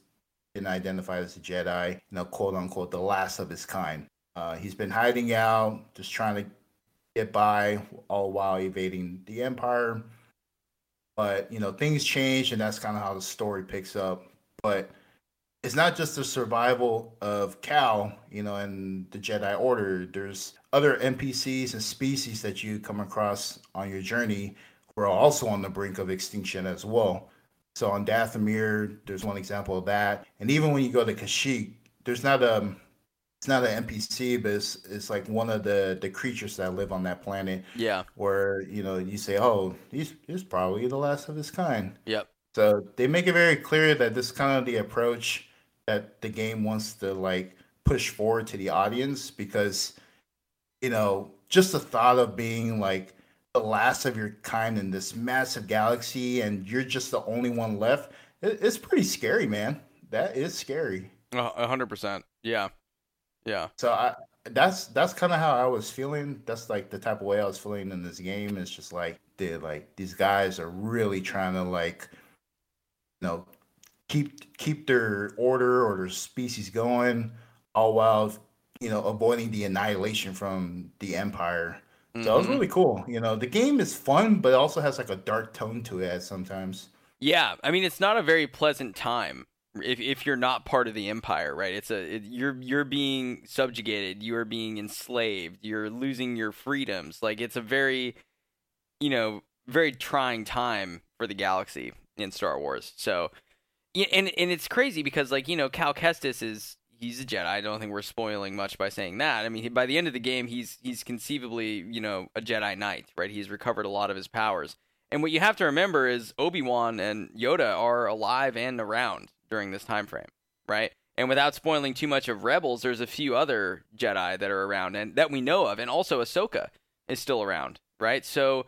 been identified as a Jedi, you know, quote unquote, the last of his kind. Uh, he's been hiding out, just trying to get by, all while evading the Empire. But you know, things change, and that's kind of how the story picks up. But it's not just the survival of Cal, you know, and the Jedi Order. There's other NPCs and species that you come across on your journey who are also on the brink of extinction as well. So on Dathomir, there's one example of that. And even when you go to Kashyyyk, there's not a it's not an NPC, but it's, it's like one of the the creatures that live on that planet. Yeah. Where you know you say, oh, he's he's probably the last of his kind. Yep. So they make it very clear that this is kind of the approach that the game wants to like push forward to the audience because you know just the thought of being like the last of your kind in this massive galaxy and you're just the only one left it, it's pretty scary man that is scary A hundred percent. Yeah. Yeah. so i that's that's kind of how i was feeling. That's like the type of way i was feeling in this game. It's just like they like these guys are really trying to like you know keep keep their order or their species going all while you know avoiding the annihilation from the empire. So it was Mhm. really cool. You know the game is fun but it also has like a dark tone to it sometimes. Yeah, I mean it's not a very pleasant time if if you're not part of the empire, right? It's a it, you're you're being subjugated, you are being enslaved, you're losing your freedoms. Like it's a very you know, very trying time for the galaxy in Star Wars. So yeah, and and it's crazy because like, you know, Cal Kestis is he's a Jedi. I don't think we're spoiling much by saying that. I mean, by the end of the game, he's he's conceivably, you know, a Jedi Knight, right? He's recovered a lot of his powers. And what you have to remember is Obi-Wan and Yoda are alive and around during this time frame, right? And without spoiling too much of Rebels, there's a few other Jedi that are around and that we know of, and also Ahsoka is still around, right? So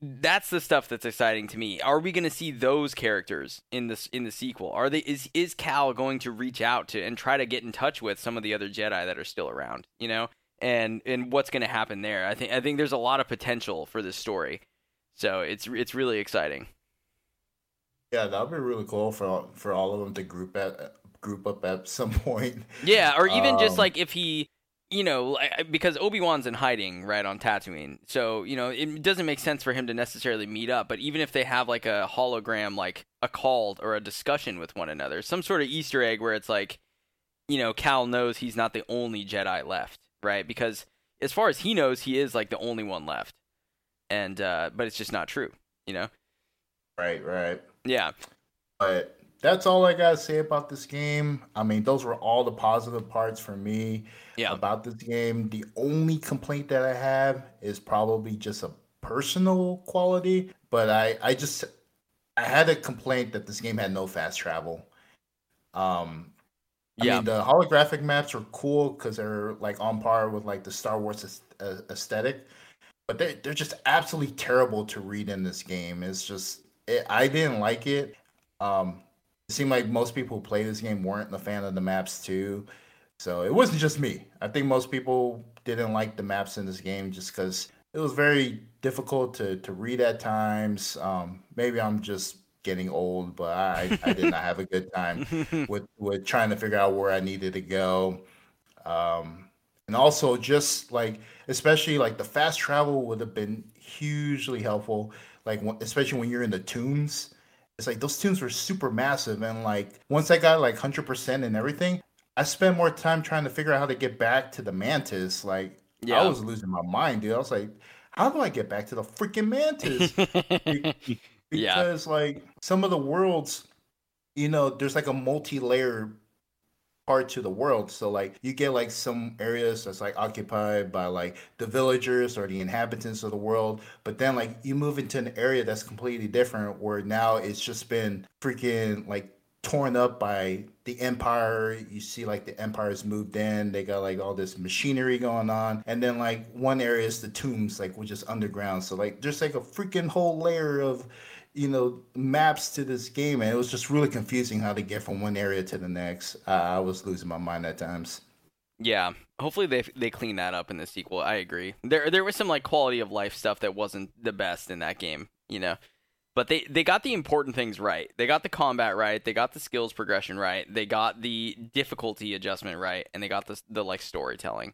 that's the stuff that's exciting to me. Are we going to see those characters in this in the sequel? Are they is is Cal going to reach out to and try to get in touch with some of the other Jedi that are still around, you know? And and what's going to happen there? I think I think there's a lot of potential for this story. So it's it's really exciting. Yeah that would be really cool for for all of them to group at group up at some point Yeah, or even just Um, like if he, you know, because Obi Wan's in hiding right on Tatooine, so you know it doesn't make sense for him to necessarily meet up. But even if they have like a hologram, like a call or a discussion with one another, some sort of Easter egg where it's like, you know, Cal knows he's not the only Jedi left, right? Because as far as he knows, he is like the only one left, and uh, but it's just not true, you know? right right Yeah, But that's all I gotta say about this game. I mean, those were all the positive parts for me yeah, about this game. The only complaint that I have is probably just a personal quality. But I, I just I had a complaint that this game had no fast travel. Um I yeah, mean, the holographic maps are cool because they're like on par with like the Star Wars uh, aesthetic, but they they're just absolutely terrible to read in this game. It's just it, I didn't like it. Um, it seemed like most people who play this game weren't a fan of the maps too, so it wasn't just me. I think most people didn't like the maps in this game just because it was very difficult to to read at times. Um, maybe I'm just getting old, but I I did not have a good time with with trying to figure out where I needed to go. Um, and also just like especially like the fast travel would have been hugely helpful. Like especially when you're in the tombs, it's like those tombs were super massive, and like once I got like hundred percent and everything, I spent more time trying to figure out how to get back to the mantis. Like Yeah. I was losing my mind, dude. I was like, how do I get back to the freaking mantis? Be- Yeah. because like some of the worlds you know there's like a multi-layer part to the world. So like you get like some areas that's like occupied by like the villagers or the inhabitants of the world but then like you move into an area that's completely different where now it's just been freaking like torn up by the empire. You see like the empire's moved in. They got like all this machinery going on. And then like one area is the tombs like which is underground. So like there's like a freaking whole layer of you know maps to this game and it was just really confusing how to get from one area to the next uh, i was losing my mind at times Yeah, hopefully they they clean that up in the sequel. I agree. There there was some like quality of life stuff that wasn't the best in that game, you know. But they they got the important things right. They got the combat right. They got the skills progression right. They got the difficulty adjustment right, and they got the the like storytelling.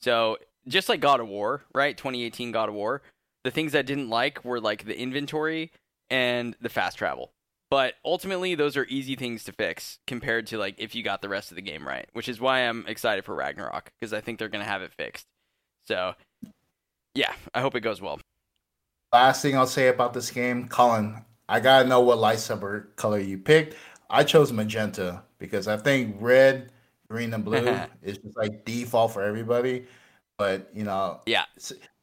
So just like God of War, right? 2018 God of War. The things I didn't like were like the inventory and the fast travel. But ultimately, those are easy things to fix compared to like if you got the rest of the game right, which is why I'm excited for Ragnarok because I think they're gonna have it fixed. So, yeah, I hope it goes well. last thing i'll say about this game colin i gotta know what lightsaber color you picked i chose magenta because i think red green and blue is just like default for everybody but you know Yeah,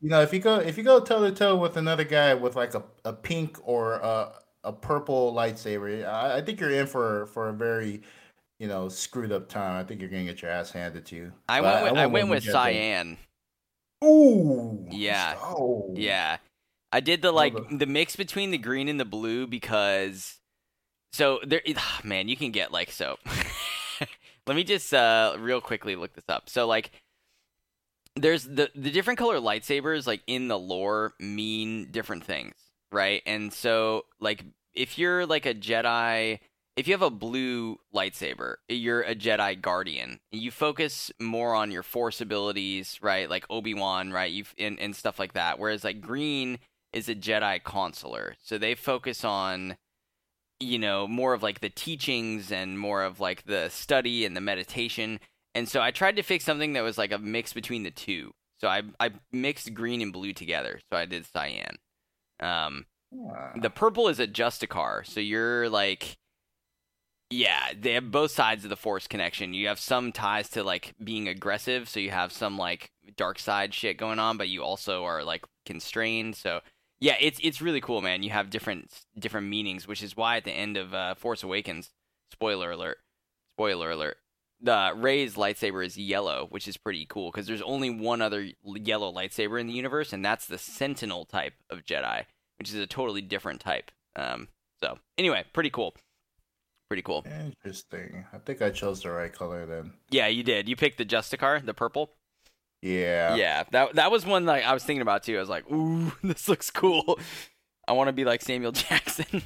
you know if you go if you go toe to toe with another guy with like a, a pink or a, a purple lightsaber I, I think you're in for for a very you know screwed up time i think you're gonna get your ass handed to you I But went with I went with cyan. ooh Yeah. oh Yeah. I did the like the- the mix between the green and the blue because so there ah, man, you can get like so Let me just uh real quickly look this up. So like there's the the different color lightsabers like in the lore mean different things, right? And so like if you're like a Jedi if you have a blue lightsaber, you're a Jedi Guardian. You focus more on your Force abilities, right? Like Obi Wan, right? You and, and stuff like that. Whereas like green is a Jedi Consular, so they focus on, you know, more of like the teachings and more of like the study and the meditation. And so I tried to fix something that was like a mix between the two. So I I mixed green and blue together. So I did cyan. Um, Ah. the purple is a Justicar, so you're like, yeah, they have both sides of the Force connection. You have some ties to like being aggressive, so you have some like dark side shit going on, but you also are like constrained. So yeah, it's it's really cool, man. You have different different meanings, which is why at the end of uh, Force Awakens, spoiler alert, spoiler alert, the Rey's lightsaber is yellow, which is pretty cool because there's only one other yellow lightsaber in the universe, and that's the Sentinel type of Jedi which is a totally different type. Um, so anyway, pretty cool. Pretty cool. Interesting. I think I chose the right color then. Yeah, you did. You picked the Justicar, the purple. Yeah. Yeah, that that was one like I was thinking about too. I was like, ooh, this looks cool. I want to be like Samuel Jackson.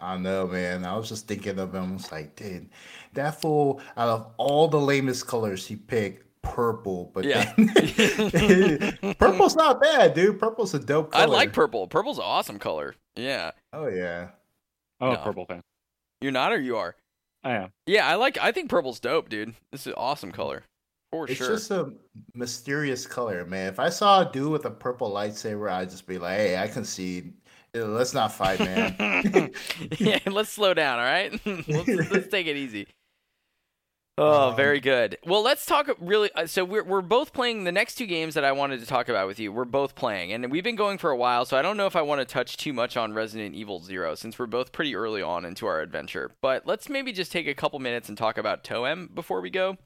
I know, man. I was just thinking of him. I was like, dude, that fool, out of all the lamest colors he picked, purple. But Yeah. then- purple's not bad, dude. Purple's a dope color. I like purple. Purple's an awesome color. Yeah, Oh, yeah. I'm a purple fan. you're not or you are. I am. Yeah, I like. I think purple's dope, dude. This is an awesome color for sure. It's sure. just a mysterious color, man. If I saw a dude with a purple lightsaber, I'd just be like, hey, I can Yeah, Let's not fight, man. yeah, let's slow down, all right? let's, let's take it easy. Oh, Um, very good. Well, let's talk really. Uh, so we're we're both playing the next two games that I wanted to talk about with you. We're both playing, and we've been going for a while. So I don't know if I want to touch too much on Resident Evil Zero since we're both pretty early on into our adventure. But let's maybe just take a couple minutes and talk about Toem before we go,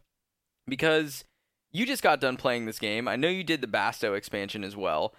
because you just got done playing this game. I know you did the Basto expansion as well.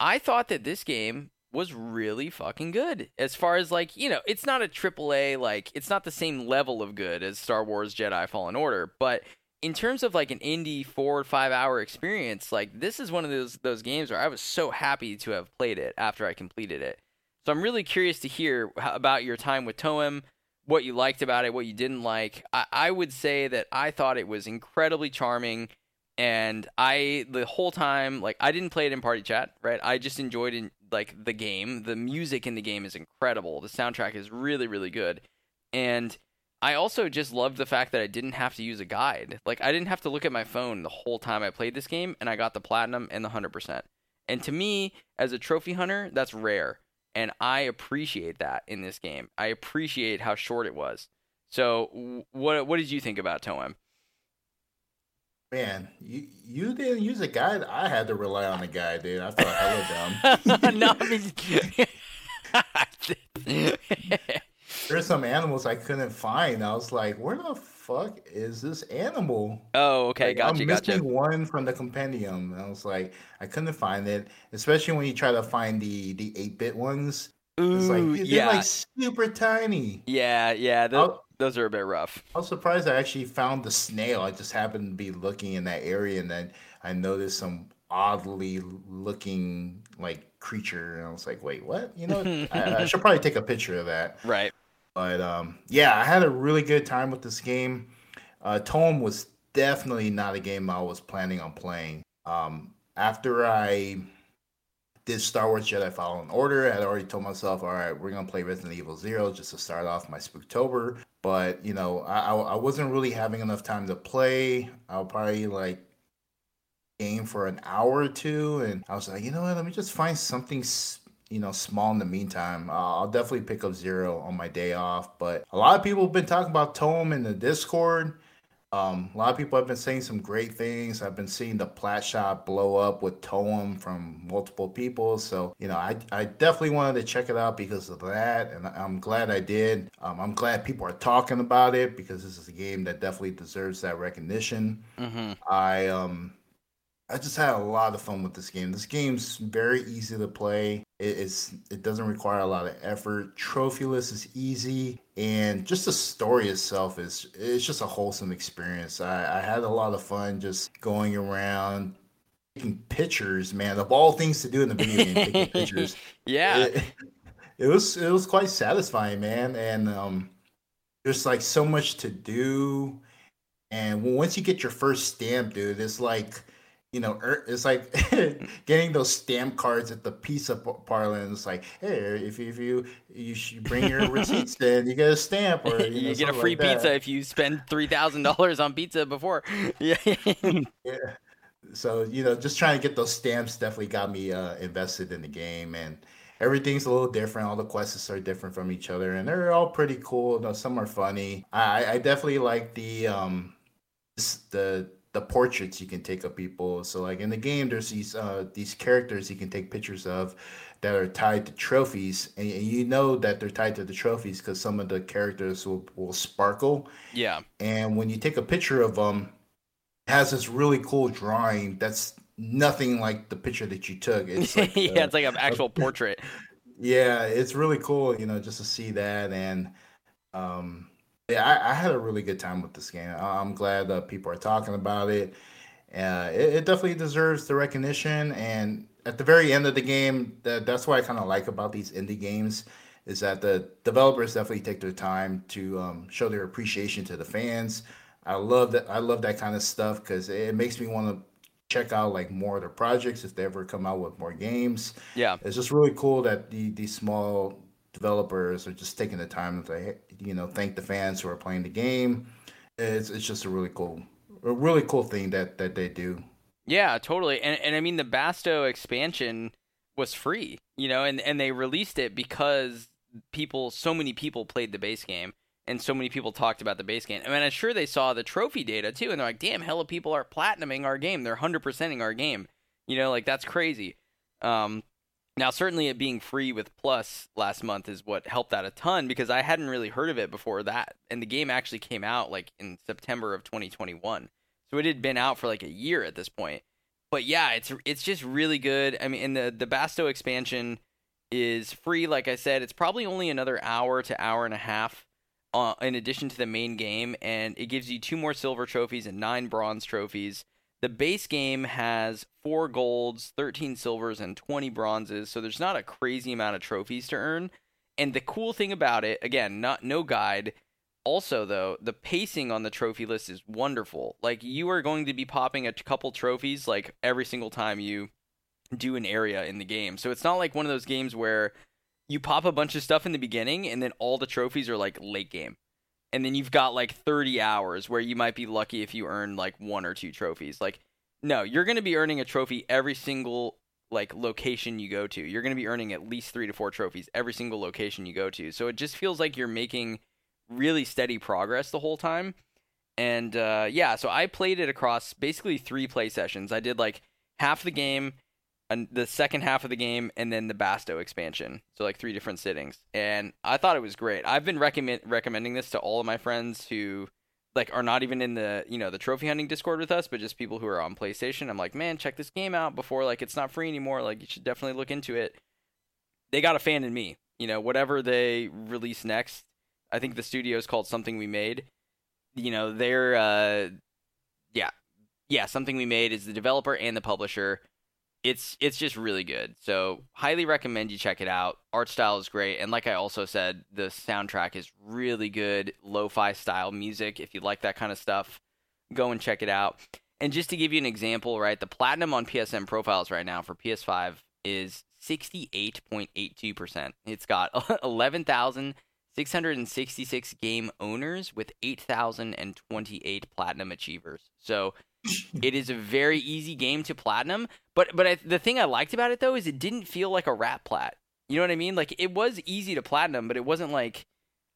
I thought that this game was really fucking good. As far as like, you know, it's not a triple A, like it's not the same level of good as Star Wars Jedi Fallen Order, but in terms of like an indie four or five hour experience, like this is one of those those games where I was so happy to have played it after I completed it. So I'm really curious to hear about your time with Toem, what you liked about it, what you didn't like. I, I would say that I thought it was incredibly charming and I the whole time like I didn't play it in party chat, right? I just enjoyed in like the game. The music in the game is incredible. The soundtrack is really really good. And I also just loved the fact that I didn't have to use a guide. Like I didn't have to look at my phone the whole time I played this game and I got the platinum and the 100%. And to me as a trophy hunter, that's rare. And I appreciate that in this game. I appreciate how short it was. So, what what did you think about Toem? Man, you you didn't use a guide. I had to rely on a guide, dude. I felt hella dumb. no, I mean, there's some animals I couldn't find. I was like, where the fuck is this animal? Oh, okay, Like, gotcha, I'm gotcha. missing one from the compendium. And I was like, I couldn't find it, especially when you try to find the the eight bit ones. It's like Ooh, they're yeah, like super tiny. yeah, yeah. I'll- those are a bit rough. I was surprised I actually found the snail. I just happened to be looking in that area, and then I noticed some oddly looking like creature, and I was like, "Wait, what?" You know, I, I should probably take a picture of that. Right. But um, yeah, I had a really good time with this game. Uh, Toem was definitely not a game I was planning on playing. Um, after I did Star Wars Jedi Fallen Order, I had already told myself, all right, we're gonna play Resident Evil Zero just to start off my Spooktober. But you know, I, I wasn't really having enough time to play. I'll probably like game for an hour or two, and I was like, you know what, let me just find something. You know, small in the meantime. Uh, I'll definitely pick up Zero on my day off. But a lot of people have been talking about Toem in the Discord. Um, a lot of people have been saying some great things. I've been seeing the plat shop blow up with Toem from multiple people. So, you know, I, I definitely wanted to check it out because of that. And I'm glad I did. Um, I'm glad people are talking about it because this is a game that definitely deserves that recognition. Mm-hmm. I um I just had a lot of fun with this game. This game's very easy to play. It, it's it doesn't require a lot of effort. Trophyless is easy, and just the story itself is it's just a wholesome experience. I, I had a lot of fun just going around taking pictures. Man, of all things to do in the video game, taking pictures. yeah. It, it was it was quite satisfying, man. And um, there's like so much to do. And once you get your first stamp, dude, it's like you know, er- it's like getting those stamp cards at the pizza p- parlor, and it's like, hey, if you if you you should bring your receipts, in, you get a stamp, or you, you, know, get a free like that. pizza if you spend three thousand dollars on pizza before. Yeah. Yeah. So you know, just trying to get those stamps definitely got me uh, invested in the game, and everything's a little different. All the quests are different from each other, and they're all pretty cool. You know, some are funny. I, I definitely like the um the the portraits you can take of people. So like in the game, there's these uh these characters you can take pictures of that are tied to trophies, and, and you know that they're tied to the trophies because some of the characters will will sparkle yeah. and when you take a picture of them it has this really cool drawing that's nothing like the picture that you took it's like yeah, uh, it's like an actual portrait. yeah it's really cool you know just to see that and um yeah I, I had a really good time with this game i'm glad that people are talking about it. Uh, it, it definitely deserves the recognition and at the very end of the game that, that's what i kind of like about these indie games is that the developers definitely take their time to um, show their appreciation to the fans. I love that i love that kind of stuff because it makes me want to check out like more of their projects if they ever come out with more games. Yeah. it's just really cool that the these small developers are just taking the time to you know thank the fans who are playing the game. It's it's just a really cool a really cool thing that that they do. Yeah, totally. And and I mean the Basto expansion was free, you know, and and they released it because people so many people played the base game and so many people talked about the base game. I mean, I'm sure they saw the trophy data too and they're like, "Damn, hella people are platinuming our game. They're 100%ing our game." You know, like that's crazy. Um now certainly it being free with Plus last month is what helped that a ton because I hadn't really heard of it before that. And the game actually came out like in September of 2021. So it had been out for like a year at this point. But yeah, it's it's just really good. I mean, and the the Basto expansion is free. Like I said, it's probably only another hour to hour and a half, uh, in addition to the main game, and it gives you two more silver trophies and nine bronze trophies. The base game has four golds, thirteen silvers, and twenty bronzes. So there's not a crazy amount of trophies to earn. And the cool thing about it, again, not no guide. Also, though, the pacing on the trophy list is wonderful. Like you are going to be popping a couple trophies like every single time you do an area in the game. So it's not like one of those games where you pop a bunch of stuff in the beginning and then all the trophies are like late game. And then you've got like 30 hours where you might be lucky if you earn like one or two trophies. Like no, you're going to be earning a trophy every single like location you go to. You're going to be earning at least 3 to 4 trophies every single location you go to. So it just feels like you're making really steady progress the whole time. And uh, yeah, so I played it across basically three play sessions. I did like half the game and the second half of the game, and then the Basto expansion. So like three different sittings, and I thought it was great. I've been recommend recommending this to all of my friends who like are not even in the you know the trophy hunting Discord with us, but just people who are on PlayStation. I'm like, man, check this game out before like it's not free anymore. Like you should definitely look into it. They got a fan in me. You know, whatever they release next, I think the studio is called Something We Made. You know, they're uh, yeah, yeah, Something We Made is the developer and the publisher it's it's just really good. So highly recommend you check it out. Art style is great, and like I also said, the soundtrack is really good, lo-fi style music. If you like that kind of stuff, go and check it out. And just to give you an example, right, the platinum on PSN profiles right now for PS5 is 68.82%. It's got 11,666 game owners with 8,028 platinum achievers. So it is a very easy game to platinum. But but I, the thing I liked about it though is it didn't feel like a rat plat. You know what I mean? Like it was easy to platinum, but it wasn't like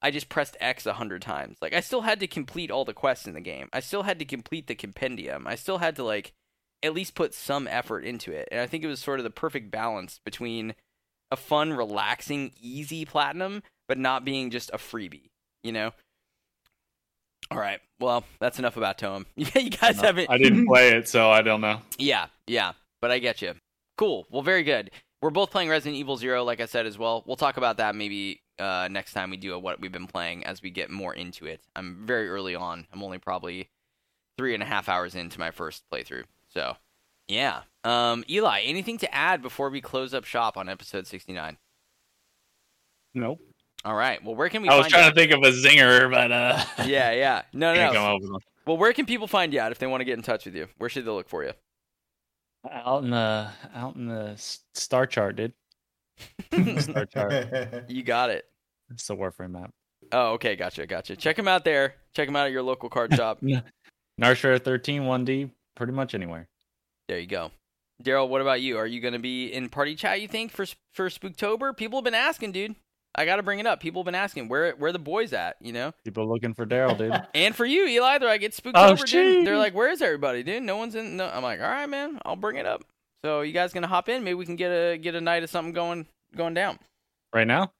I just pressed X a hundred times. Like I still had to complete all the quests in the game. I still had to complete the compendium. I still had to like at least put some effort into it. And I think it was sort of the perfect balance between a fun, relaxing, easy platinum, but not being just a freebie. You know? All right. Well, that's enough about Toem. you guys haven't. I didn't play it, so I don't know. Yeah, yeah. But I get you. Cool. Well, very good. We're both playing Resident Evil Zero, like I said as well. We'll talk about that maybe uh, next time we do a what we've been playing as we get more into it. I'm very early on. I'm only probably three and a half hours into my first playthrough. So, yeah. Um, Eli, anything to add before we close up shop on episode 69? Nope. All right. Well, where can we I was find trying you? to think of a zinger, but uh, Yeah, yeah. No, no. no. up with one. Well, where can people find you at if they want to get in touch with you? Where should they look for you? Out in the out in the star chart, dude. Star chart. You got it. It's the Warframe map. Oh, okay. Gotcha. Gotcha. Check them out there. Check them out at your local card shop. Narshare 13 1D, pretty much anywhere. There you go. Daryl, what about you? Are you going to be in party chat? You think for for Spooktober? People have been asking, dude. I got to bring it up. People have been asking where where the boys at, you know. People looking for Daryl, dude. And for you, Eli, they're like it's Spooktober, Oh, dude. They're like, where is everybody, dude? No one's in. No, I'm like, all right, man. I'll bring it up. So you guys gonna hop in? Maybe we can get a get a night of something going going down. right now?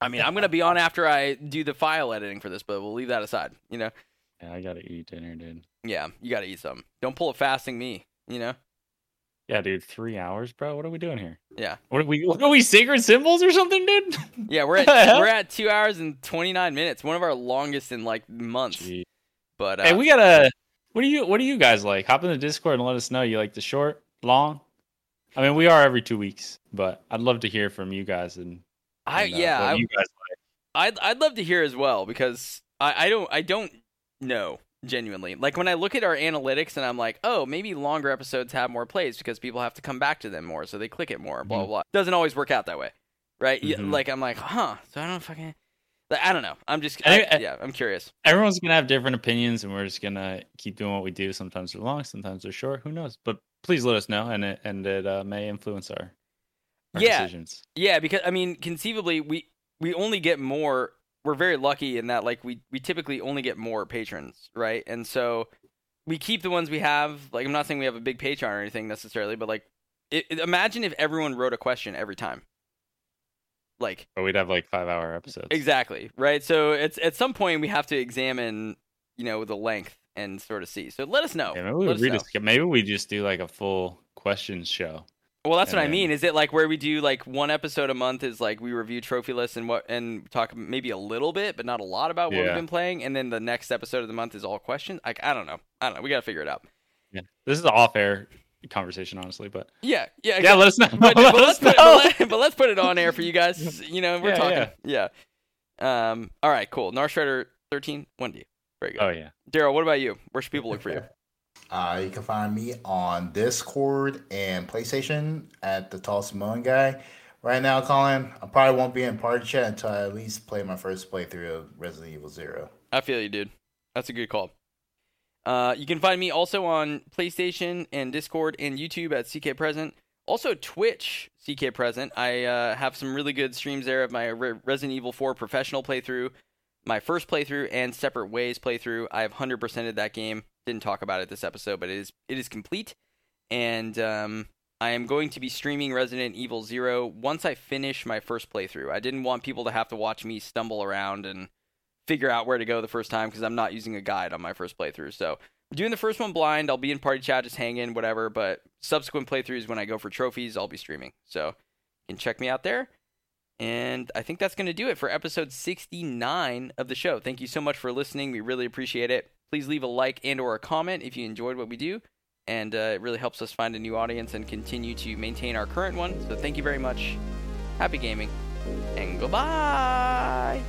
I mean, I'm gonna be on after I do the file editing for this, but we'll leave that aside. You know. Yeah, I gotta eat dinner, dude. Yeah, you got to eat something. Don't pull a fasting me. You know. Yeah, dude, three hours, bro. What are we doing here? Yeah. What are we? What are we sacred symbols or something, dude? Yeah, we're at we're at two hours and twenty nine minutes. One of our longest in like months. But uh, Hey, we gotta. What do you? What do you guys like? Hop in the Discord and let us know. You like the short, long? I mean, we are every two weeks, but I'd love to hear from you guys and. I and, uh, yeah, I, you guys like. I'd I'd love to hear as well because I, I don't I don't know genuinely. Like when I look at our analytics and I'm like, oh, maybe longer episodes have more plays because people have to come back to them more, so they click it more. Blah blah Mhm. blah. Doesn't always work out that way, right? Mhm. Like I'm like, huh? So I don't fucking. Like, I don't know. I'm just I- I- yeah. I'm curious. Everyone's gonna have different opinions, and we're just gonna keep doing what we do. Sometimes they're long, sometimes they're short. Who knows? But please let us know, and it and it uh, may influence our, our Yeah. decisions. Yeah, because I mean, conceivably, we we only get more. We're very lucky in that, like, we we typically only get more patrons, right? And so we keep the ones we have. Like, I'm not saying we have a big Patreon or anything necessarily, but like, it, it- imagine if everyone wrote a question every time. Like, But we'd have like five hour episodes. exactly, right? So it's at some point we have to examine, you know, the length and sort of see. So let us know. Yeah, maybe we us read know. Maybe we just do like a full questions show. Well, that's what I mean. Is it like where we do like one episode a month is like we review trophy lists and what and talk maybe a little bit, but not a lot about what we've been playing, and then the next episode of the month is all questions. Like I don't know, I don't know. We gotta figure it out. Yeah, this is an off air conversation, honestly. But Yeah, yeah, yeah, let us know. But, Let but us let's put, know. but, let, but let's put it on air for you guys. You know, we're Yeah, talking. Yeah. Um. All right. Cool. Narshredder thirteen. One D. Very good. Oh yeah. Daryl, what about you? Where should people look for you? Uh, you can find me on Discord and PlayStation at the Tall Samoan guy. Right now, Colin, I probably won't be in party chat until I at least play my first playthrough of Resident Evil Zero. I feel you, dude. That's a good call. Uh, you can find me also on PlayStation and Discord and YouTube at CK Present. Also Twitch, CK Present. I uh, have some really good streams there of my Re- Resident Evil 4 professional playthrough, my first playthrough, and Separate Ways playthrough. I have hundred percented that game. Didn't talk about it this episode, but it is it is complete. And um, I am going to be streaming Resident Evil Zero once I finish my first playthrough. I didn't want people to have to watch me stumble around and figure out where to go the first time because I'm not using a guide on my first playthrough. So I'm doing the first one blind. I'll be in party chat, just hanging, whatever. But subsequent playthroughs, when I go for trophies, I'll be streaming. So you can check me out there. And I think that's going to do it for episode 69 of the show. Thank you so much for listening. We really appreciate it. Please leave a like and or a comment if you enjoyed what we do. And uh, it really helps us find a new audience and continue to maintain our current one. So thank you very much. Happy gaming. And goodbye.